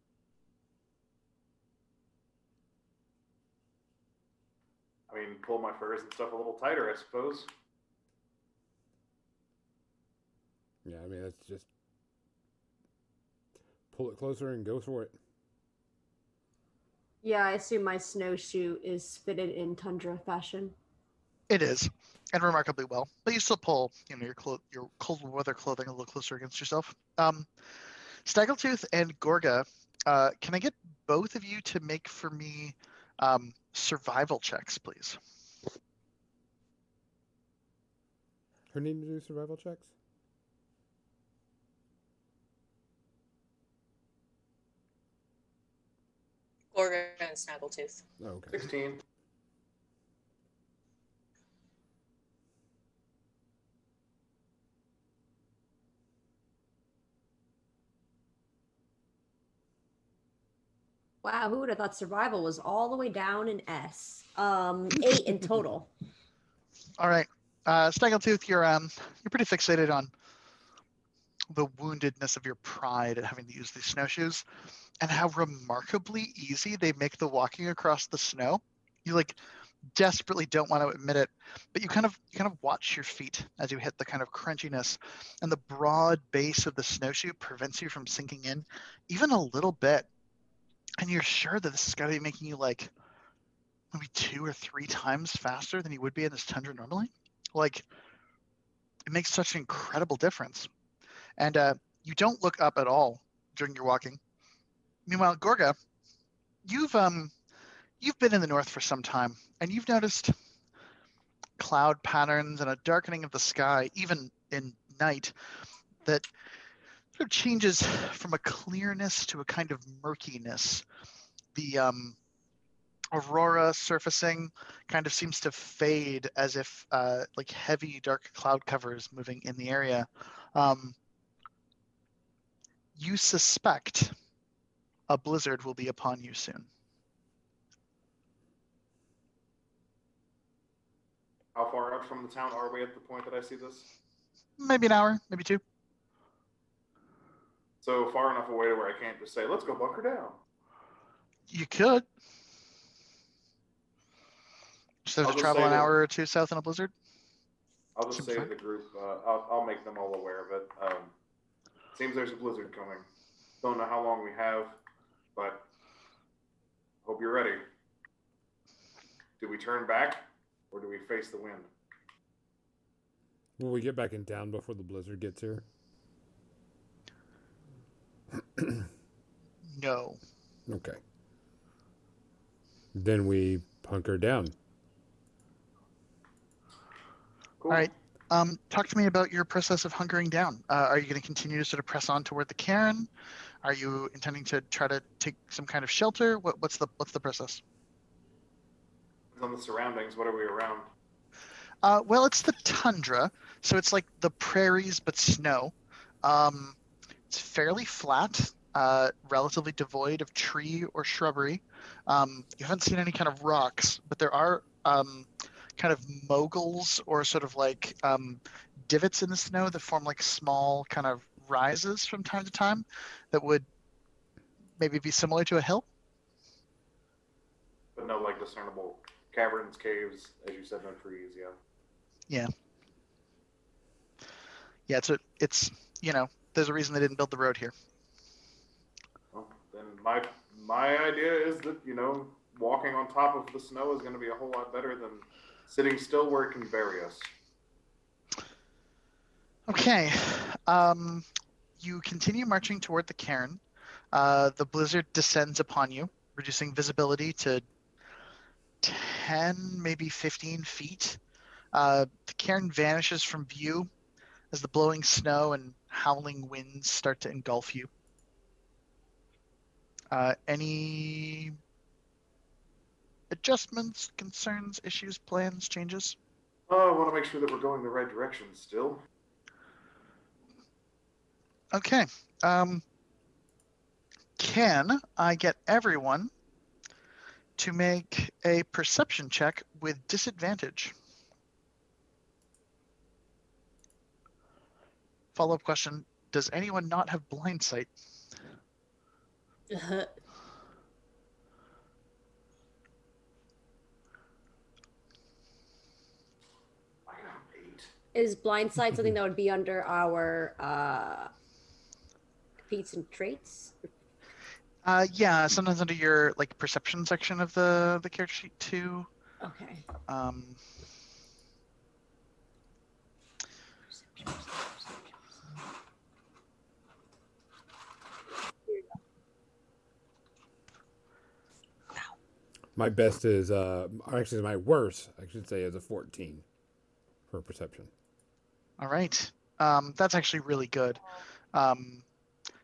I mean, pull my furs and stuff a little tighter, I suppose. Yeah, I mean, that's just pull it closer and go for it. Yeah, I assume my snowshoe is fitted in tundra fashion. It is, and remarkably well. But you still pull, you know, your clo- your cold weather clothing a little closer against yourself. Um, Snaggletooth and Gorga, uh, can I get both of you to make for me um, survival checks, please? Her need to do survival checks? Gorga and Snaggletooth. Oh, okay. 16. Wow, who would have thought survival was all the way down in S? Um, eight in total. All right, uh, Snaggletooth, you're um, you're pretty fixated on the woundedness of your pride at having to use these snowshoes, and how remarkably easy they make the walking across the snow. You like desperately don't want to admit it, but you kind of you kind of watch your feet as you hit the kind of crunchiness, and the broad base of the snowshoe prevents you from sinking in even a little bit. And you're sure that this is got to be making you like maybe two or three times faster than you would be in this tundra normally. Like it makes such an incredible difference. And uh, you don't look up at all during your walking. Meanwhile, Gorga, you've um you've been in the north for some time, and you've noticed cloud patterns and a darkening of the sky, even in night, that of changes from a clearness to a kind of murkiness. The um, aurora surfacing kind of seems to fade as if uh, like heavy dark cloud covers moving in the area. Um, you suspect a blizzard will be upon you soon. How far out from the town are we at the point that I see this? Maybe an hour, maybe two. So far enough away to where I can't just say, let's go bunker down. You could. Just have I'll to just travel say an that- hour or two south in a blizzard. I'll just Seems say to the group, uh, I'll, I'll make them all aware of it. Um, seems there's a blizzard coming. Don't know how long we have, but hope you're ready. Do we turn back or do we face the wind? Will we get back in town before the blizzard gets here? No. Okay. Then we hunker down. Cool. All right. Um, talk to me about your process of hunkering down. Uh, are you going to continue to sort of press on toward the cairn? Are you intending to try to take some kind of shelter? What, what's the what's the process? On the surroundings, what are we around? Uh, well, it's the tundra, so it's like the prairies but snow. Um, it's fairly flat, uh, relatively devoid of tree or shrubbery. Um, you haven't seen any kind of rocks, but there are um, kind of moguls or sort of like um, divots in the snow that form like small kind of rises from time to time that would maybe be similar to a hill. But no like discernible caverns, caves, as you said, no trees, yeah. Yeah, Yeah. it's a, it's you know, there's a reason they didn't build the road here. Well, then my my idea is that you know walking on top of the snow is going to be a whole lot better than sitting still where it can bury us. Okay. Um, you continue marching toward the cairn. Uh, the blizzard descends upon you, reducing visibility to 10, maybe 15 feet. Uh, the cairn vanishes from view as the blowing snow and howling winds start to engulf you. Uh, any adjustments, concerns, issues, plans, changes? Oh, I want to make sure that we're going the right direction still. Okay. Um, can I get everyone to make a perception check with disadvantage? Follow up question Does anyone not have blind sight? Uh, I got an eight. Is blindsight something that would be under our uh, feats and traits? Uh, yeah, sometimes under your like perception section of the the character sheet too. Okay. Um, perception. My best is uh, actually my worst, I should say, is a fourteen for perception. all right. Um, that's actually really good. Um,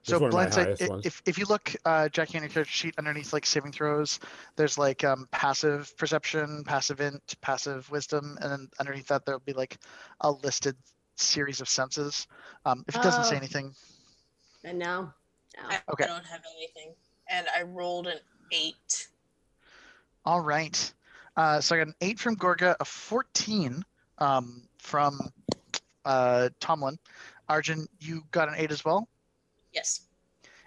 so one of my blind sight. highest i- If if you look, uh, Jackie, on your character sheet underneath like saving throws, there's like um, passive perception, passive int, passive wisdom, and then underneath that there'll be like a listed series of senses. Um, if it doesn't say Oh. anything, And now, I, now. Okay. I don't have anything, and I rolled an eight. All right. Uh, so I got an eight from Gorga, a fourteen um, from uh, Tomlin. Arjun, you got an eight as well, Yes.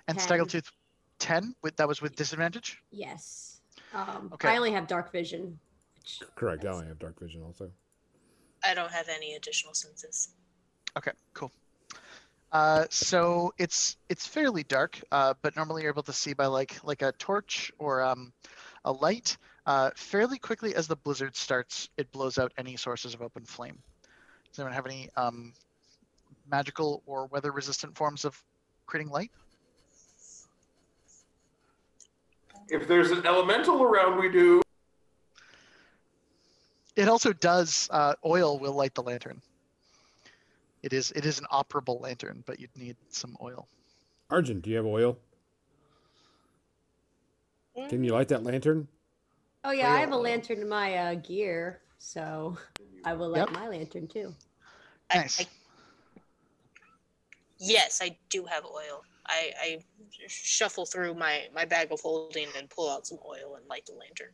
and Ten. Snaggletooth, ten. With that was with disadvantage. yes. Um, Okay. I only have dark vision. Which Correct. I only have dark vision also. I don't have any additional senses. Okay, cool. Uh, so it's it's fairly dark, uh, but normally you're able to see by like like a torch or um, a light. Uh, fairly quickly as the blizzard starts, it blows out any sources of open flame. Does anyone have any um, magical or weather-resistant forms of creating light? If there's an elemental around, we do. It also does. Uh, oil will light the lantern. It is it is an operable lantern, but you'd need some oil. Arjun, do you have oil? Can you light that lantern? Oh yeah, I have a lantern in my uh, gear, so I will light Yep. my lantern too. Nice. I, yes, I do have oil. I, I shuffle through my, my bag of holding and pull out some oil and light the lantern.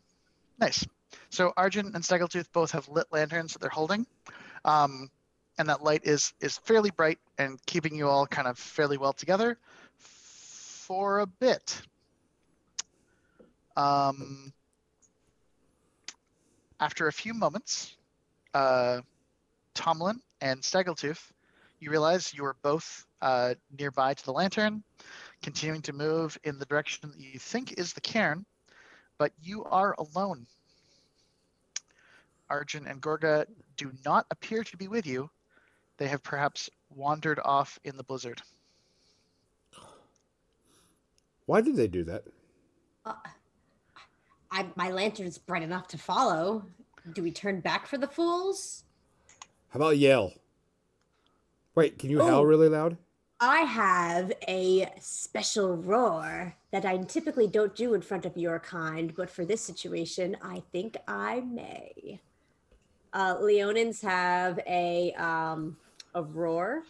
Nice. So Arjun and Snaggletooth both have lit lanterns that they're holding, um, and that light is is fairly bright and keeping you all kind of fairly well together for a bit. Um, after a few moments, uh, Tomlin and Snaggletooth, you realize you are both uh, nearby to the lantern, continuing to move in the direction that you think is the cairn, but you are alone. Arjun and Gorga do not appear to be with you. They have perhaps wandered off in the blizzard. Why did they do that? Uh, I my lantern's bright enough to follow. Do we turn back for the fools? How about yell? Wait, can you Oh. howl really loud? I have a special roar that I typically don't do in front of your kind, but for this situation, I think I may. Uh, Leonins have a um, a roar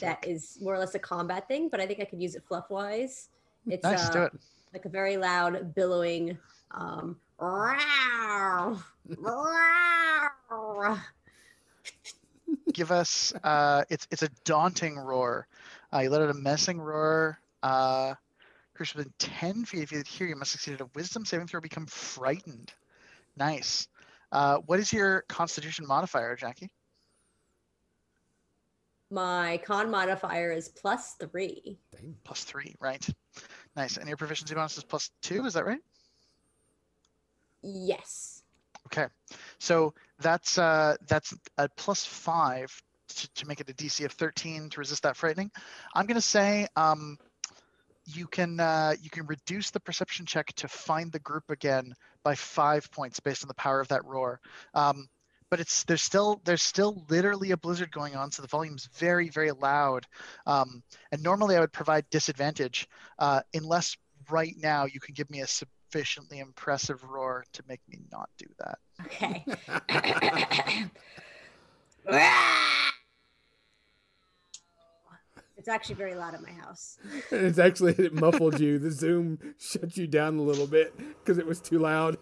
that is more or less a combat thing, but I think I could use it fluff wise. It's nice, uh, it. like a very loud billowing um "Row, row." Give us. Uh, it's it's a daunting roar. Uh, you let out a menacing roar. Uh, creature within ten feet of you that hear you must succeed at a Wisdom saving throw. Become frightened. Nice. Uh, what is your Constitution modifier, Jackie? my con modifier is plus three Dang. Plus three, right? Nice. And your proficiency bonus is plus two. Is that right? Yes Okay, so that's uh, that's a plus five to, to make it a DC of 13 to resist that frightening. I'm gonna say um, you can uh, you can reduce the perception check to find the group again by five points based on the power of that roar. Um, but it's there's still there's still literally a blizzard going on, so the volume's very very loud. Um, and normally I would provide disadvantage uh, unless right now you can give me a sub- sufficiently impressive roar to make me not do that. Okay. it's actually very loud at my house. It's actually it muffled you. The Zoom shut you down a little bit because it was too loud.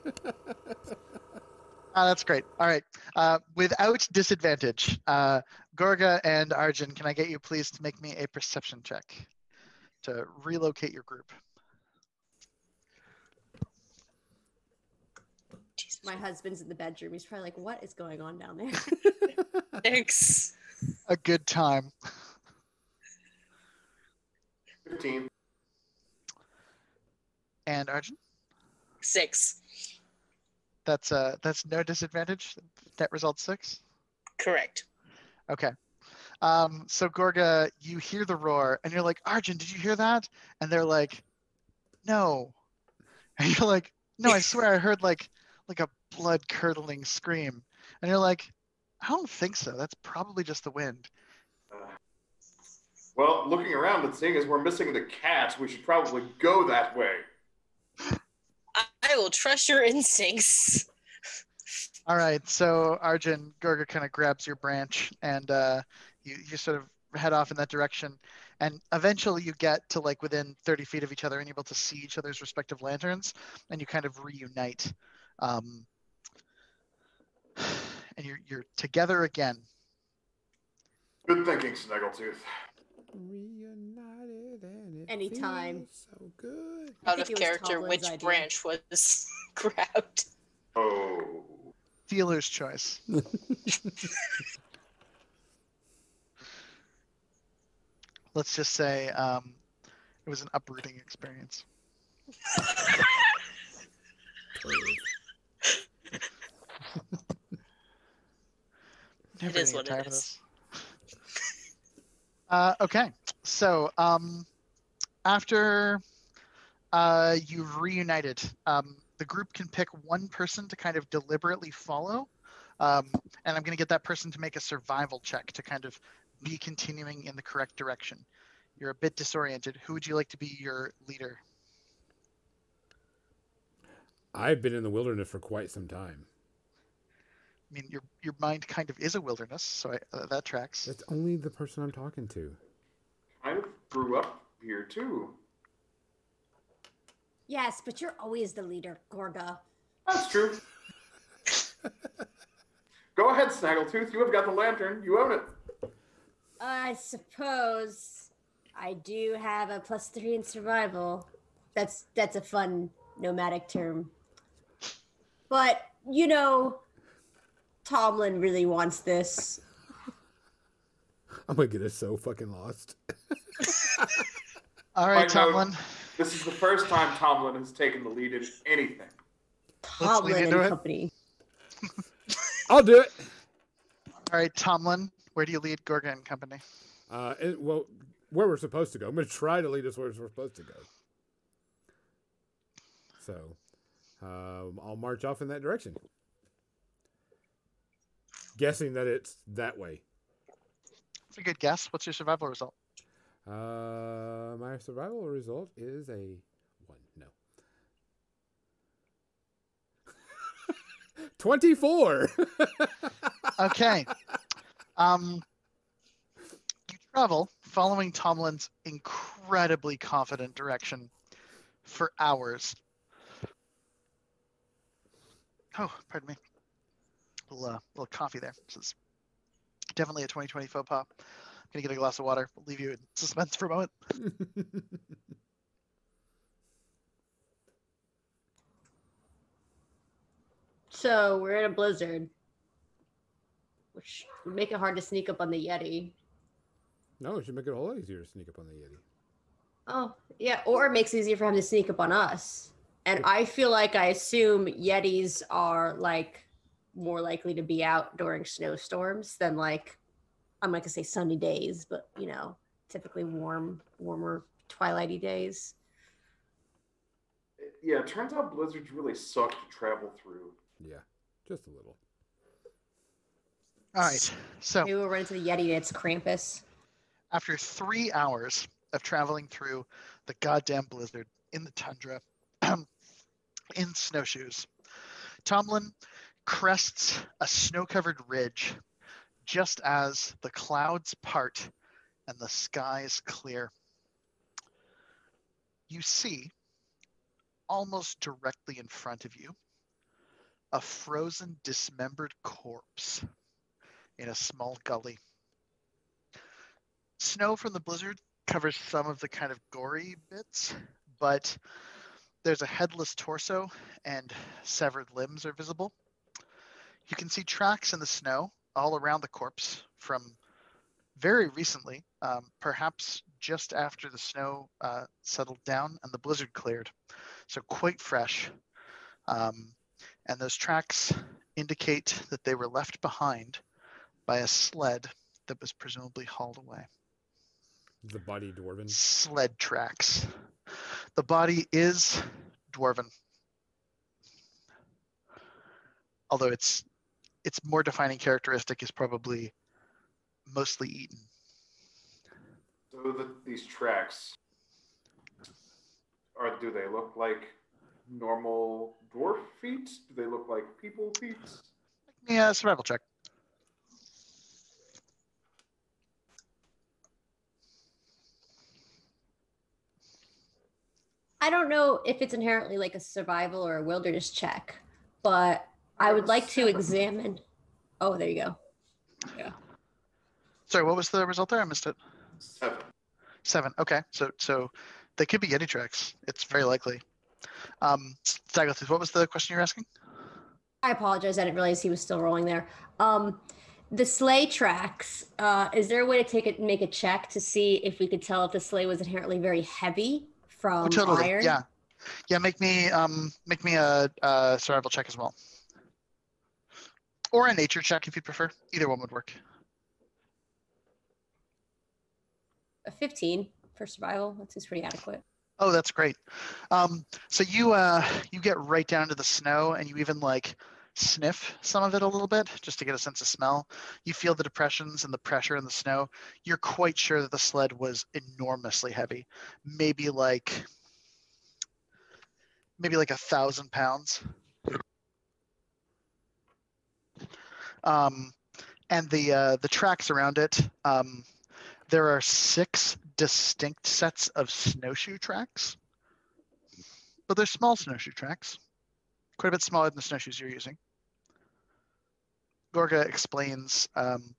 Ah, that's great. All right. Uh, without disadvantage, uh, Gorga and Arjun, can I get you please to make me a perception check to relocate your group? Jesus. My husband's in the bedroom. He's probably like, "What is going on down there?" Thanks. A good time. 15. And Arjun, Six. that's uh that's no disadvantage. Net result six. Correct. Okay. Um, so Gorga, you hear the roar and you're like, Arjun, did you hear that? And they're like, No. And you're like, No, I swear I heard like like a blood curdling scream. And you're like, I don't think so. That's probably just the wind. Uh, well, looking around and seeing as we're missing the cat, we should probably go that way. I, I will trust your instincts. All right, so Arjun, Gorga kind of grabs your branch and uh, you, you sort of head off in that direction. And eventually you get to like within 30 feet of each other and you're able to see each other's respective lanterns and you kind of reunite. Um, and you're, you're together again. Good thinking, Snaggletooth. Reunited and it Anytime. feels so good. I Out think of character, which idea. branch was grabbed? Oh. Dealer's choice. Let's just say um, it was an uprooting experience. Never is getting what it tired of this. Uh, okay, so um, after uh, you've reunited, um, the group can pick one person to kind of deliberately follow, um, and I'm going to get that person to make a survival check to kind of be continuing in the correct direction. You're a bit disoriented. Who would you like to be your leader? I've been in the wilderness for quite some time. I mean, your your mind kind of is a wilderness, so I, uh, that tracks. That's only the person I'm talking to. I grew up here too. Yes, but you're always the leader, Gorga. That's true. Go ahead, Snaggletooth. You have got the lantern. You own it. I suppose I do have a plus three in survival. That's that's a fun nomadic term. But you know, Tomlin really wants this. I'm gonna get us so fucking lost. All right, Right, now- Tomlin. This is the first time Tomlin has taken the lead in anything. Tomlin and company. I'll do it. All right, Tomlin. Where do you lead Gorga and company? Uh, it, well, where we're supposed to go. I'm gonna try to lead us where we're supposed to go. So, um, I'll march off in that direction, guessing that it's that way. It's a good guess. What's your survival result? Uh, my survival result is a one. No. 24. Okay. um, you travel following Tomlin's incredibly confident direction for hours. Oh, pardon me. Little, uh, little coffee there. This is definitely a 2020 faux pas. I'm gonna get a glass of water. We'll leave you in suspense for a moment. So we're in a blizzard, which would make it hard to sneak up on the Yeti. no, it should make it a whole lot easier to sneak up on the Yeti. Oh, yeah, or it makes it easier for him to sneak up on us. And I feel like I assume Yetis are like more likely to be out during snowstorms than like I'm not gonna say sunny days, but you know, typically warm, warmer, twilighty days. Uh, yeah, it turns out blizzards really suck to travel through. Yeah, just a little. All right. So we'll run into the Yeti and it's Krampus. after three hours of traveling through the goddamn blizzard in the tundra, in snowshoes. Tomlin crests a snow-covered ridge just as the clouds part and the skies clear. You see, almost directly in front of you, a frozen, dismembered corpse in a small gully. Snow from the blizzard covers some of the kind of gory bits, but there's a headless torso and severed limbs are visible. You can see tracks in the snow all around the corpse from very recently, um, perhaps just after the snow uh, settled down and the blizzard cleared. So quite fresh. Um, and those tracks indicate that they were left behind by a sled that was presumably hauled away. The body dwarven. Sled tracks. The body is dwarven. Although its its more defining characteristic is probably mostly eaten. So the, these tracks, or do they look like normal dwarf feet? Do they look like people feet? Yeah, survival check. I don't know if it's inherently like a survival or a wilderness check, but I would like to examine. Oh, there you go. Yeah. Sorry, what was the result there? I missed it. Seven. Seven. Okay, so so they could be Yeti tracks. It's very likely. Um, Snaggletooth, what was the question you're asking? I apologize. I didn't realize he was still rolling there. Um, the sleigh tracks. Uh, is there a way to take it, make a check to see if we could tell if the sleigh was inherently very heavy from Oh, totally. iron? Yeah, yeah. Make me um make me a, a survival check as well, or a nature check if you prefer. Either one would work. A fifteen for survival. That seems pretty adequate. Oh, that's great. Um, so you uh, you get right down to the snow, and you even like sniff some of it a little bit just to get a sense of smell. You feel the depressions and the pressure in the snow. You're quite sure that the sled was enormously heavy, maybe like maybe like a thousand pounds. Um, and the uh, the tracks around it. Um, there are six distinct sets of snowshoe tracks, but they're small snowshoe tracks, quite a bit smaller than the snowshoes you're using. Gorga explains um,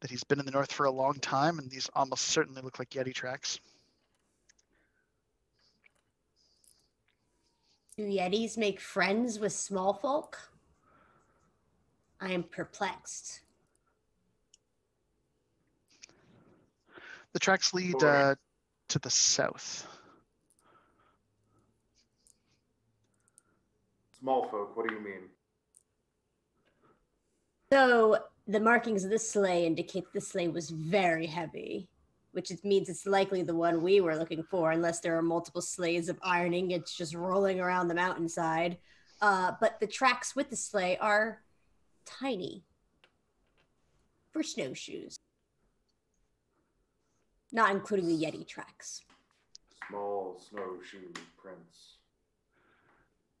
that he's been in the north for a long time, and these almost certainly look like Yeti tracks. Do Yetis make friends with small folk? I am perplexed. The tracks lead uh, to the south. Small folk. What do you mean? So the markings of the sleigh indicate the sleigh was very heavy, which it means it's likely the one we were looking for, unless there are multiple sleighs of ironing. It's just rolling around the mountainside. Uh, but the tracks with the sleigh are tiny for snowshoes, not including the Yeti tracks. Small snowshoe prince.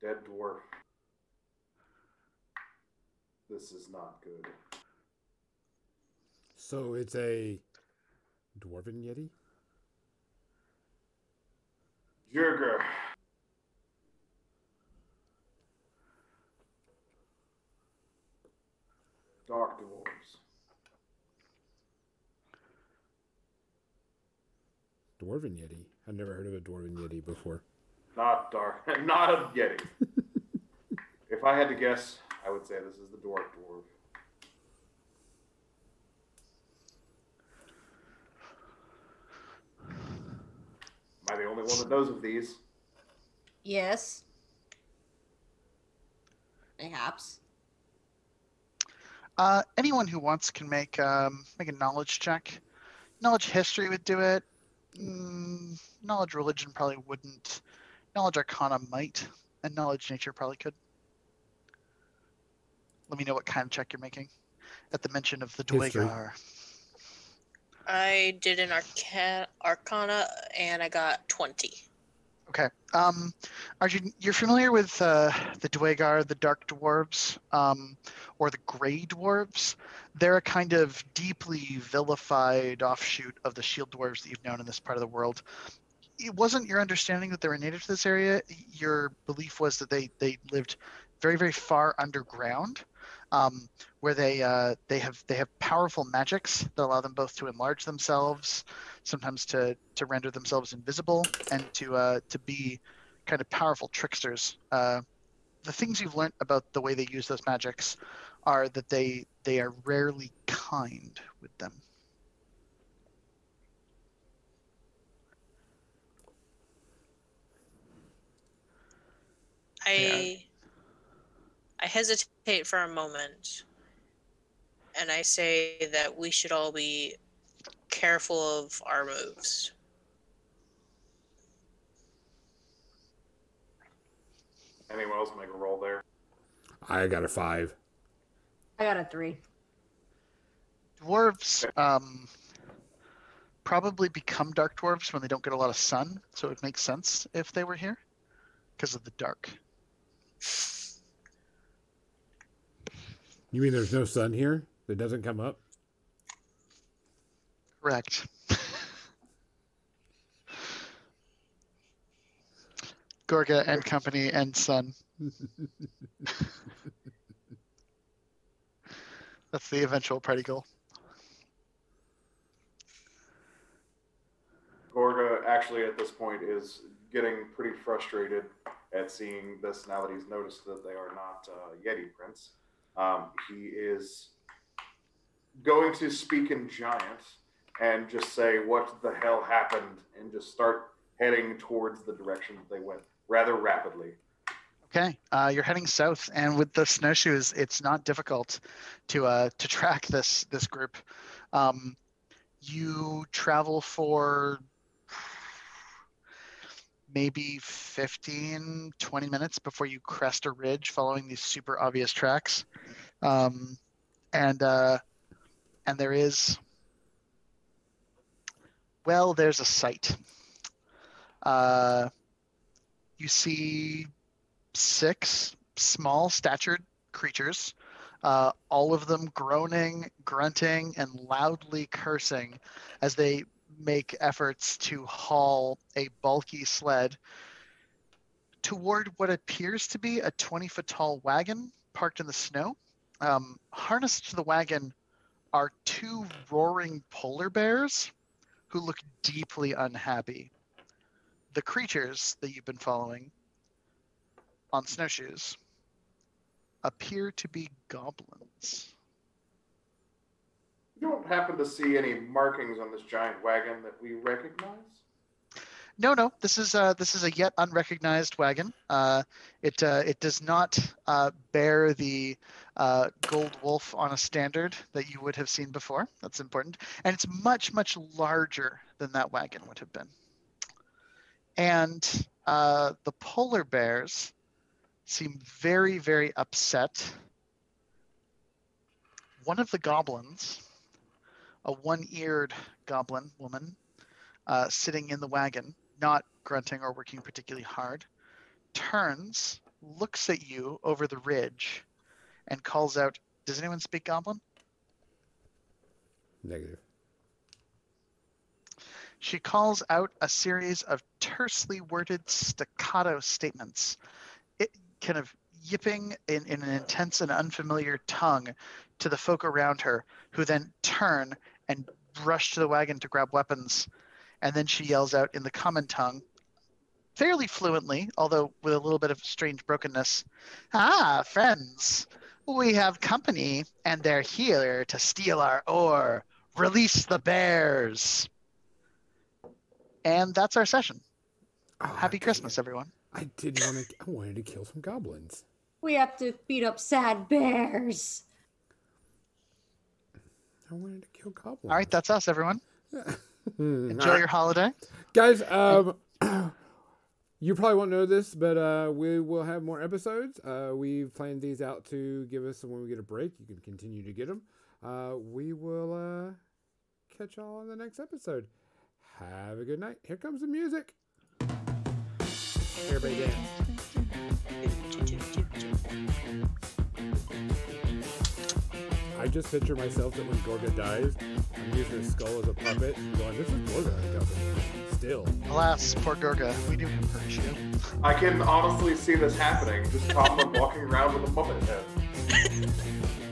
Dead dwarf. This is not good. So it's a dwarven yeti. Duergar. Dark dwarves. Dwarven yeti. I've never heard of a dwarven yeti before. Not dark. Not a yeti. if I had to guess, I would say this is the dwarf dwarf. Am I the only one that knows of these? Yes. Perhaps. Uh, anyone who wants can make um, make a knowledge check. Knowledge history would do it. Mm, knowledge religion probably wouldn't. Knowledge arcana might, and knowledge nature probably could. Let me know what kind of check you're making. At the mention of the History. Duergar. I did an arca- arcana and I got 20. Okay. Um, Arjun, you're familiar with uh, the Duergar, the Dark Dwarves, um, or the Grey Dwarves? They're a kind of deeply vilified offshoot of the Shield Dwarves that you've known in this part of the world. It wasn't your understanding that they were native to this area. Your belief was that they they lived very very far underground, um, where they uh, they have they have powerful magics that allow them both to enlarge themselves, sometimes to to render themselves invisible, and to uh, to be kind of powerful tricksters. Uh, the things you've learned about the way they use those magics are that they they are rarely kind with them. I I hesitate for a moment and I say that we should all be careful of our moves. Anyone else make a roll there? I got a five. I got a three. Dwarves um, probably become dark dwarves when they don't get a lot of sun, so it would make sense if they were here because of the dark. You mean there's no sun here that doesn't come up? Correct. Gorga and company and sun. That's the eventual party goal. Gorga actually at this point is getting pretty frustrated at seeing this now that he's noticed that they are not uh, Yeti prints. Um, he is going to speak in giant and just say what the hell happened and just start heading towards the direction that they went rather rapidly. Okay, uh, you're heading south, and with the snowshoes, it's not difficult to uh, to track this this group. Um, you travel for maybe 15 20 minutes before you crest a ridge following these super obvious tracks. Um, and uh, and there is well there's a site. Uh, you see six small statured creatures uh, all of them groaning grunting and loudly cursing as they make efforts to haul a bulky sled toward what appears to be a 20 foot tall wagon parked in the snow. Um, harnessed to the wagon are two roaring polar bears who look deeply unhappy. The creatures that you've been following on snowshoes appear to be goblins. You don't happen to see any markings on this giant wagon that we recognize? No, no. This is uh, this is a yet unrecognized wagon. Uh, it uh, it does not uh, bear the uh, gold wolf on a standard that you would have seen before. That's important, and it's much much larger than that wagon would have been. And the polar bears seem very very upset. One of the goblins, a one-eared goblin woman, uh, sitting in the wagon, not grunting or working particularly hard, turns, looks at you over the ridge, and calls out, Does anyone speak Goblin? Negative. She calls out a series of tersely worded staccato statements, it kind of yipping in, in an intense and unfamiliar tongue to the folk around her, who then turn and rush to the wagon to grab weapons. And then she yells out in the common tongue, fairly fluently, although with a little bit of strange brokenness Ah, friends, we have company, and they're here to steal our ore. Release the bears. And that's our session. Oh, Happy Christmas, it. everyone. I didn't want to. I wanted to kill some goblins. We have to beat up sad bears. I wanted to kill goblins. All right, that's us, everyone. Enjoy your holiday. guys. Um, you probably won't know this, but uh, we will have more episodes. Uh, we've planned these out to give us when we get a break. You can continue to get them. Uh, we will uh, catch y'all on the next episode. Have a good night. Here comes the music. Everybody dance. I just picture myself that when Gorga dies, I'm using his skull as a puppet, going, "This is Gorga." I got it. Still, Alas, poor Gorga. We do encourage you. I can honestly see this happening. Just Tomlin walking around with a puppet head.